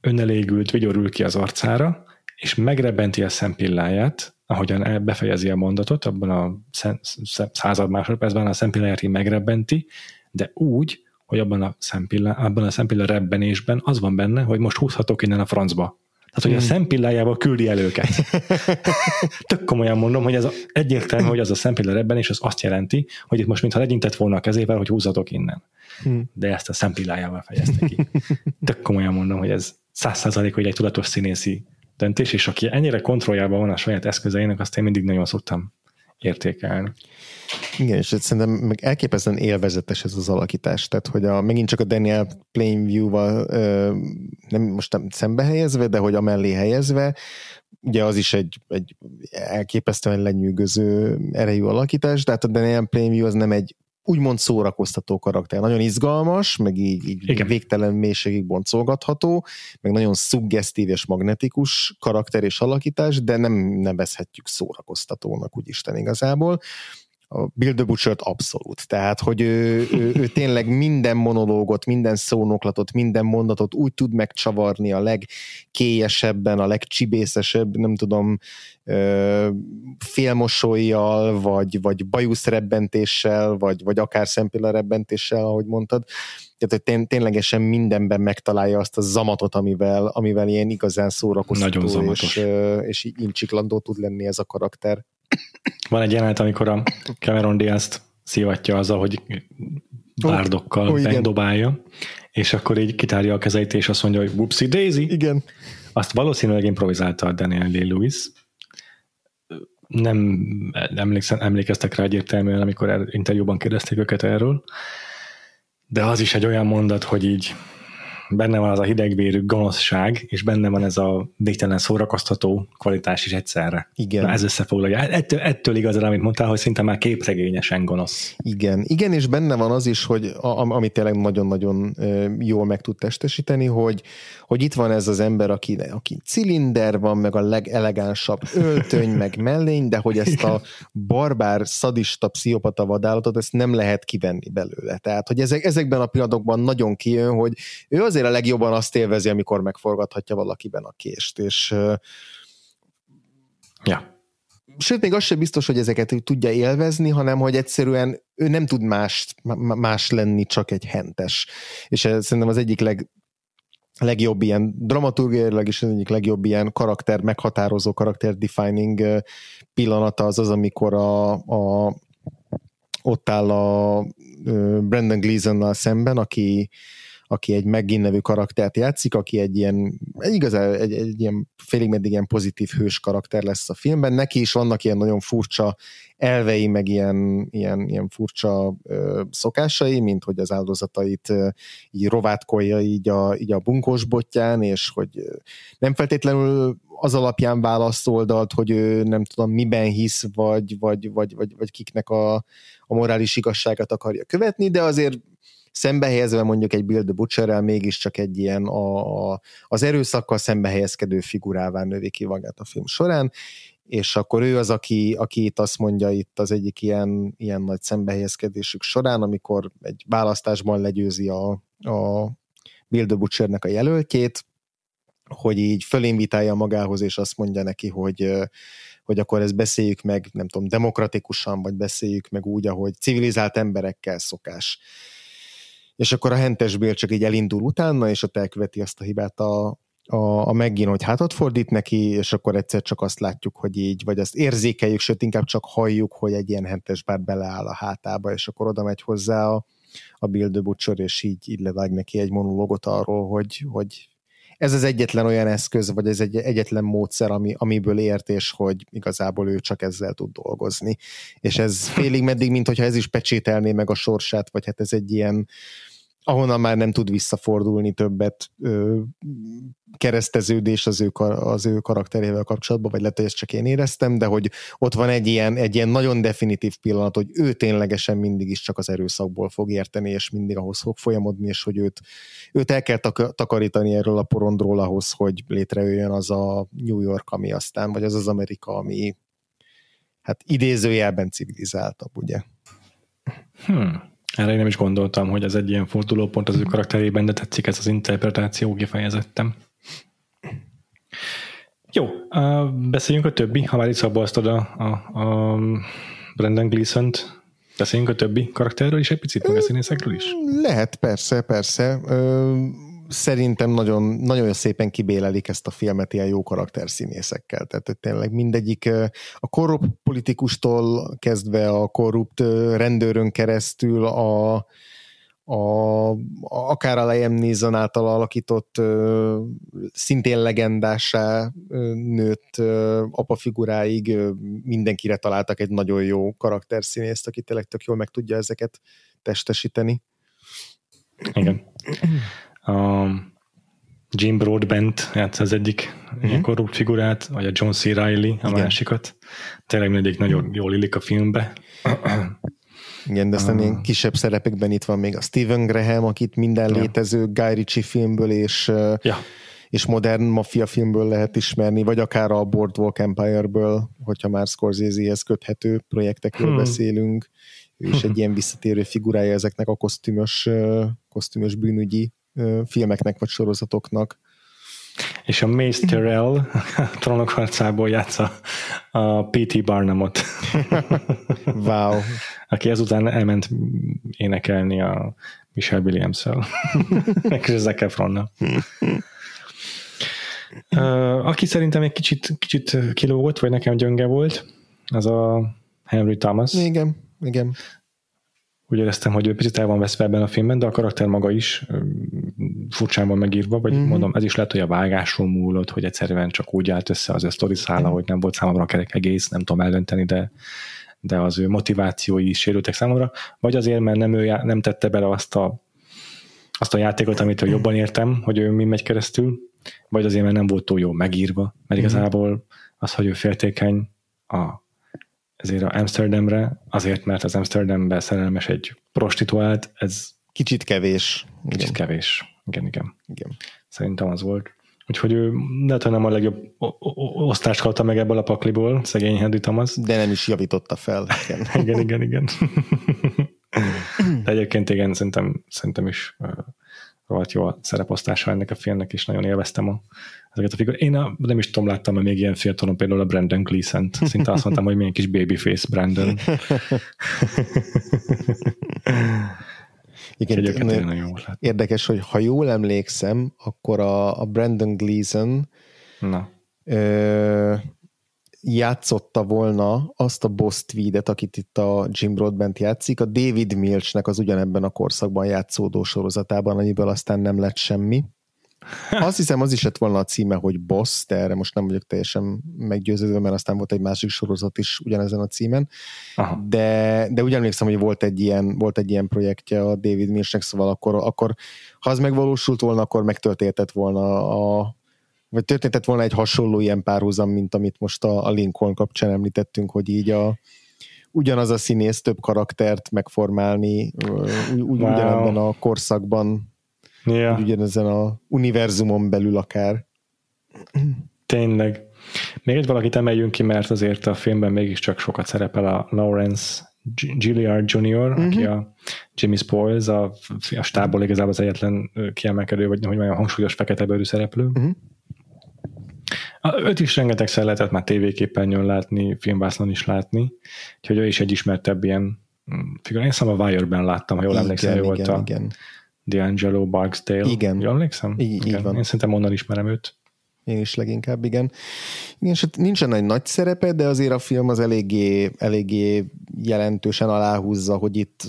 önelégült, vigyorul ki az arcára, és megrebenti a szempilláját, ahogyan befejezi a mondatot, abban a század másodpercben a szempilláját így megrebenti, de úgy, hogy abban a, szempilla, abban a szempilla rebbenésben az van benne, hogy most húzhatok innen a francba. Tehát, hogy hmm. a szempillájával küldi el őket. Tök komolyan mondom, hogy ez a, egyértelmű, hogy az a szempilla rebbenés az azt jelenti, hogy itt most mintha legyintett volna a kezével, hogy húzhatok innen. Hmm. De ezt a szempillájával fejezte ki. Tök komolyan mondom, hogy ez száz százalék, hogy egy tudatos színészi döntés, és aki ennyire kontrolljában van a saját eszközeinek, azt én mindig nagyon szoktam értékelni. Igen, és szerintem meg elképesztően élvezetes ez az alakítás, tehát hogy a, megint csak a Daniel Plainview-val nem most nem szembe helyezve, de hogy amellé helyezve, ugye az is egy, egy elképesztően lenyűgöző erejű alakítás, tehát a Daniel Plainview az nem egy úgymond szórakoztató karakter. Nagyon izgalmas, meg így, így Igen. végtelen mélységig boncolgatható, meg nagyon szuggesztív és magnetikus karakter és alakítás, de nem nevezhetjük szórakoztatónak úgy Isten igazából a Bill the butcher abszolút. Tehát, hogy ő, ő, ő tényleg minden monológot, minden szónoklatot, minden mondatot úgy tud megcsavarni a legkélyesebben, a legcsibészesebb, nem tudom, félmosolyjal, vagy, vagy bajuszrebbentéssel, vagy, vagy akár szempilla ahogy mondtad. Tehát, hogy ténylegesen mindenben megtalálja azt a zamatot, amivel, amivel ilyen igazán szórakoztató és, és incsiklandó tud lenni ez a karakter. Van egy jelenet, amikor a Cameron Diaz-t szívatja azzal, hogy bárdokkal oh, oh, dobálja, és akkor így kitárja a kezeit, és azt mondja, hogy whoopsie daisy. Igen. Azt valószínűleg improvizálta a Daniel Day-Lewis. Nem emlékszem, emlékeztek rá egyértelműen, amikor interjúban kérdezték őket erről, de az is egy olyan mondat, hogy így benne van az a hidegvérű gonoszság, és benne van ez a végtelen szórakoztató kvalitás is egyszerre. Igen. Na, ez összefoglalja. Ettől, ettől igazán, amit mondtál, hogy szinte már képregényesen gonosz. Igen. Igen, és benne van az is, hogy amit tényleg nagyon-nagyon jól meg tud testesíteni, hogy, hogy itt van ez az ember, aki, aki cilinder van, meg a legelegánsabb öltöny, meg mellény, de hogy ezt a barbár, szadista, pszichopata vadállatot, ezt nem lehet kivenni belőle. Tehát, hogy ezek, ezekben a pillanatokban nagyon kijön, hogy ő azért a legjobban azt élvezi, amikor megforgathatja valakiben a kést, és ja. Sőt, még az sem biztos, hogy ezeket tudja élvezni, hanem hogy egyszerűen ő nem tud más, más lenni, csak egy hentes. És ez szerintem az egyik leg, legjobb ilyen dramaturgiailag is az egyik legjobb ilyen karakter, meghatározó karakter defining pillanata az az, amikor a, a ott áll a Brandon Gleesonnal szemben, aki aki egy Meggin nevű karaktert játszik, aki egy ilyen, egy igazán egy, egy ilyen félig meddig ilyen pozitív hős karakter lesz a filmben. Neki is vannak ilyen nagyon furcsa elvei, meg ilyen, ilyen, ilyen furcsa ö, szokásai, mint hogy az áldozatait ö, így rovátkolja így a, így a bunkós botján, és hogy nem feltétlenül az alapján választ oldalt, hogy ő nem tudom miben hisz, vagy, vagy, vagy, vagy, vagy kiknek a, a morális igazságát akarja követni, de azért szembehelyezve mondjuk egy Bill the Butcherrel mégiscsak egy ilyen a, a, az erőszakkal szembehelyezkedő figurává növi ki magát a film során, és akkor ő az, aki, aki itt azt mondja itt az egyik ilyen, ilyen nagy szembehelyezkedésük során, amikor egy választásban legyőzi a, a Bill the Butchernek a jelöltjét, hogy így fölinvitálja magához, és azt mondja neki, hogy, hogy akkor ezt beszéljük meg, nem tudom, demokratikusan, vagy beszéljük meg úgy, ahogy civilizált emberekkel szokás és akkor a hentes Bél csak így elindul utána, és ott elköveti azt a hibát a, a, a Meggin, hogy hátat fordít neki, és akkor egyszer csak azt látjuk, hogy így, vagy azt érzékeljük, sőt inkább csak halljuk, hogy egy ilyen hentes bár beleáll a hátába, és akkor oda megy hozzá a, a Bill the Butcher, és így, így levág neki egy monológot arról, hogy, hogy ez az egyetlen olyan eszköz, vagy ez egy egyetlen módszer, ami, amiből ért, és hogy igazából ő csak ezzel tud dolgozni. És ez félig meddig, mint hogyha ez is pecsételné meg a sorsát, vagy hát ez egy ilyen, ahonnan már nem tud visszafordulni többet ö, kereszteződés az ő, az ő karakterével kapcsolatban, vagy lehet, hogy ezt csak én éreztem, de hogy ott van egy ilyen, egy ilyen nagyon definitív pillanat, hogy ő ténylegesen mindig is csak az erőszakból fog érteni, és mindig ahhoz fog folyamodni, és hogy őt, őt el kell tak- takarítani erről a porondról ahhoz, hogy létrejöjjön az a New York, ami aztán, vagy az az Amerika, ami hát idézőjelben civilizáltabb, ugye? Hmm. Erre én nem is gondoltam, hogy ez egy ilyen fordulópont az ő karakterében, de tetszik ez az interpretáció kifejezettem. Jó, beszéljünk a többi, ha már itt szabasztod a, a, a Brendan Gleeson-t, beszéljünk a többi karakterről is egy picit, meg a színészekről is? Lehet, persze, persze. Ö, szerintem nagyon, nagyon szépen kibélelik ezt a filmet ilyen jó karakterszínészekkel. Tehát tényleg mindegyik a korrupt politikustól kezdve a korrupt rendőrön keresztül a, a, akár a Liam Neeson által alakított szintén legendásá nőtt apafiguráig mindenkire találtak egy nagyon jó karakterszínészt, aki tényleg tök jól meg tudja ezeket testesíteni. Igen a Jim Broadbent játsz az egyik uh-huh. korrupt figurát, vagy a John C. Reilly a Igen. másikat. Tényleg mindegyik nagyon jól illik a filmbe. Igen, de aztán uh. ilyen kisebb szerepekben itt van még a Stephen Graham, akit minden ja. létező Guy Ritchie filmből és, ja. és modern mafia filmből lehet ismerni, vagy akár a Boardwalk Empire-ből, hogyha már Scorsese-hez köthető projektekről hmm. beszélünk. Ő is egy ilyen visszatérő figurája ezeknek a kosztümös, kosztümös bűnügyi filmeknek vagy sorozatoknak. És a Mace Terrell a trónok harcából játsza a P.T. Barnumot. wow. Aki ezután elment énekelni a Michelle Williams-el. és Zac Efronnal. aki szerintem egy kicsit, kicsit kilógott, vagy nekem gyönge volt, az a Henry Thomas. Igen, igen úgy éreztem, hogy ő picit el van veszve ebben a filmben, de a karakter maga is furcsán van megírva, vagy mm-hmm. mondom, ez is lehet, hogy a vágásról múlott, hogy egyszerűen csak úgy állt össze az a sztori szála, mm-hmm. hogy nem volt számomra a kerek egész, nem tudom eldönteni, de, de az ő motivációi is sérültek számomra, vagy azért, mert nem, ő, nem tette bele azt a, azt a játékot, amit jobban értem, hogy ő mi megy keresztül, vagy azért, mert nem volt túl jó megírva, mert mm-hmm. igazából az, hogy ő féltékeny a ezért a Amsterdamre, azért, mert az Amsterdambe szerelmes egy prostituált, ez kicsit kevés. Kicsit igen. kevés. Igen, igen. igen. Szerintem az volt. Úgyhogy ő lehet, hogy nem a legjobb osztást kapta meg ebből a pakliból, szegény Henry Thomas. De nem is javította fel. Igen, igen, igen. igen. De egyébként igen, szerintem, szerintem is rohadt jó a szereposztása ennek a filmnek, és nagyon élveztem a, ezeket a figurát. Én a, nem is tudom, láttam még ilyen fiatalon például a Brandon Gleeson-t. Szinte azt mondtam, hogy milyen kis babyface Brandon. Igen, érdekes, hogy ha jól emlékszem, akkor a, a Brandon Gleeson Na. Ö, játszotta volna azt a boss tweedet, akit itt a Jim Broadbent játszik, a David Milchnek az ugyanebben a korszakban játszódó sorozatában, amiből aztán nem lett semmi. Azt hiszem, az is lett volna a címe, hogy Boss, de erre most nem vagyok teljesen meggyőződve, mert aztán volt egy másik sorozat is ugyanezen a címen. Aha. De, de úgy emlékszem, hogy volt egy ilyen, volt egy ilyen projektje a David Milchnek, szóval akkor, akkor ha az megvalósult volna, akkor megtörténtett volna a, vagy történtett volna egy hasonló ilyen párhuzam, mint amit most a, a Lincoln kapcsán említettünk, hogy így a, ugyanaz a színész több karaktert megformálni wow. ugyanebben a korszakban, yeah. ugyanezen a univerzumon belül akár. Tényleg. Még egy valakit emeljünk ki, mert azért a filmben mégiscsak sokat szerepel a Lawrence Gilliard Jr., uh-huh. aki mhm. a Jimmy Spoils, a, a stábból igazából az egyetlen kiemelkedő, vagy hogy olyan hangsúlyos fekete bőrű szereplő. Uh-huh. Őt is rengetegszer lehetett már tévéképernyőn látni, filmvászlon is látni, úgyhogy ő is egy ismertebb ilyen mm, figura. Én szóval a Wire-ben láttam, ha jól igen, emlékszem, igen, volt a igen. D'Angelo Barksdale. Igen. Jól emlékszem? Így, igen. így van. Én szerintem onnan ismerem őt. Én is leginkább, igen. Igen, és nincsen egy nagy szerepe, de azért a film az eléggé, eléggé jelentősen aláhúzza, hogy itt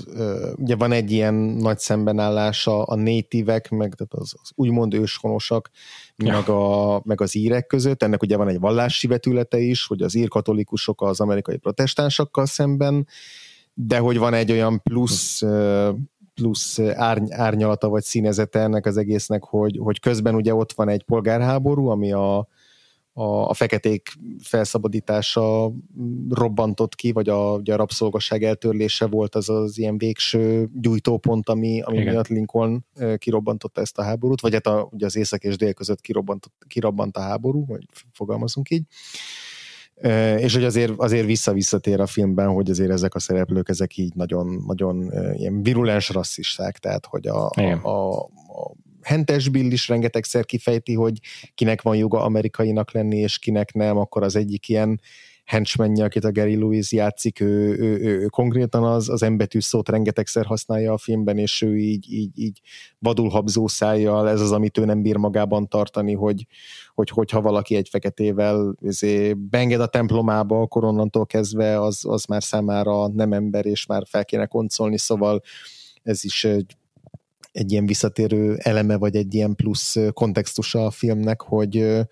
ugye van egy ilyen nagy szembenállása a nativek, meg tehát az, az úgymond őshonosak, ja. meg, a, meg az írek között. Ennek ugye van egy vallási vetülete is, hogy az írkatolikusok az amerikai protestánsokkal szemben, de hogy van egy olyan plusz plusz árny, árnyalata vagy színezete ennek az egésznek, hogy, hogy közben ugye ott van egy polgárháború, ami a, a, a feketék felszabadítása robbantott ki, vagy a, ugye a rabszolgasság eltörlése volt az az ilyen végső gyújtópont, ami, ami miatt Lincoln kirobbantotta ezt a háborút, vagy hát a, ugye az észak és dél között kirobbant a háború, vagy fogalmazunk így és hogy azért, azért vissza-visszatér a filmben, hogy azért ezek a szereplők, ezek így nagyon, nagyon ilyen virulens rasszisták, tehát hogy a, a, a, a Hentes Bill is rengetegszer kifejti, hogy kinek van joga amerikainak lenni, és kinek nem, akkor az egyik ilyen henchmenje, akit a Gary Lewis játszik, ő, ő, ő, ő konkrétan az, az embetű szót rengetegszer használja a filmben, és ő így, így, így vadul habzó szájjal, ez az, amit ő nem bír magában tartani, hogy, hogy hogyha valaki egy feketével izé, beenged a templomába, akkor onnantól kezdve az, az már számára nem ember, és már fel kéne koncolni, szóval ez is egy, egy ilyen visszatérő eleme, vagy egy ilyen plusz kontextusa a filmnek, hogy,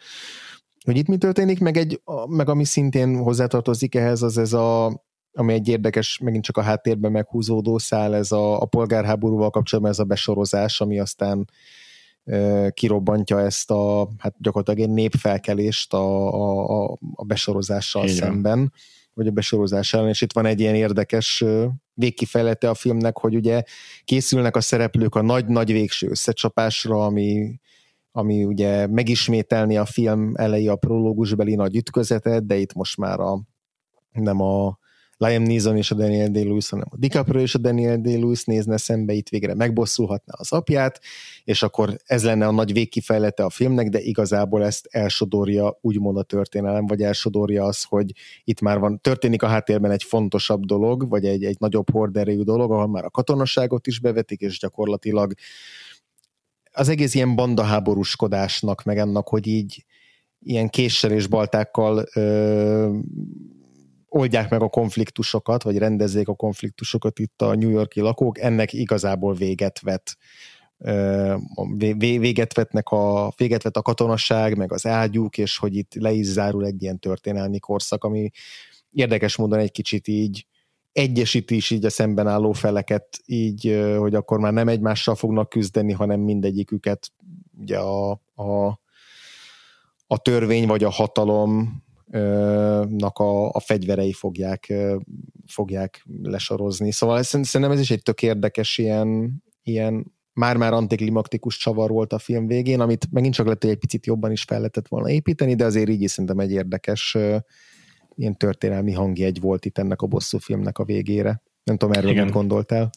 hogy itt mi történik, meg, egy, meg ami szintén hozzátartozik ehhez, az ez a, ami egy érdekes, megint csak a háttérben meghúzódó szál, ez a, a polgárháborúval kapcsolatban ez a besorozás, ami aztán e, kirobbantja ezt a, hát gyakorlatilag egy népfelkelést a, a, a besorozással Igen. szemben, vagy a besorozás ellen, és itt van egy ilyen érdekes végkifejlete a filmnek, hogy ugye készülnek a szereplők a nagy-nagy végső összecsapásra, ami ami ugye megismételni a film elejé a prológusbeli nagy ütközetet, de itt most már a, nem a Liam Neeson és a Daniel Day-Lewis, hanem a DiCaprio és a Daniel Day-Lewis nézne szembe, itt végre megbosszulhatná az apját, és akkor ez lenne a nagy végkifejlete a filmnek, de igazából ezt elsodorja úgymond a történelem, vagy elsodorja az, hogy itt már van, történik a háttérben egy fontosabb dolog, vagy egy, egy nagyobb horderejű dolog, ahol már a katonaságot is bevetik, és gyakorlatilag az egész ilyen bandaháborúskodásnak, meg annak, hogy így ilyen késsel és baltákkal ö, oldják meg a konfliktusokat, vagy rendezzék a konfliktusokat itt a New Yorki lakók, ennek igazából véget vet véget vetnek a, véget vet a katonasság, meg az ágyúk, és hogy itt le is zárul egy ilyen történelmi korszak, ami érdekes módon egy kicsit így egyesíti is így a szemben álló feleket, így, hogy akkor már nem egymással fognak küzdeni, hanem mindegyiküket ugye a, a, a törvény vagy a hatalom nak a, a fegyverei fogják, fogják lesorozni. Szóval szerintem ez is egy tök érdekes ilyen, ilyen már-már antiklimaktikus csavar volt a film végén, amit megint csak lett, hogy egy picit jobban is fel lehetett volna építeni, de azért így is szerintem egy érdekes ilyen történelmi hangjegy volt itt ennek a bosszú filmnek a végére. Nem tudom, erről mit gondoltál.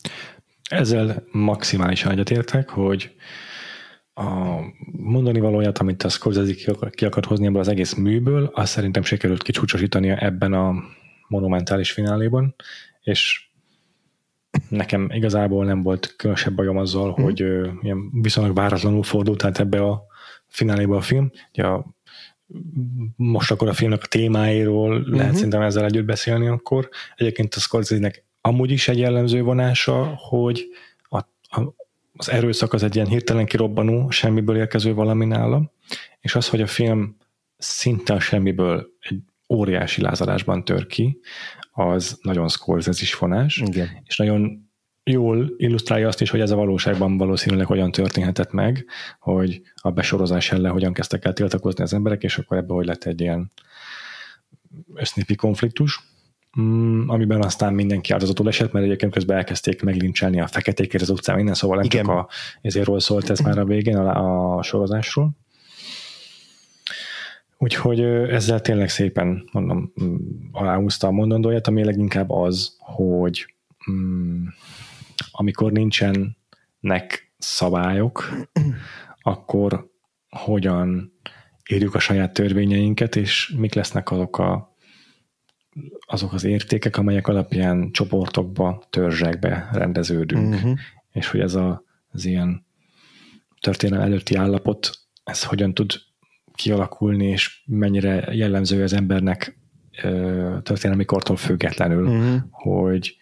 Ezzel maximálisan egyetértek, hogy a mondani valóját, amit a Scorsese ki akart hozni ebből az egész műből, azt szerintem sikerült kicsúcsosítania ebben a monumentális fináléban, és nekem igazából nem volt különösebb bajom azzal, hmm. hogy ö, ilyen viszonylag váratlanul fordult át ebbe a fináléba a film. Ugye a most akkor a filmnek a témáiról uh-huh. lehet szerintem ezzel együtt beszélni akkor. Egyébként a Scorsese-nek amúgy is egy jellemző vonása, hogy a, a, az erőszak az egy ilyen hirtelen kirobbanó, semmiből érkező valami nála, és az, hogy a film szinte a semmiből egy óriási lázadásban tör ki, az nagyon Scorsese is vonás, Igen. és nagyon jól illusztrálja azt is, hogy ez a valóságban valószínűleg hogyan történhetett meg, hogy a besorozás ellen hogyan kezdtek el tiltakozni az emberek, és akkor ebből hogy lett egy ilyen össznépi konfliktus, mm, amiben aztán mindenki áldozatul esett, mert egyébként közben elkezdték meglincselni a feketékért az utcán minden, szóval nem Igen. csak a, ezért szólt ez már a végén a, a sorozásról. Úgyhogy ezzel tényleg szépen, mondom, mm, aláhúzta a mondandóját, ami leginkább az, hogy mm, amikor nincsenek szabályok, akkor hogyan írjuk a saját törvényeinket, és mik lesznek azok, a, azok az értékek, amelyek alapján csoportokba, törzsekbe rendeződünk. Uh-huh. És hogy ez a, az ilyen történelem előtti állapot, ez hogyan tud kialakulni, és mennyire jellemző az embernek történelmi kortól függetlenül, uh-huh. hogy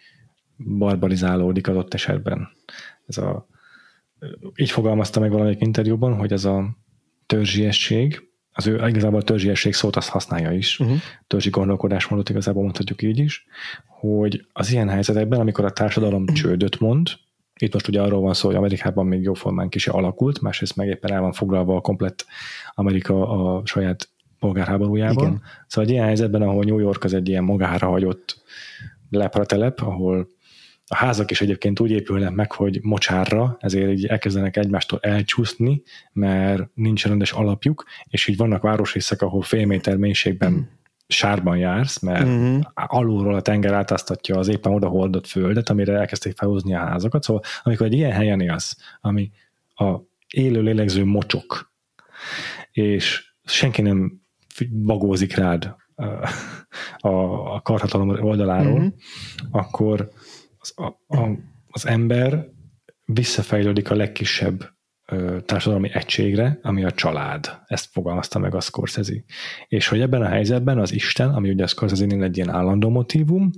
barbarizálódik adott esetben. Ez a, így fogalmazta meg valamelyik interjúban, hogy ez a törzsiesség, az ő igazából a törzsiesség szót azt használja is, uh-huh. törzsi gondolkodásmódot igazából mondhatjuk így is, hogy az ilyen helyzetekben, amikor a társadalom uh-huh. csődöt mond, Itt most ugye arról van szó, hogy Amerikában még jóformán kise alakult, másrészt meg éppen el van foglalva a komplett Amerika a saját polgárháborújában. Igen. Szóval egy ilyen helyzetben, ahol New York az egy ilyen magára hagyott lepratelep, ahol a házak is egyébként úgy épülnek meg, hogy mocsárra, ezért így elkezdenek egymástól elcsúszni, mert nincs rendes alapjuk, és így vannak városrészek, ahol fél méter mélységben sárban jársz, mert uh-huh. alulról a tenger átáztatja az éppen oda hordott földet, amire elkezdték felhozni a házakat. Szóval amikor egy ilyen helyen élsz, ami a élő lélegző mocsok, és senki nem bagózik rád a, a karhatalom oldaláról, uh-huh. akkor az, a, a, az ember visszafejlődik a legkisebb társadalmi egységre, ami a család. Ezt fogalmazta meg a Scorsese. És hogy ebben a helyzetben az Isten, ami ugye a Scorsese-nél egy ilyen állandó motívum,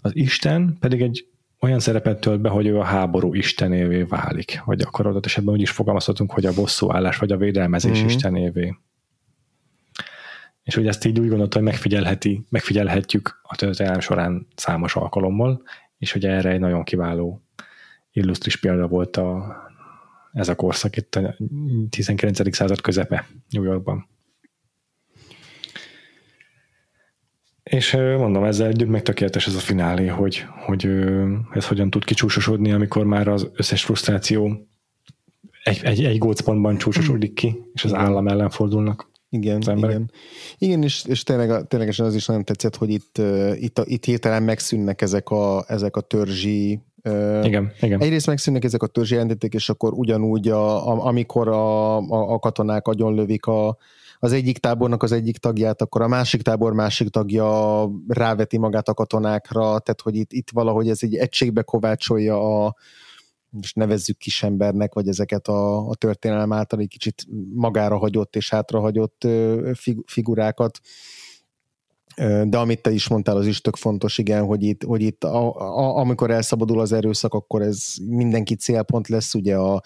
az Isten pedig egy olyan szerepet tölt be, hogy ő a háború istenévé válik. Vagy akkor adott esetben úgy is fogalmazhatunk, hogy a bosszúállás vagy a védelmezés mm-hmm. istenévé. És hogy ezt így úgy gondolta, hogy megfigyelheti, megfigyelhetjük a történelem során számos alkalommal, és hogy erre egy nagyon kiváló illusztris példa volt a, ez a korszak itt a 19. század közepe New Yorkban. És mondom, ezzel együtt meg tökéletes ez a finálé, hogy, hogy ez hogyan tud kicsúsosodni, amikor már az összes frusztráció egy, egy, egy gócpontban csúsosodik ki, és az állam ellen fordulnak. Igen, igen. Igen, és, és tényleg, ténylegesen az is nagyon tetszett, hogy itt, itt, itt hirtelen megszűnnek ezek a, ezek a törzsi igen, igen. Egyrészt megszűnnek ezek a törzsi jelentétek, és akkor ugyanúgy, a, a, amikor a, a, a katonák agyonlövik a, az egyik tábornak az egyik tagját, akkor a másik tábor másik tagja ráveti magát a katonákra, tehát hogy itt, itt valahogy ez egy egységbe kovácsolja a, most nevezzük kisembernek, vagy ezeket a, a történelem által egy kicsit magára hagyott és hátrahagyott figurákat. De amit te is mondtál, az is tök fontos, igen, hogy itt, hogy itt a, a, amikor elszabadul az erőszak, akkor ez mindenki célpont lesz, ugye a,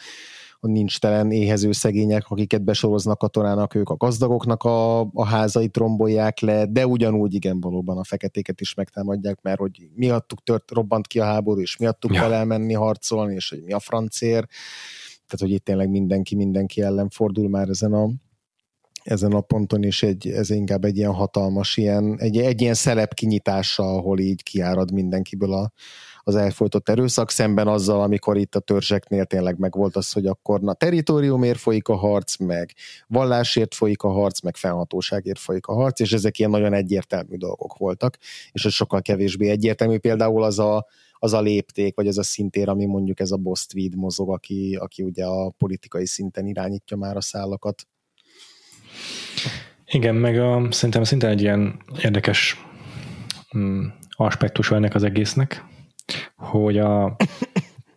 a nincs telen éhező szegények, akiket besoroznak katonának, ők a gazdagoknak a, a házait rombolják le, de ugyanúgy igen, valóban a feketéket is megtámadják, mert hogy miattuk tört, robbant ki a háború, és miattuk ja. kell elmenni harcolni, és hogy mi a francér. Tehát, hogy itt tényleg mindenki mindenki ellen fordul már ezen a, ezen a ponton is egy, ez inkább egy ilyen hatalmas, ilyen, egy, egy ilyen szelep kinyitása, ahol így kiárad mindenkiből a, az elfolytott erőszak, szemben azzal, amikor itt a törzseknél tényleg meg volt az, hogy akkor na teritoriumért folyik a harc, meg vallásért folyik a harc, meg fennhatóságért folyik a harc, és ezek ilyen nagyon egyértelmű dolgok voltak, és ez sokkal kevésbé egyértelmű. Például az a, az a lépték, vagy az a szintér, ami mondjuk ez a Bostweed mozog, aki, aki ugye a politikai szinten irányítja már a szállakat. Igen, meg a, szerintem szinte egy ilyen érdekes mm, aspektus ennek az egésznek, hogy a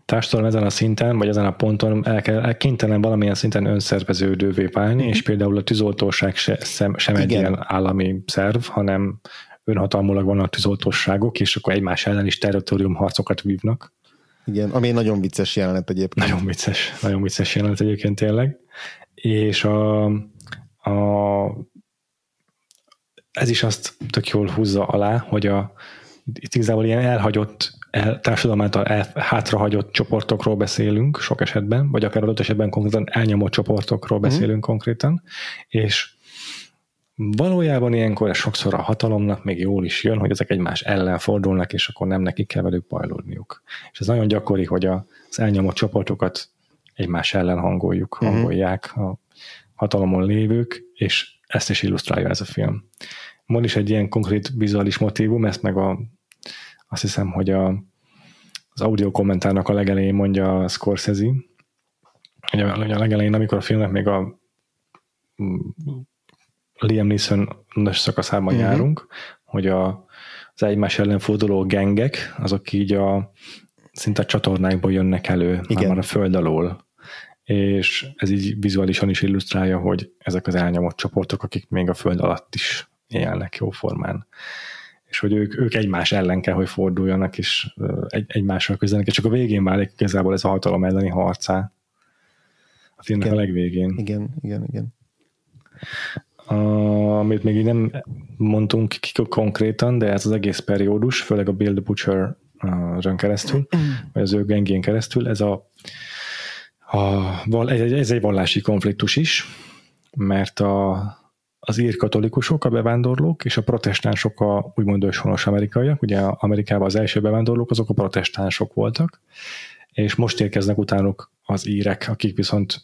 társadalom ezen a szinten, vagy ezen a ponton el kell, el kénytelen valamilyen szinten önszerveződővé válni, mm és például a tűzoltóság se, sem, sem egy ilyen állami szerv, hanem önhatalmulag vannak tűzoltóságok, és akkor egymás ellen is territorium harcokat vívnak. Igen, ami egy nagyon vicces jelenet egyébként. Nagyon vicces, nagyon vicces jelenet egyébként tényleg. És a, a, ez is azt tök jól húzza alá, hogy a, itt igazából ilyen elhagyott, el, társadalom által el, hátrahagyott csoportokról beszélünk sok esetben, vagy akár adott esetben konkrétan elnyomott csoportokról mhm. beszélünk mm. konkrétan, és valójában ilyenkor sokszor a hatalomnak még jól is jön, hogy ezek egymás ellen fordulnak, és akkor nem nekik kell velük bajlódniuk. És ez nagyon gyakori, hogy az elnyomott csoportokat egymás ellen hangoljuk, mm. hangolják a hatalomon lévők, és ezt is illusztrálja ez a film. Van is egy ilyen konkrét vizuális motívum, ezt meg a, azt hiszem, hogy a, az audio kommentárnak a legelején mondja a Scorsese, hogy a, a legelején, amikor a filmnek még a Liam Neeson szakaszában uh-huh. járunk, hogy a, az egymás ellen forduló gengek, azok így a szinte a csatornákból jönnek elő, Igen. már a föld alól. És ez így vizuálisan is illusztrálja, hogy ezek az elnyomott csoportok, akik még a föld alatt is élnek jó formán. És hogy ők, ők egymás ellen kell, hogy forduljanak, és egy, egymással közelnek, és csak a végén válik igazából ez a hatalom elleni harcá. A filmnek igen. a legvégén. Igen, igen, igen. A, amit még így nem mondtunk ki konkrétan, de ez az egész periódus, főleg a Bill the Butcher rön keresztül, vagy az ő gengén keresztül, ez a, a ez egy vallási konfliktus is, mert a, az ír katolikusok, a bevándorlók, és a protestánsok a úgymond őshonos amerikaiak, ugye Amerikában az első bevándorlók, azok a protestánsok voltak, és most érkeznek utánuk az írek, akik viszont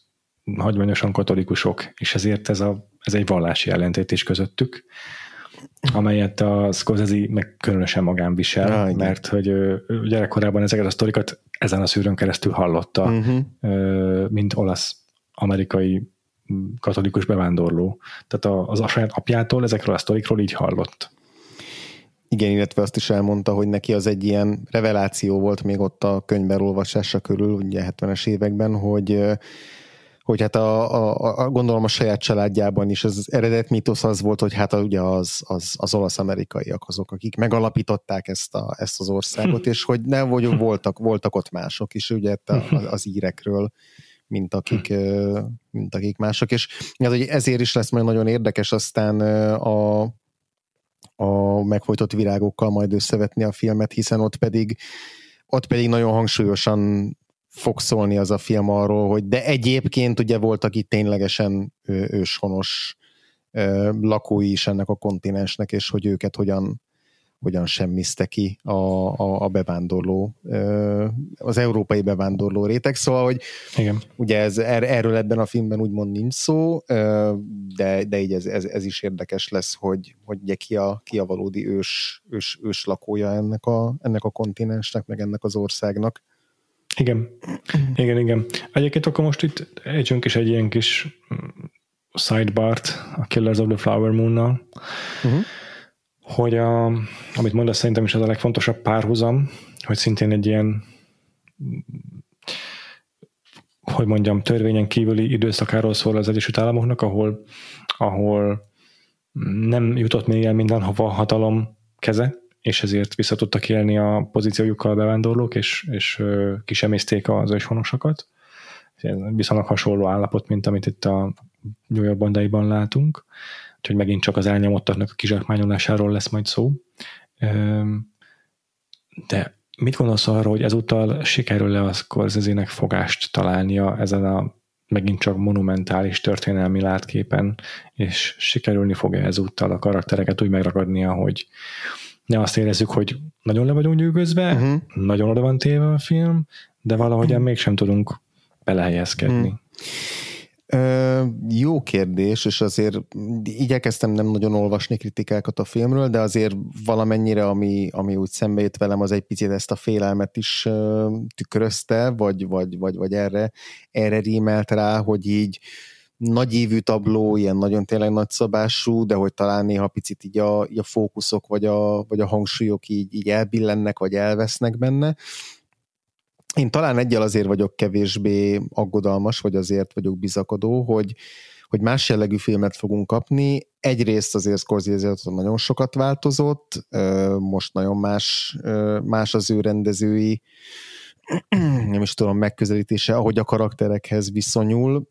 hagyományosan katolikusok, és ezért ez, a, ez egy vallási ellentétés közöttük, amelyet a Scorsese meg különösen magán visel, ah, mert hogy gyerekkorában ezeket a sztorikat ezen a szűrőn keresztül hallotta, uh-huh. mint olasz amerikai katolikus bevándorló. Tehát a, az a saját apjától ezekről a sztorikról így hallott. Igen, illetve azt is elmondta, hogy neki az egy ilyen reveláció volt még ott a könyvben olvasása körül, ugye 70-es években, hogy hogy hát a, a, a, gondolom a saját családjában is az eredet mítosz az volt, hogy hát a, ugye az, az, az olasz-amerikaiak azok, akik megalapították ezt, a, ezt az országot, és hogy nem vagy voltak, voltak ott mások is, ugye az, az írekről, mint akik, mint akik mások, és ez, hogy ezért is lesz majd nagyon érdekes aztán a, a megfojtott virágokkal majd összevetni a filmet, hiszen ott pedig ott pedig nagyon hangsúlyosan fog szólni az a film arról, hogy de egyébként ugye voltak itt ténylegesen őshonos lakói is ennek a kontinensnek, és hogy őket hogyan, hogyan semmizte ki a, a, a bevándorló, az európai bevándorló réteg. Szóval, hogy Igen. ugye ez, er, erről ebben a filmben úgymond nincs szó, de, de így ez, ez, ez is érdekes lesz, hogy, hogy ugye ki a, ki a valódi ős, ős, ős lakója ennek a, ennek a kontinensnek, meg ennek az országnak. Igen, igen, igen. Egyébként akkor most itt együnk is egy ilyen kis sidebart a Killers of the Flower Moon-nal, uh-huh. Hogy a, amit mondasz, szerintem is az a legfontosabb párhuzam, hogy szintén egy ilyen hogy mondjam, törvényen kívüli időszakáról szól az Egyesült Államoknak, ahol, ahol nem jutott még el mindenhova a hatalom keze, és ezért vissza tudtak élni a pozíciójukkal a bevándorlók, és, és kisemészték az őshonosokat. Viszonylag hasonló állapot, mint amit itt a New York bandaiban látunk, úgyhogy megint csak az elnyomottaknak a kizsákmányolásáról lesz majd szó. De mit gondolsz arról, hogy ezúttal sikerül-e a scorsese fogást találnia ezen a megint csak monumentális történelmi látképen, és sikerülni fog-e ezúttal a karaktereket úgy megragadnia, hogy, ne azt érezzük, hogy nagyon le vagyunk nyűgözve, uh-huh. nagyon oda van téve a film, de valahogyan uh-huh. mégsem tudunk belehelyezkedni. Uh-huh. Jó kérdés, és azért igyekeztem nem nagyon olvasni kritikákat a filmről, de azért valamennyire, ami, ami úgy szembe jött velem, az egy picit ezt a félelmet is tükrözte, vagy, vagy, vagy, vagy erre, erre rímelt rá, hogy így nagy évű tabló, ilyen nagyon tényleg nagyszabású, de hogy talán néha picit így a, így a fókuszok vagy a, vagy a hangsúlyok így, így elbillennek, vagy elvesznek benne. Én talán egyel azért vagyok kevésbé aggodalmas, vagy azért vagyok bizakodó, hogy, hogy más jellegű filmet fogunk kapni. Egyrészt azért Scorsese nagyon sokat változott, most nagyon más, más az ő rendezői nem is tudom, megközelítése, ahogy a karakterekhez viszonyul,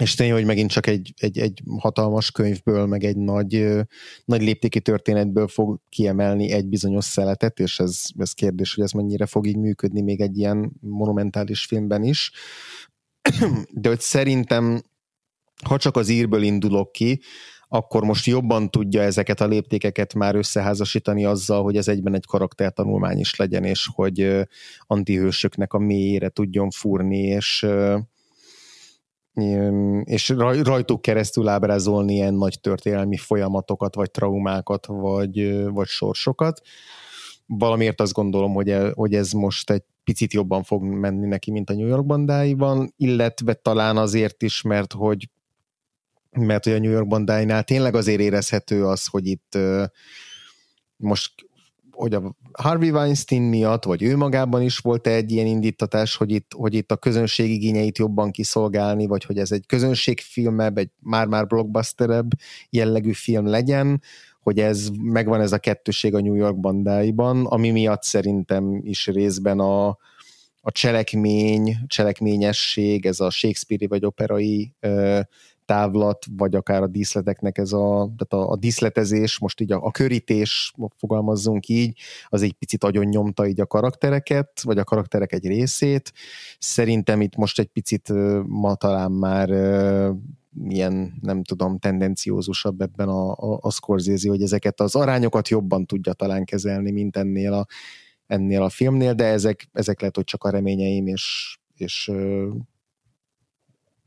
és tényleg, hogy megint csak egy, egy, egy hatalmas könyvből, meg egy nagy, nagy léptéki történetből fog kiemelni egy bizonyos szeletet, és ez, ez kérdés, hogy ez mennyire fog így működni még egy ilyen monumentális filmben is. De hogy szerintem, ha csak az írből indulok ki, akkor most jobban tudja ezeket a léptékeket már összeházasítani azzal, hogy ez egyben egy karaktertanulmány is legyen, és hogy antihősöknek a mélyére tudjon fúrni, és és rajtuk keresztül ábrázolni ilyen nagy történelmi folyamatokat, vagy traumákat, vagy, vagy sorsokat. Valamiért azt gondolom, hogy, el, hogy ez most egy picit jobban fog menni neki, mint a New York bandáiban, illetve talán azért is, mert hogy mert hogy a New York bandáinál tényleg azért érezhető az, hogy itt most hogy a Harvey Weinstein miatt, vagy ő magában is volt egy ilyen indítatás, hogy itt, hogy itt a közönség igényeit jobban kiszolgálni, vagy hogy ez egy közönségfilmebb, egy már-már blockbusterebb jellegű film legyen, hogy ez megvan ez a kettőség a New York bandáiban, ami miatt szerintem is részben a, a cselekmény, cselekményesség, ez a Shakespeare-i vagy operai ö, távlat, vagy akár a díszleteknek ez a, tehát a, a díszletezés, most így a, a körítés, fogalmazzunk így, az egy picit agyon nyomta így a karaktereket, vagy a karakterek egy részét. Szerintem itt most egy picit ma talán már ilyen, nem tudom, tendenciózusabb ebben a, a, a Scorsese, hogy ezeket az arányokat jobban tudja talán kezelni, mint ennél a, ennél a filmnél, de ezek, ezek lehet, hogy csak a reményeim, és, és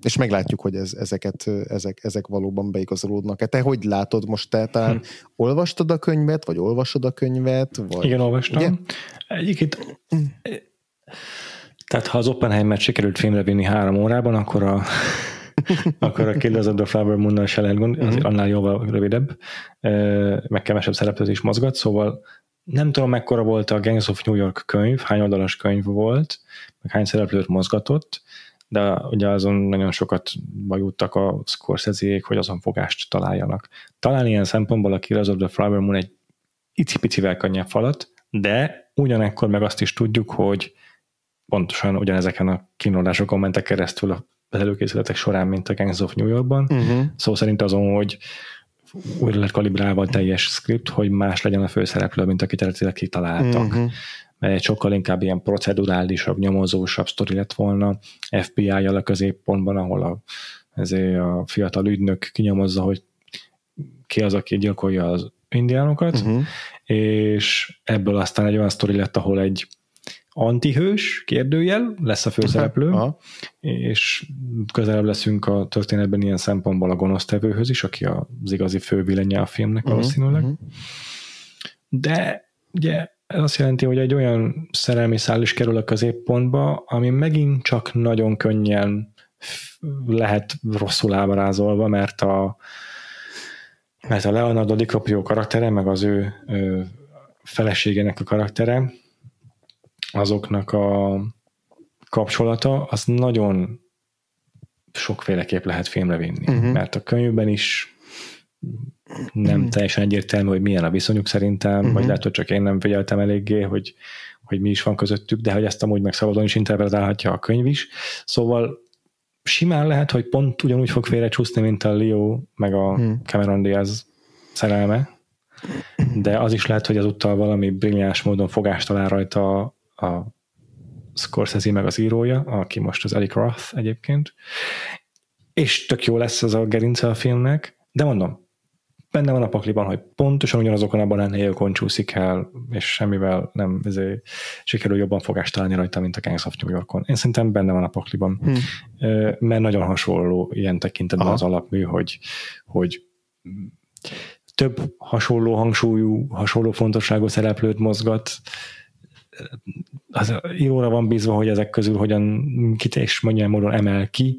és meglátjuk, hogy ez, ezeket, ezek, ezek valóban beigazolódnak. Te hogy látod most? Te talán hm. olvastad a könyvet, vagy olvasod a könyvet? Vagy... Igen, olvastam. Ugye? Egyébként tehát ha az Oppenheimer sikerült filmre vinni három órában, akkor a akkor a Killers of the Flower Moon-nal se lehet gond, azért mhm. annál jóval rövidebb, meg kevesebb szereplőt is mozgat, szóval nem tudom, mekkora volt a Gangs of New York könyv, hány oldalas könyv volt, meg hány szereplőt mozgatott, de ugye azon nagyon sokat bajuttak a scorsese hogy azon fogást találjanak. Talán ilyen szempontból a Killers of the Flower Moon egy icipicivel könnyebb falat, de ugyanekkor meg azt is tudjuk, hogy pontosan ugyanezeken a kínlódásokon mentek keresztül az előkészületek során, mint a Gangs of New Yorkban. Uh-huh. Szó szerint azon, hogy újra lett kalibrálva a teljes script, hogy más legyen a főszereplő, mint akit eredetileg kitaláltak. Uh-huh egy sokkal inkább ilyen procedurálisabb, nyomozósabb sztori lett volna, FBI-jal a középpontban, ahol a, ezért a fiatal ügynök kinyomozza, hogy ki az, aki gyilkolja az indiánokat, uh-huh. és ebből aztán egy olyan sztori lett, ahol egy antihős, kérdőjel, lesz a főszereplő, uh-huh. és közelebb leszünk a történetben ilyen szempontból a gonosztevőhöz is, aki az igazi fővilenye a filmnek uh-huh. valószínűleg. Uh-huh. De ugye ez azt jelenti, hogy egy olyan szerelmi szál is kerül a középpontba, ami megint csak nagyon könnyen lehet rosszul ábrázolva, mert a, mert a Leonardo DiCaprio karaktere, meg az ő, ő feleségének a karaktere, azoknak a kapcsolata, az nagyon sokféleképp lehet filmre vinni. Uh-huh. Mert a könyvben is nem mm. teljesen egyértelmű, hogy milyen a viszonyuk szerintem, uh-huh. vagy lehet, hogy csak én nem figyeltem eléggé, hogy, hogy mi is van közöttük, de hogy ezt amúgy meg szabadon is interpretálhatja a könyv is. Szóval simán lehet, hogy pont ugyanúgy fog félrecsúszni, mint a Leo meg a uh-huh. Cameron Diaz szerelme, de az is lehet, hogy azúttal valami brilliáns módon fogást talál rajta a Scorsese meg az írója, aki most az Eric Roth egyébként, és tök jó lesz ez a gerince a filmnek, de mondom, benne van a pakliban, hogy pontosan ugyanazokon a banánhéjakon csúszik el, és semmivel nem ezért sikerül jobban fogást találni rajta, mint a Gangs of New Yorkon. Én szerintem benne van a pakliban, hmm. mert nagyon hasonló ilyen tekintetben Aha. az alapmű, hogy, hogy több hasonló hangsúlyú, hasonló fontosságú szereplőt mozgat, az íróra van bízva, hogy ezek közül hogyan kit és mondjam módon emel ki,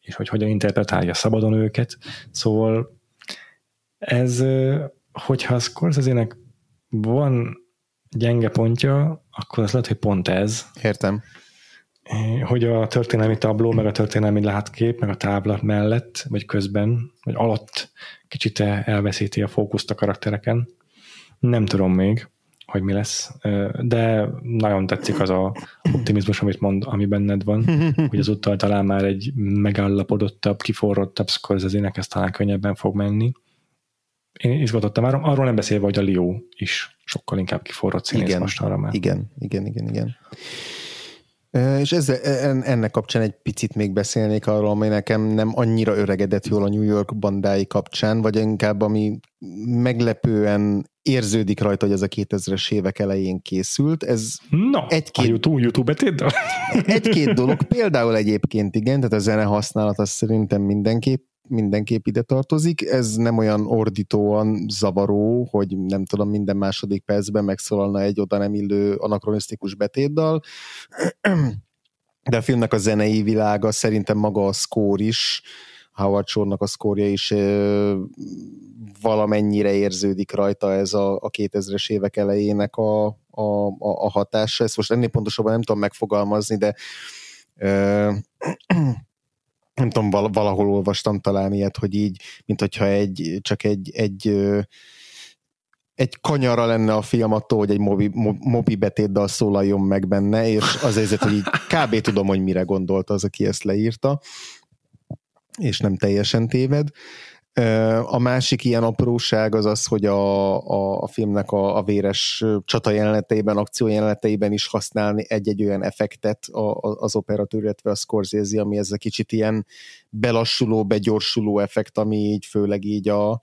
és hogy hogyan interpretálja szabadon őket. Szóval ez, hogyha a Scorsese-nek van gyenge pontja, akkor az lehet, hogy pont ez. Értem. Hogy a történelmi tabló, meg a történelmi látkép, meg a tábla mellett, vagy közben, vagy alatt kicsit elveszíti a fókuszt a karaktereken. Nem tudom még, hogy mi lesz, de nagyon tetszik az a optimizmus, amit mond, ami benned van, hogy azúttal talán már egy megállapodottabb, kiforrottabb Scorsese-nek ez talán könnyebben fog menni én izgatottam már, arról nem beszélve, hogy a Leo is sokkal inkább kiforrott színész igen, most arra már. Igen, igen, igen, igen. És ezzel, ennek kapcsán egy picit még beszélnék arról, ami nekem nem annyira öregedett jól a New York bandái kapcsán, vagy inkább ami meglepően érződik rajta, hogy ez a 2000-es évek elején készült. Ez Na, egy-két, a YouTube, YouTube Egy-két dolog, például egyébként igen, tehát a zene használat az szerintem mindenképp mindenképp ide tartozik. Ez nem olyan ordítóan zavaró, hogy nem tudom, minden második percben megszólalna egy oda nem illő anakronisztikus betétdal, de a filmnek a zenei világa szerintem maga a score is, Howard Shore-nak a szkórja is valamennyire érződik rajta ez a, a 2000-es évek elejének a, a, a, a hatása. Ezt most ennél pontosabban nem tudom megfogalmazni, de ö, nem tudom, valahol olvastam talán ilyet, hogy így, mint hogyha egy, csak egy, egy egy kanyara lenne a film attól, hogy egy mobi, mobi betétdal szólaljon meg benne, és az érzet, hogy így kb. tudom, hogy mire gondolta az, aki ezt leírta. és nem teljesen téved. A másik ilyen apróság az az, hogy a, a, a filmnek a, a véres csata jeleneteiben, akció jeleneteiben is használni egy-egy olyan effektet az operatőr, illetve a Scorsese, ami ez a kicsit ilyen belassuló, begyorsuló effekt, ami így főleg így a,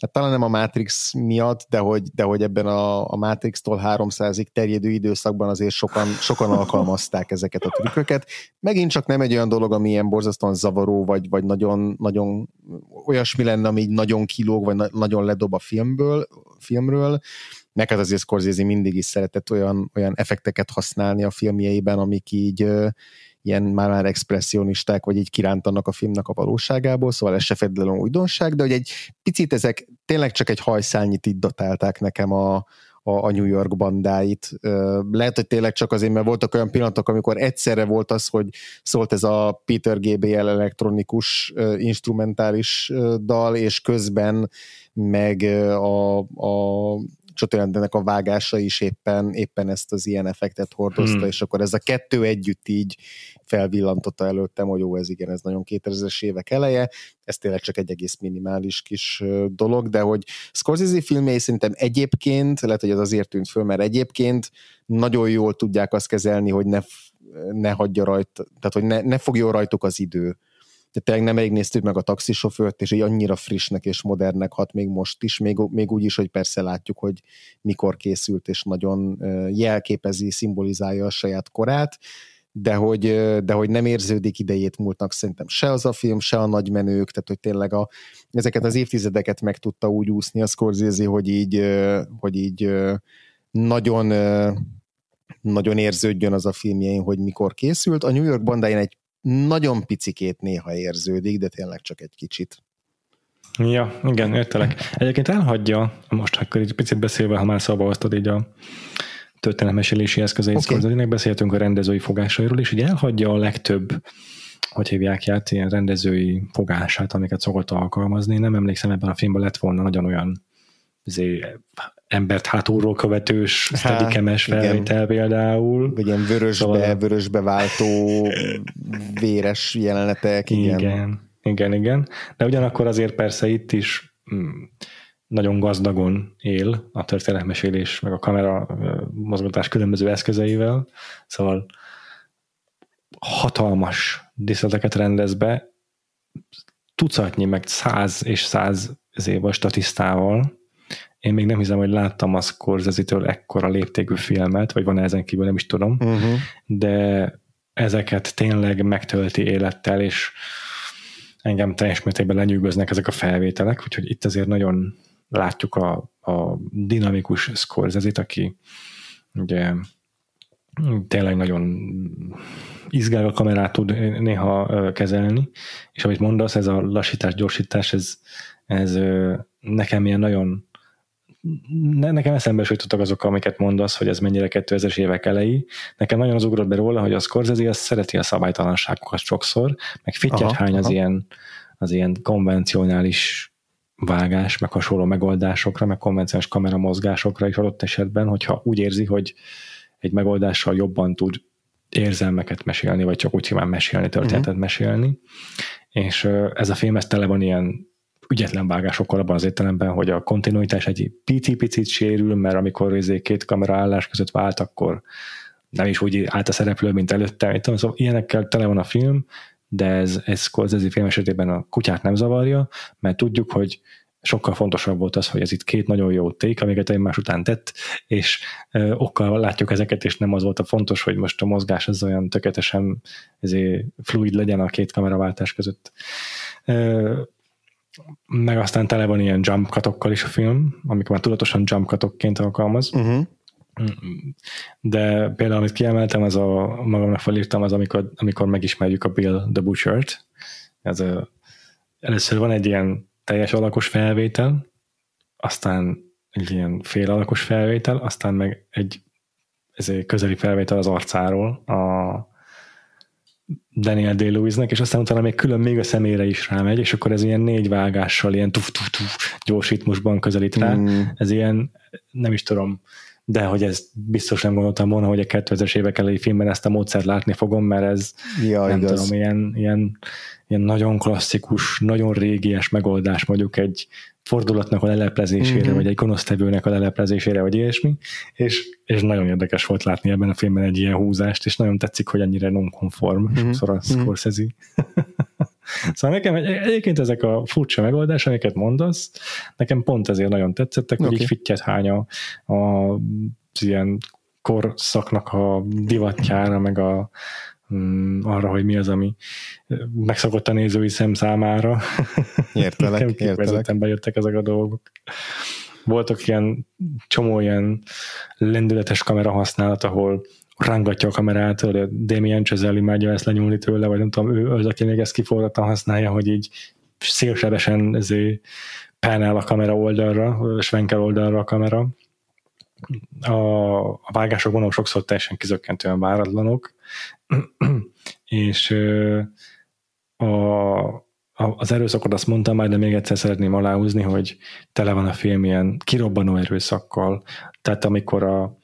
hát talán nem a Matrix miatt, de hogy, de hogy ebben a, a Matrix-tól 300-ig terjedő időszakban azért sokan, sokan alkalmazták ezeket a trükköket. Megint csak nem egy olyan dolog, ami ilyen borzasztóan zavaró, vagy, vagy nagyon, nagyon olyasmi lenne, ami így nagyon kilóg, vagy na- nagyon ledob a filmből, filmről. Neked azért Scorsese mindig is szeretett olyan, olyan effekteket használni a filmjeiben, amik így ilyen már-már expressionisták, vagy így kirántanak a filmnek a valóságából, szóval ez se feltétlenül újdonság, de hogy egy picit ezek tényleg csak egy hajszálnyit itt datálták nekem a, a, a New York bandáit. Lehet, hogy tényleg csak azért, mert voltak olyan pillanatok, amikor egyszerre volt az, hogy szólt ez a Peter GBL elektronikus instrumentális dal, és közben meg a, a csatajelentenek a vágása is éppen, éppen ezt az ilyen effektet hordozta, hmm. és akkor ez a kettő együtt így felvillantotta előttem, hogy jó, ez igen, ez nagyon 2000-es évek eleje, ez tényleg csak egy egész minimális kis dolog, de hogy Scorsese filmjei szerintem egyébként, lehet, hogy ez azért tűnt föl, mert egyébként nagyon jól tudják azt kezelni, hogy ne, ne hagyja rajta, tehát hogy ne, ne fogjon rajtuk az idő de tényleg nem elég néztük meg a taxisofőrt, és így annyira frissnek és modernnek hat még most is, még, még úgy is, hogy persze látjuk, hogy mikor készült, és nagyon jelképezi, szimbolizálja a saját korát, de hogy, de hogy nem érződik idejét múltnak szerintem se az a film, se a nagy menők, tehát hogy tényleg a, ezeket az évtizedeket meg tudta úgy úszni a Scorsese, hogy így, hogy így nagyon nagyon érződjön az a filmjein, hogy mikor készült. A New York bandáin egy nagyon picikét néha érződik, de tényleg csak egy kicsit. Ja, igen, értelek. Egyébként elhagyja, most akkor egy picit beszélve, ha már szóba hoztad így a történetmesélési eszközeit, okay. beszéltünk a rendezői fogásairól, és így elhagyja a legtöbb hogy hívják át, ilyen rendezői fogását, amiket szokott alkalmazni. Nem emlékszem, ebben a filmben lett volna nagyon olyan embert hátulról követős, steadikemes felvétel például. Vagy ilyen vörösbe, szóval... vörösbe váltó véres jelenetek. Igen. igen. Igen, igen. De ugyanakkor azért persze itt is mm, nagyon gazdagon él a történetmesélés, meg a kamera mozgatás különböző eszközeivel, szóval hatalmas díszleteket rendez be, tucatnyi, meg száz és száz év statisztával, én még nem hiszem, hogy láttam a Scorsese-től ekkora léptékű filmet, vagy van -e ezen kívül, nem is tudom, uh-huh. de ezeket tényleg megtölti élettel, és engem teljes mértékben lenyűgöznek ezek a felvételek, úgyhogy itt azért nagyon látjuk a, a dinamikus scorsese aki ugye tényleg nagyon izgáló kamerát tud néha kezelni, és amit mondasz, ez a lassítás, gyorsítás, ez, ez nekem ilyen nagyon nekem eszembe is jutottak azok, amiket mondasz, hogy ez mennyire 2000-es évek elejé. Nekem nagyon az ugrott be róla, hogy a Scorsese az szereti a szabálytalanságokat sokszor, meg fittyet hány az ilyen, az ilyen konvencionális vágás, meg hasonló megoldásokra, meg konvencionális kameramozgásokra is adott esetben, hogyha úgy érzi, hogy egy megoldással jobban tud érzelmeket mesélni, vagy csak úgy simán mesélni, történetet uh-huh. mesélni. És ez a film ez tele van ilyen ügyetlen vágásokkal abban az értelemben, hogy a kontinuitás egy pici-picit sérül, mert amikor izé két kamera állás között vált, akkor nem is úgy állt a szereplő, mint előtte. Szóval ilyenekkel tele van a film, de ez, ez Scorsese film esetében a kutyát nem zavarja, mert tudjuk, hogy sokkal fontosabb volt az, hogy ez itt két nagyon jó ték, amiket egymás után tett, és ö, okkal látjuk ezeket, és nem az volt a fontos, hogy most a mozgás az olyan tökéletesen fluid legyen a két kameraváltás között. Ö, meg aztán tele van ilyen jump cutokkal is a film, amik már tudatosan jump cutokként alkalmaz. Uh-huh. De például, amit kiemeltem, az a, magamnak felírtam, az amikor, amikor megismerjük a Bill the Butcher-t. Ez a, először van egy ilyen teljes alakos felvétel, aztán egy ilyen fél alakos felvétel, aztán meg egy ez egy közeli felvétel az arcáról a Daniel day nek és aztán utána még külön még a szemére is rámegy, és akkor ez ilyen négy vágással, ilyen tuf, tuf, tuf, gyorsítmusban közelít rá. Mm. Ez ilyen, nem is tudom, de hogy ez biztos nem gondoltam volna, hogy a 2000-es évek elejé filmben ezt a módszert látni fogom, mert ez ja, nem igaz. tudom, ilyen, ilyen, ilyen nagyon klasszikus, nagyon régies megoldás mondjuk egy fordulatnak a leleplezésére, Mhm. vagy egy gonosztevőnek a leleplezésére, vagy ilyesmi, és, és nagyon érdekes volt látni ebben a filmben egy ilyen húzást, és nagyon tetszik, hogy ennyire non-conform Mhm. sokszor a Mhm. Scorsese. szóval nekem egy, egyébként ezek a furcsa megoldás, amiket mondasz, nekem pont ezért nagyon tetszettek, hogy Oké. így fittyet hány a, a ilyen korszaknak a divatjára, meg a, mm, arra, hogy mi az, ami megszokott a nézői szem számára. Értelek, Nekem értelek. bejöttek ezek a dolgok. Voltak ilyen csomó ilyen lendületes kamera használat, ahol rángatja a kamerát, a Damien Chazelle imádja ezt lenyúlni tőle, vagy nem tudom, ő az, aki még ezt kiforrattan használja, hogy így szélsebesen ezért pánál a kamera oldalra, svenkel oldalra a kamera. A, a vágások mondom sokszor teljesen kizökkentően váratlanok, és a, a, az erőszakot azt mondtam már, de még egyszer szeretném aláhúzni, hogy tele van a film ilyen kirobbanó erőszakkal. Tehát amikor a,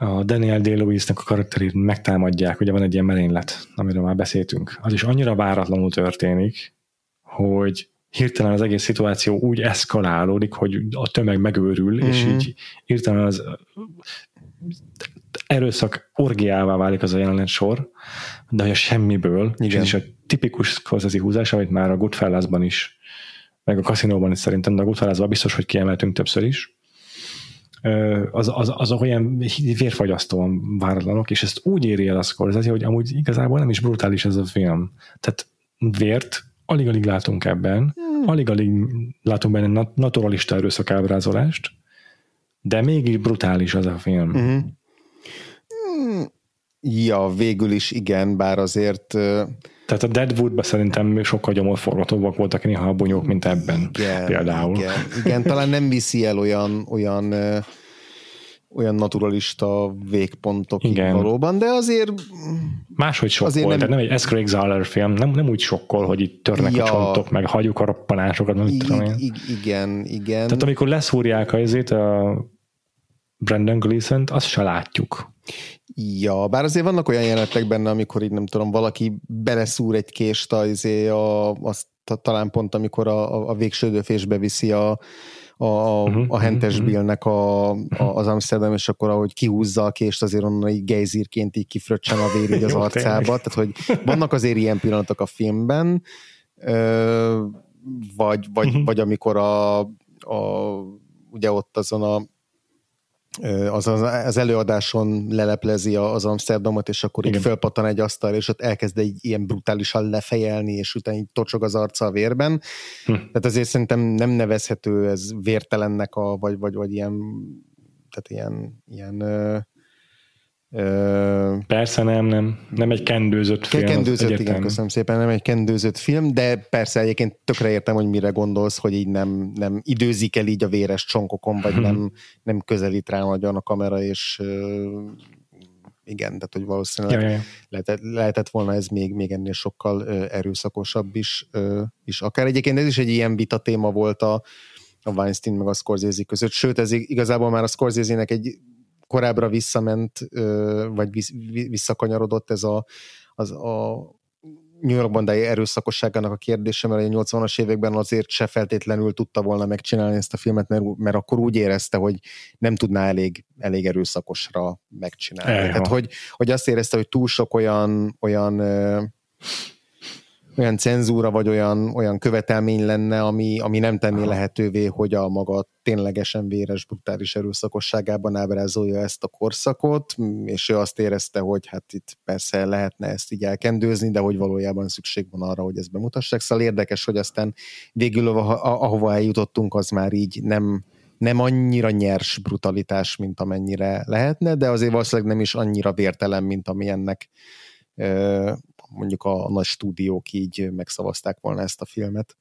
a Daniel Day-Lewis-nek a karakterét megtámadják, ugye van egy ilyen merénylet, amiről már beszéltünk, az is annyira váratlanul történik, hogy hirtelen az egész szituáció úgy eszkalálódik, hogy a tömeg megőrül, mm-hmm. és Mhm. így hirtelen az erőszak orgiává válik az a jelenet sor, de hogy a semmiből, és Igen. is a tipikus Scorsese húzás, amit már a Goodfellasban is, meg a kaszinóban is szerintem, de a Goodfellasban biztos, hogy kiemeltünk többször is, az, az, az olyan vérfagyasztóan váratlanok, és ezt úgy éri el a Scorsese, hogy amúgy igazából nem is brutális ez a film. Tehát vért alig-alig látunk ebben, alig-alig látunk benne nat- naturalista erőszak ábrázolást, de mégis brutális az a film. Uh-huh. Ja, végül is igen, bár azért Tehát a Deadwoodban szerintem sokkal gyomorforgatóbbak voltak néha a bunyók, mint ebben igen, például. Igen, igen, talán nem viszi el olyan, olyan, olyan naturalista végpontokig Igen. valóban, de azért Máshogy sokkol, Azért nem... tehát nem egy S. Craig Zahler film, nem, nem úgy sokkol, hogy itt törnek Ja. a csontok, meg hagyjuk a roppanásokat, nem i- tudom én. igen, igen. Tehát amikor leszúrják a ezét, a Brandon Gleeson-t, azt se látjuk. Ja, bár azért vannak olyan jelenetek benne, amikor így nem tudom, valaki beleszúr egy kést a, izé, a, azt ta- talán pont amikor a, a, a végső döfésbe viszi a, a, Mhm, a Hentes mhm, Billnek a, a, az Amsterdam, és akkor ahogy kihúzza a kést, azért onnan így gejzírként így kifröccsen a vér így az Jó, arcába. tényleg. Tehát, hogy vannak azért ilyen pillanatok a filmben, ö, vagy, vagy, Mhm. vagy amikor a, a ugye ott azon a az, az, előadáson leleplezi az Amsterdamot, és akkor így Igen. fölpattan egy asztal, és ott elkezd egy ilyen brutálisan lefejelni, és utána így tocsog az arca a vérben. Hm. Tehát azért szerintem nem nevezhető ez vértelennek, a, vagy, vagy, vagy ilyen, tehát ilyen, ilyen Persze nem, nem. Nem egy kendőzött film. Kendőzött, igen, köszönöm szépen, nem egy kendőzött film, de persze egyébként tökre értem, hogy mire gondolsz, hogy így nem, nem időzik el így a véres csonkokon, vagy nem, nem közelít rá nagyon a kamera, és igen, tehát hogy valószínűleg Ja, ja, lehetett, lehetett volna ez még, még ennél sokkal erőszakosabb is, is akár. Egyébként ez is egy ilyen vita téma volt a, a Weinstein meg a Scorsese között, sőt ez ig- igazából már a Scorsese-nek egy korábbra visszament, vagy vissz- vi- visszakanyarodott ez a, az a New York bandái erőszakosságának a kérdése, mert a 80-as években azért se feltétlenül tudta volna megcsinálni ezt a filmet, mert, mert akkor úgy érezte, hogy nem tudná elég, elég erőszakosra megcsinálni. Ejha. Tehát, hogy, hogy azt érezte, hogy túl sok olyan, olyan olyan cenzúra, vagy olyan, olyan követelmény lenne, ami, ami nem tenné lehetővé, hogy a maga ténylegesen véres, brutális erőszakosságában ábrázolja ezt a korszakot, és ő azt érezte, hogy hát itt persze lehetne ezt így elkendőzni, de hogy valójában szükség van arra, hogy ezt bemutassák. Szóval érdekes, hogy aztán végül ahova, ahova eljutottunk, az már így nem, nem annyira nyers brutalitás, mint amennyire lehetne, de azért valószínűleg nem is annyira vértelen, mint ami ennek mondjuk a nagy stúdiók így megszavazták volna ezt a filmet.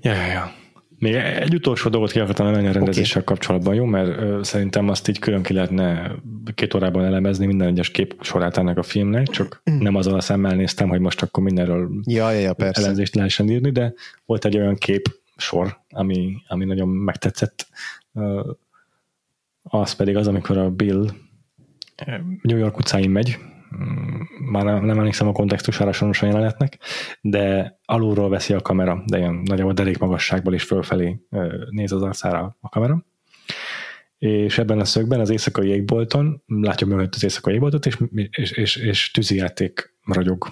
Ja, ja, ja. Még egy utolsó dolgot ki akartam emelni a rendezéssel okay. kapcsolatban, jó? Mert ö, szerintem azt így külön ki lehetne két órában elemezni minden egyes kép sorát ennek a filmnek, csak nem azon a szemmel néztem, hogy most akkor mindenről Ja, ja, ja persze. elemzést lehessen írni, de volt egy olyan kép, sor, ami, ami nagyon megtetszett. Az pedig az, amikor a Bill New York utcáin megy, már nem, nem emlékszem a kontextusára sajnos a jelenetnek, de alulról veszi a kamera, de ilyen nagyobb derék magasságból is fölfelé néz az arcára a kamera. És ebben a szögben az éjszakai égbolton, látja mögött az éjszakai égboltot, és, és, és, és tűzijáték ragyog,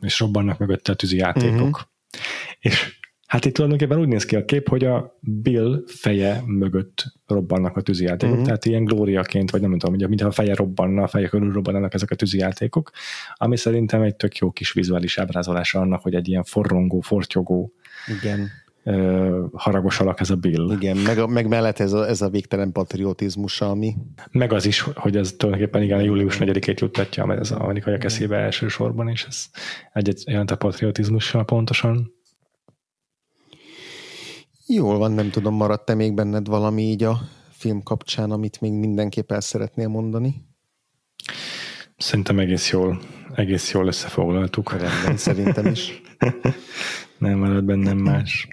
és robbannak mögötte a tűzijátékok. Uh-huh. És Hát itt tulajdonképpen úgy néz ki a kép, hogy a Bill feje mögött robbannak a tűzijátékok, uh-huh. tehát ilyen glóriaként, vagy nem tudom, mintha a feje robbanna, a feje körül robbannak ezek a tűzijátékok, ami szerintem egy tök jó kis vizuális ábrázolása annak, hogy egy ilyen forrongó, fortyogó Igen. Uh, haragos alak ez a Bill. Igen, meg, meg mellett ez a, ez a végtelen patriotizmus, ami... Meg az is, hogy ez tulajdonképpen igen, a július 4-ét juttatja, mert ez a amerikai eszébe elsősorban, és ez egy jelent a patriotizmussal pontosan. Jól van, nem tudom, maradt-e még benned valami így a film kapcsán, amit még mindenképp el szeretnél mondani? Szerintem egész jól, egész jól összefoglaltuk. Rendben, szerintem is. nem maradt bennem más.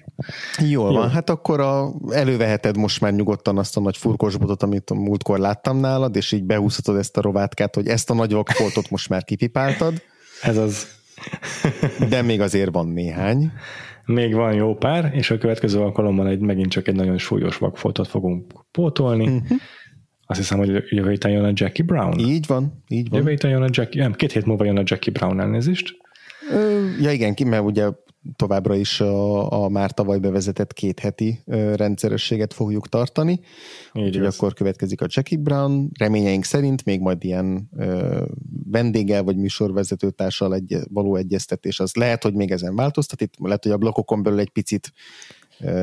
Jól Jó. van, hát akkor a, előveheted most már nyugodtan azt a nagy furkosbotot, amit a múltkor láttam nálad, és így behúzhatod ezt a rovátkát, hogy ezt a nagy vakfoltot most már kipipáltad. Ez az. De még azért van néhány még van jó pár, és a következő alkalommal egy, megint csak egy nagyon súlyos vakfoltot fogunk pótolni. Uh-huh. Azt hiszem, hogy jövő héten jön a Jackie Brown. Így van, így van. Jövő héten jön a Jackie, nem, két hét múlva jön a Jackie Brown elnézést. Ja igen, mert ugye továbbra is a, a már tavaly bevezetett két heti rendszerességet fogjuk tartani. Így Úgyhogy akkor következik a Jackie Brown. Reményeink szerint még majd ilyen ö, vendéggel vagy műsorvezetőtársal egy, való egyeztetés. Az lehet, hogy még ezen változtat. Itt lehet, hogy a blokkokon belül egy picit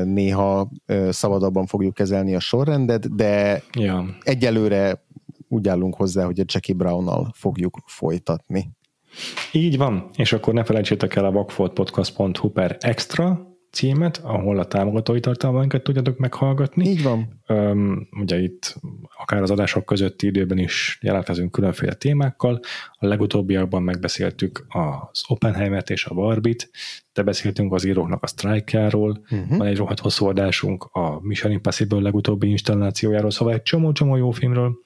néha szabadabban fogjuk kezelni a sorrendet, de ja. egyelőre úgy állunk hozzá, hogy a Jackie Brown-nal fogjuk folytatni. Így van, és akkor ne felejtsétek el a vakfoltpodcast.hu per extra címet, ahol a támogatói tartalmainkat tudjátok meghallgatni. Így van. Um, ugye itt akár az adások közötti időben is jelentkezünk különféle témákkal. A legutóbbiakban megbeszéltük az Oppenheimet és a Barbit, de beszéltünk az íróknak a Strike-járól, uh-huh. van egy rohadt hosszú adásunk a Mission Impossible legutóbbi installációjáról, szóval egy csomó-csomó jó filmről.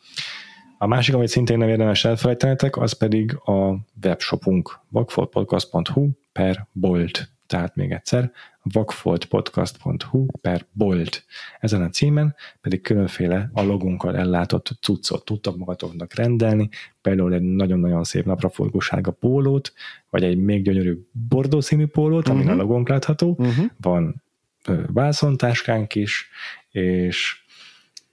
A másik, amit szintén nem érdemes elfelejtenetek, az pedig a webshopunk vakfoltpodcast.hu per bolt. Tehát még egyszer, vakfoltpodcast.hu per bolt. Ezen a címen pedig különféle a logunkkal ellátott cuccot tudtak magatoknak rendelni, például egy nagyon-nagyon szép napraforgósága pólót, vagy egy még gyönyörű bordó színű pólót, uh-huh. amin a logónk látható, uh-huh. van vászontáskánk is, és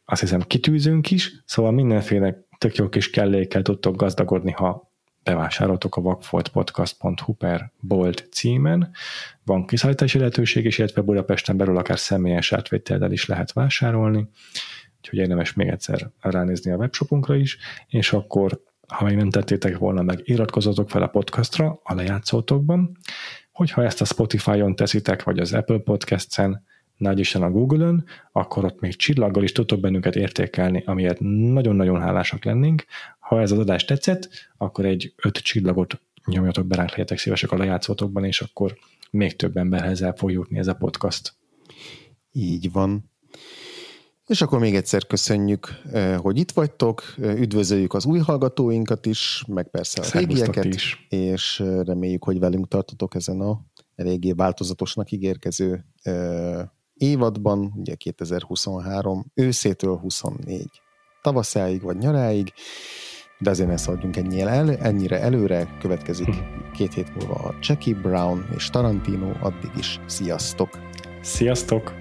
azt hiszem kitűzünk is, szóval mindenféle tök jó kis kellékkel tudtok gazdagodni, ha bevásároltok a vakfoltpodcast.hu per bolt címen. Van kiszállítási lehetőség is, illetve Budapesten belül akár személyes átvétellel is lehet vásárolni, úgyhogy érdemes még egyszer ránézni a webshopunkra is, és akkor ha még nem tettétek volna meg, iratkozzatok fel a podcastra a lejátszótokban, hogyha ezt a Spotify-on teszitek, vagy az Apple Podcast-en, nagy Isten a Google-ön, akkor ott még csillaggal is tudtok bennünket értékelni, amiért nagyon-nagyon hálásak lennénk. Ha ez az adás tetszett, akkor egy öt csillagot nyomjatok be ránk, legyetek szívesek a lejátszótokban, és akkor még több emberhez el fog jutni ez a podcast. Így van. És akkor még egyszer köszönjük, eh, hogy itt vagytok, üdvözöljük az új hallgatóinkat is, meg persze a régieket, is. és eh, reméljük, hogy velünk tartotok ezen a eléggé változatosnak ígérkező eh, évadban, ugye 2023 őszétől 24 tavaszáig vagy nyaráig, de azért ne szaladjunk ennyire, el, ennyire előre, következik hm. két hét múlva a Jackie Brown és Tarantino, addig is sziasztok! Sziasztok!